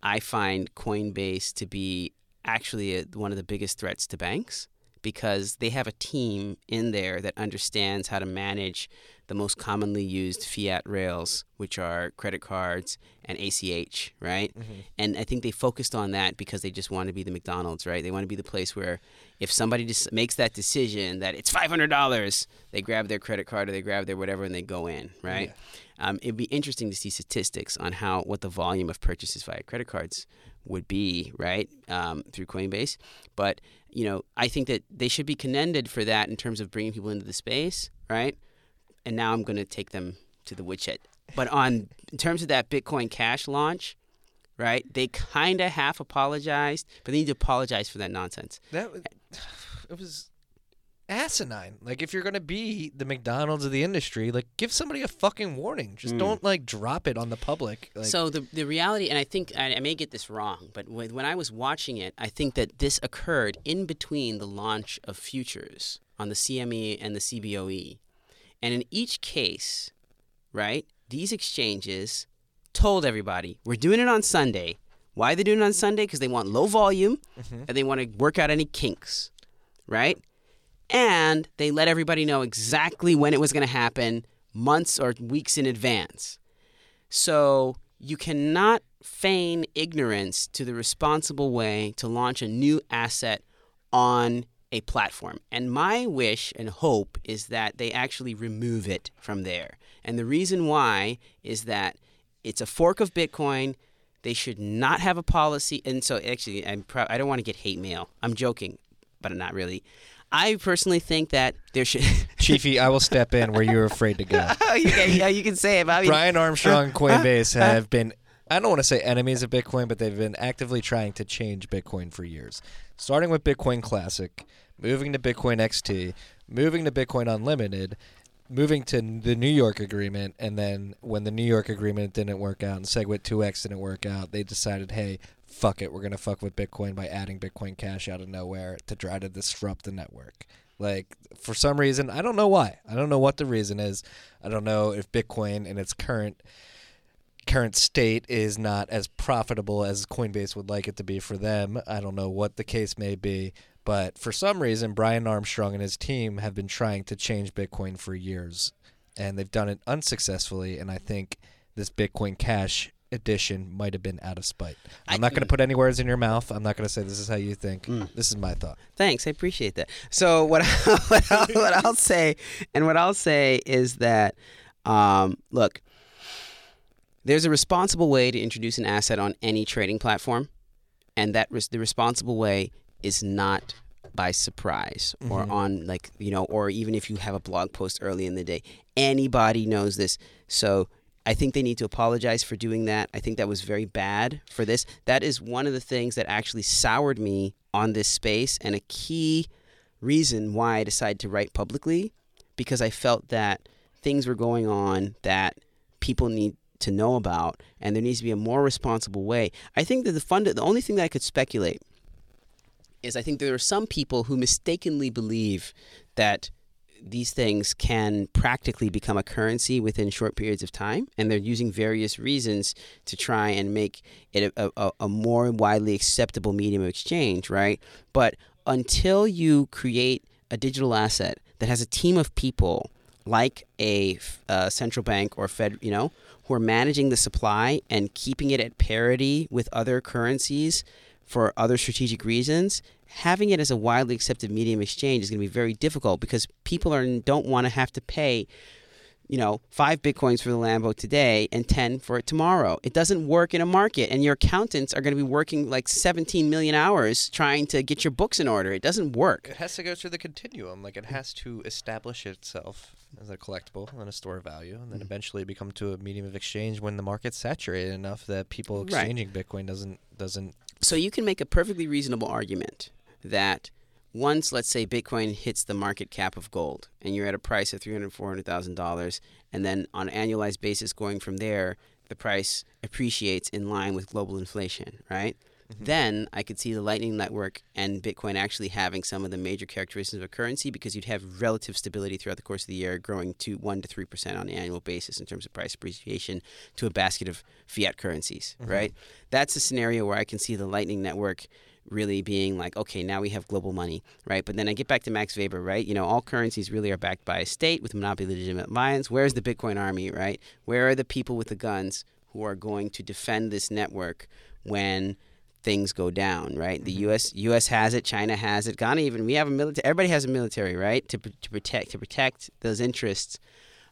Speaker 3: I find Coinbase to be actually a, one of the biggest threats to banks because they have a team in there that understands how to manage the most commonly used fiat rails, which are credit cards and ACH, right? And I think they focused on that because they just want to be the McDonald's, right? They want to be the place where if somebody just makes that decision that it's five hundred dollars, they grab their credit card or they grab their whatever and they go in, right? Um, it'd be interesting to see statistics on how what the volume of purchases via credit cards would be, right, um, through Coinbase. But you know, I think that they should be commended for that in terms of bringing people into the space, right? And now I'm going to take them to the woodshed. But on in terms of that Bitcoin Cash launch, right? They kind of half apologized, but they need to apologize for that nonsense.
Speaker 2: That was, it was asinine. Like if you're gonna be the McDonald's of the industry, like give somebody a fucking warning. Just hmm. don't like drop it on the public. Like,
Speaker 3: so the the reality, and I think I, I may get this wrong, but when, when I was watching it, I think that this occurred in between the launch of futures on the CME and the CBOE, and in each case, right, these exchanges told everybody we're doing it on Sunday. Why are they doing it on Sunday? Because they want low volume mm-hmm. and they want to work out any kinks, right? And they let everybody know exactly when it was going to happen, months or weeks in advance. So you cannot feign ignorance to the responsible way to launch a new asset on a platform. And my wish and hope is that they actually remove it from there. And the reason why is that it's a fork of Bitcoin. They should not have a policy. And so, actually, I'm pro- I don't want to get hate mail. I'm joking, but not really. I personally think that there should.
Speaker 2: Chiefy, I will step in where you're afraid to go.
Speaker 3: you can, yeah, you can say it. but I mean,
Speaker 2: Brian Armstrong and Coinbase uh, uh. have been I don't want to say enemies of Bitcoin, but they've been actively trying to change Bitcoin for years. Starting with Bitcoin Classic, moving to Bitcoin XT, moving to Bitcoin Unlimited, moving to the New York agreement, and then when the New York agreement didn't work out and SegWit 2X didn't work out, they decided, hey, fuck it, we're gonna fuck with Bitcoin by adding Bitcoin Cash out of nowhere to try to disrupt the network. Like for some reason, I don't know why. I don't know what the reason is. I don't know if Bitcoin in its current current state is not as profitable as Coinbase would like it to be for them. I don't know what the case may be, but for some reason Brian Armstrong and his team have been trying to change Bitcoin for years and they've done it unsuccessfully and I think this Bitcoin Cash edition might have been out of spite. I'm
Speaker 3: I-
Speaker 2: not going to put any words in your mouth. I'm not going to say this is how you think.
Speaker 3: Mm.
Speaker 2: This is my thought.
Speaker 3: Thanks, I appreciate that. So what what, I'll, what I'll say, and what I'll say is that, um, look, there's a responsible way to introduce an asset on any trading platform, and that res- the responsible way is not by surprise or on like you know, or even if you have a blog post early in the day. Anybody knows this, so. I think they need to apologize for doing that. I think that was very bad for this. That is one of the things that actually soured me on this space and a key reason why I decided to write publicly because I felt that things were going on that people need to know about, and there needs to be a more responsible way. I think that the fund, the only thing that I could speculate is I think there are some people who mistakenly believe that these things can practically become a currency within short periods of time, and they're using various reasons to try and make it a, a, a more widely acceptable medium of exchange, right? But until you create a digital asset that has a team of people like a uh, central bank or Fed, you know, who are managing the supply and keeping it at parity with other currencies for other strategic reasons, having it as a widely accepted medium of exchange is going to be very difficult because people are don't want to have to pay you know, five bitcoins for the Lambo today and 10 for it tomorrow. It doesn't work in a market, and your accountants are going to be working like 17 million hours trying to get your books in order. It doesn't work.
Speaker 1: It has to go through the continuum. Like, it has to establish itself as a collectible and a store of value, and then mm-hmm. eventually become to a medium of exchange when the market's saturated enough that people exchanging right. Bitcoin doesn't doesn't
Speaker 3: so you can make a perfectly reasonable argument that once, let's say, Bitcoin hits the market cap of gold and you're at a price of $300,000, $400,000, and then on an annualized basis going from there, the price appreciates in line with global inflation, right? Mm-hmm. Then I could see the Lightning Network and Bitcoin actually having some of the major characteristics of a currency because you'd have relative stability throughout the course of the year, growing to 1% to 3% on an annual basis in terms of price appreciation to a basket of fiat currencies, mm-hmm. right? That's a scenario where I can see the Lightning Network really being like, okay, now we have global money, right? But then I get back to Max Weber, right? You know, all currencies really are backed by a state with monopoly legitimate alliance. Where's the Bitcoin army, right? Where are the people with the guns who are going to defend this network when things go down, right? The mm-hmm. U.S. U.S. has it, China has it, Ghana even. We have a military. Everybody has a military, right? To to protect to protect those interests.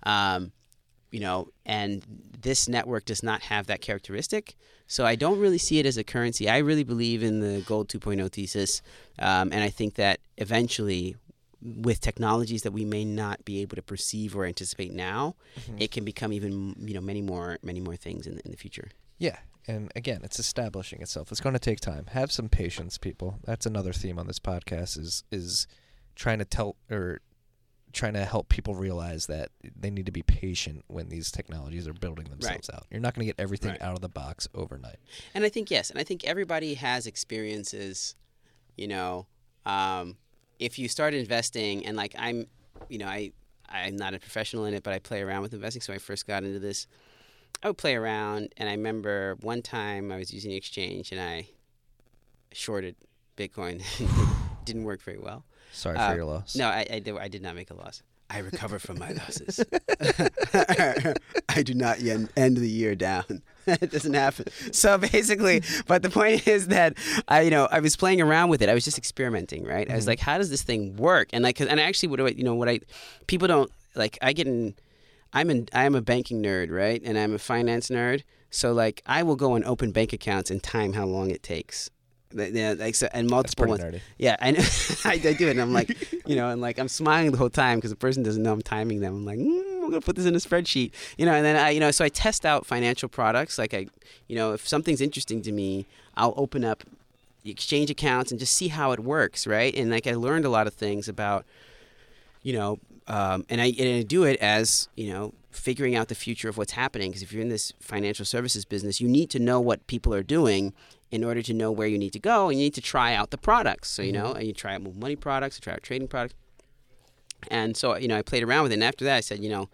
Speaker 3: Um, you know, and this network does not have that characteristic. So I don't really see it as a currency. I really believe in the gold 2.0 thesis, um, and I think that eventually, with technologies that we may not be able to perceive or anticipate now, mm-hmm. it can become even you know many more many more things in the, in the future.
Speaker 1: Yeah, and again, it's establishing itself. It's going to take time. Have some patience, people. That's another theme on this podcast is is trying to tell or trying to help people realize that they need to be patient when these technologies are building themselves right. out. You're not going to get everything right. out of the box overnight.
Speaker 3: And I think yes, and I think everybody has experiences, you know, um, if you start investing and like I'm, you know, I I'm not a professional in it, but I play around with investing. So I first got into this I would play around, and I remember one time I was using the exchange and I shorted Bitcoin. didn't work very well.
Speaker 1: Sorry uh, for your loss.
Speaker 3: No, I, I, did, I did not make a loss. I recover from my losses. I do not end the year down. it doesn't happen. So basically, but the point is that I, you know, I was playing around with it. I was just experimenting, right? Mm-hmm. I was mm-hmm. like, how does this thing work? And like, and actually, what do I, you know, what I, people don't like. I get in I'm in, I'm a banking nerd, right? And I'm a finance nerd. So like I will go and open bank accounts and time how long it takes. Yeah, like so, and multiple ones. Nerdy. Yeah, I, I, I do it, and I'm like, you know, and like I'm smiling the whole time because the person doesn't know I'm timing them. I'm like, mm, I'm gonna put this in a spreadsheet, you know, and then I, you know, so I test out financial products. Like I, you know, if something's interesting to me, I'll open up exchange accounts and just see how it works, right? And like I learned a lot of things about, you know, um, and I and I do it as you know figuring out the future of what's happening because if you're in this financial services business you need to know what people are doing in order to know where you need to go and you need to try out the products so you mm-hmm. know and you try out money products you try out trading products and so you know I played around with it and after that I said you know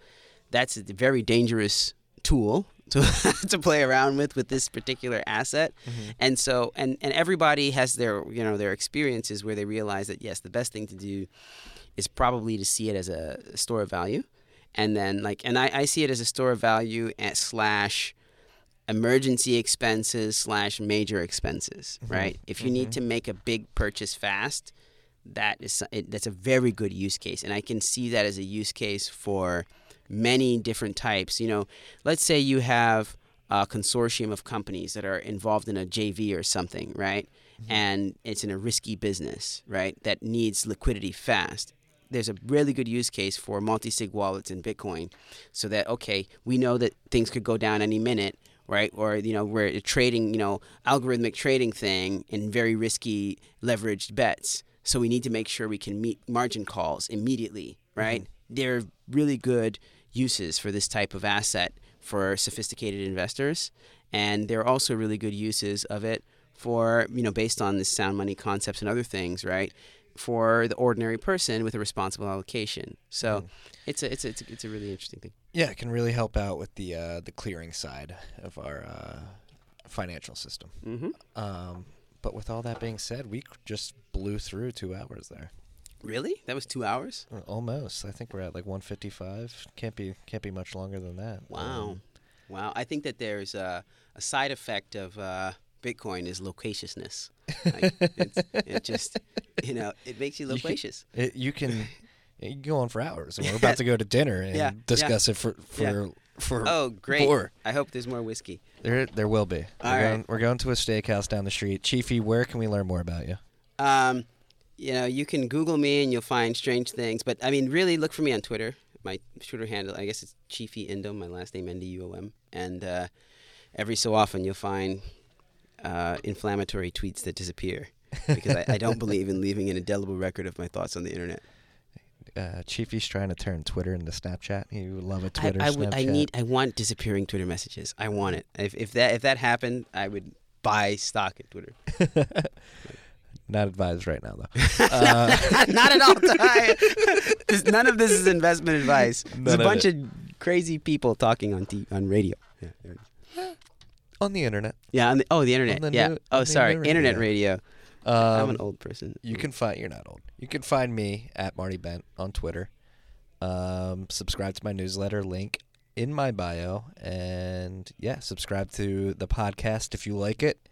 Speaker 3: that's a very dangerous tool to to play around with with this particular asset mm-hmm. and so and and everybody has their you know their experiences where they realize that yes the best thing to do is probably to see it as a store of value. And then like and I, I see it as a store of value at slash emergency expenses slash major expenses, mm-hmm. right? If you mm-hmm. need to make a big purchase fast, that is it, that's a very good use case, and I can see that as a use case for many different types. You know, let's say you have a consortium of companies that are involved in a JV or something, right? Mm-hmm. And it's in a risky business, right? That needs liquidity fast there's a really good use case for multi-sig wallets in Bitcoin, so that okay, we know that things could go down any minute, right? Or you know, we're trading, you know, algorithmic trading thing in very risky leveraged bets. So we need to make sure we can meet margin calls immediately, right? Mm-hmm. there are really good uses for this type of asset for sophisticated investors, and there are also really good uses of it for you know based on the sound money concepts and other things, right? For the ordinary person with a responsible allocation. So it's a it's a, it's a it's a really interesting thing.
Speaker 2: Yeah, it can really help out with the uh, the clearing side of our uh, financial system.
Speaker 3: Mm-hmm.
Speaker 2: Um, but with all that being said, we just blew through two hours there.
Speaker 3: Really? That was two hours.
Speaker 2: Uh, Almost. I think we're at like 155. Can't be can't be much longer than that.
Speaker 3: Wow.
Speaker 2: Um,
Speaker 3: Wow. I think that there's a, a side effect of uh, Bitcoin is loquaciousness. Like, it's, it just, you know, it makes you
Speaker 2: You can-
Speaker 3: loquacious.
Speaker 2: it, you can you can go on for hours, and we're about to go to dinner and
Speaker 3: Yeah,
Speaker 2: discuss it for for
Speaker 3: Yeah.
Speaker 2: for.
Speaker 3: Oh, great.
Speaker 2: more.
Speaker 3: I hope there's more whiskey.
Speaker 2: There there will be.
Speaker 3: All
Speaker 2: we're,
Speaker 3: right.
Speaker 2: going, we're going to a steakhouse down the street. Chiefy, where can we learn more about you?
Speaker 3: Um, you know, you can Google me and you'll find strange things. But I mean, really look for me on Twitter. My Twitter handle, I guess it's Chiefy Nduom, my last name N D U O M. And uh, every so often you'll find uh, inflammatory tweets that disappear because I, I don't believe in leaving an indelible record of my thoughts on the internet.
Speaker 2: Uh, Chiefy's trying to turn Twitter into Snapchat. He would love a Twitter
Speaker 3: I,
Speaker 2: Snapchat.
Speaker 3: would, I need, I want disappearing Twitter messages. I want it. If, if that if that happened, I would buy stock in Twitter.
Speaker 2: Not advised right now though. Uh,
Speaker 3: Not at all. Ty. This- none of this is investment advice. There's
Speaker 2: None
Speaker 3: a bunch of crazy people talking on t- on radio. Yeah, there it is.
Speaker 2: On the internet.
Speaker 3: yeah on the, oh, the internet.
Speaker 2: The
Speaker 3: yeah.
Speaker 2: new-
Speaker 3: oh, sorry.
Speaker 2: new
Speaker 3: Internet
Speaker 2: radio.
Speaker 3: radio. I'm
Speaker 2: Um,
Speaker 3: an old person.
Speaker 2: You can find you're not old. You can find me at Marty Bent on Twitter. Um, subscribe to my newsletter link in my bio, and yeah, subscribe to the podcast if you like it.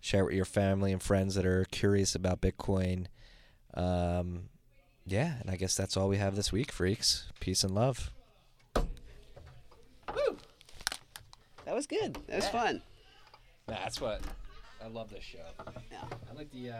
Speaker 2: Share it with your family and friends that are curious about Bitcoin. Um, yeah, and I guess that's all we have this week, freaks. Peace and love.
Speaker 3: That was good. That was fun.
Speaker 4: That's what I love this show.
Speaker 3: Yeah.
Speaker 4: I like the. Uh,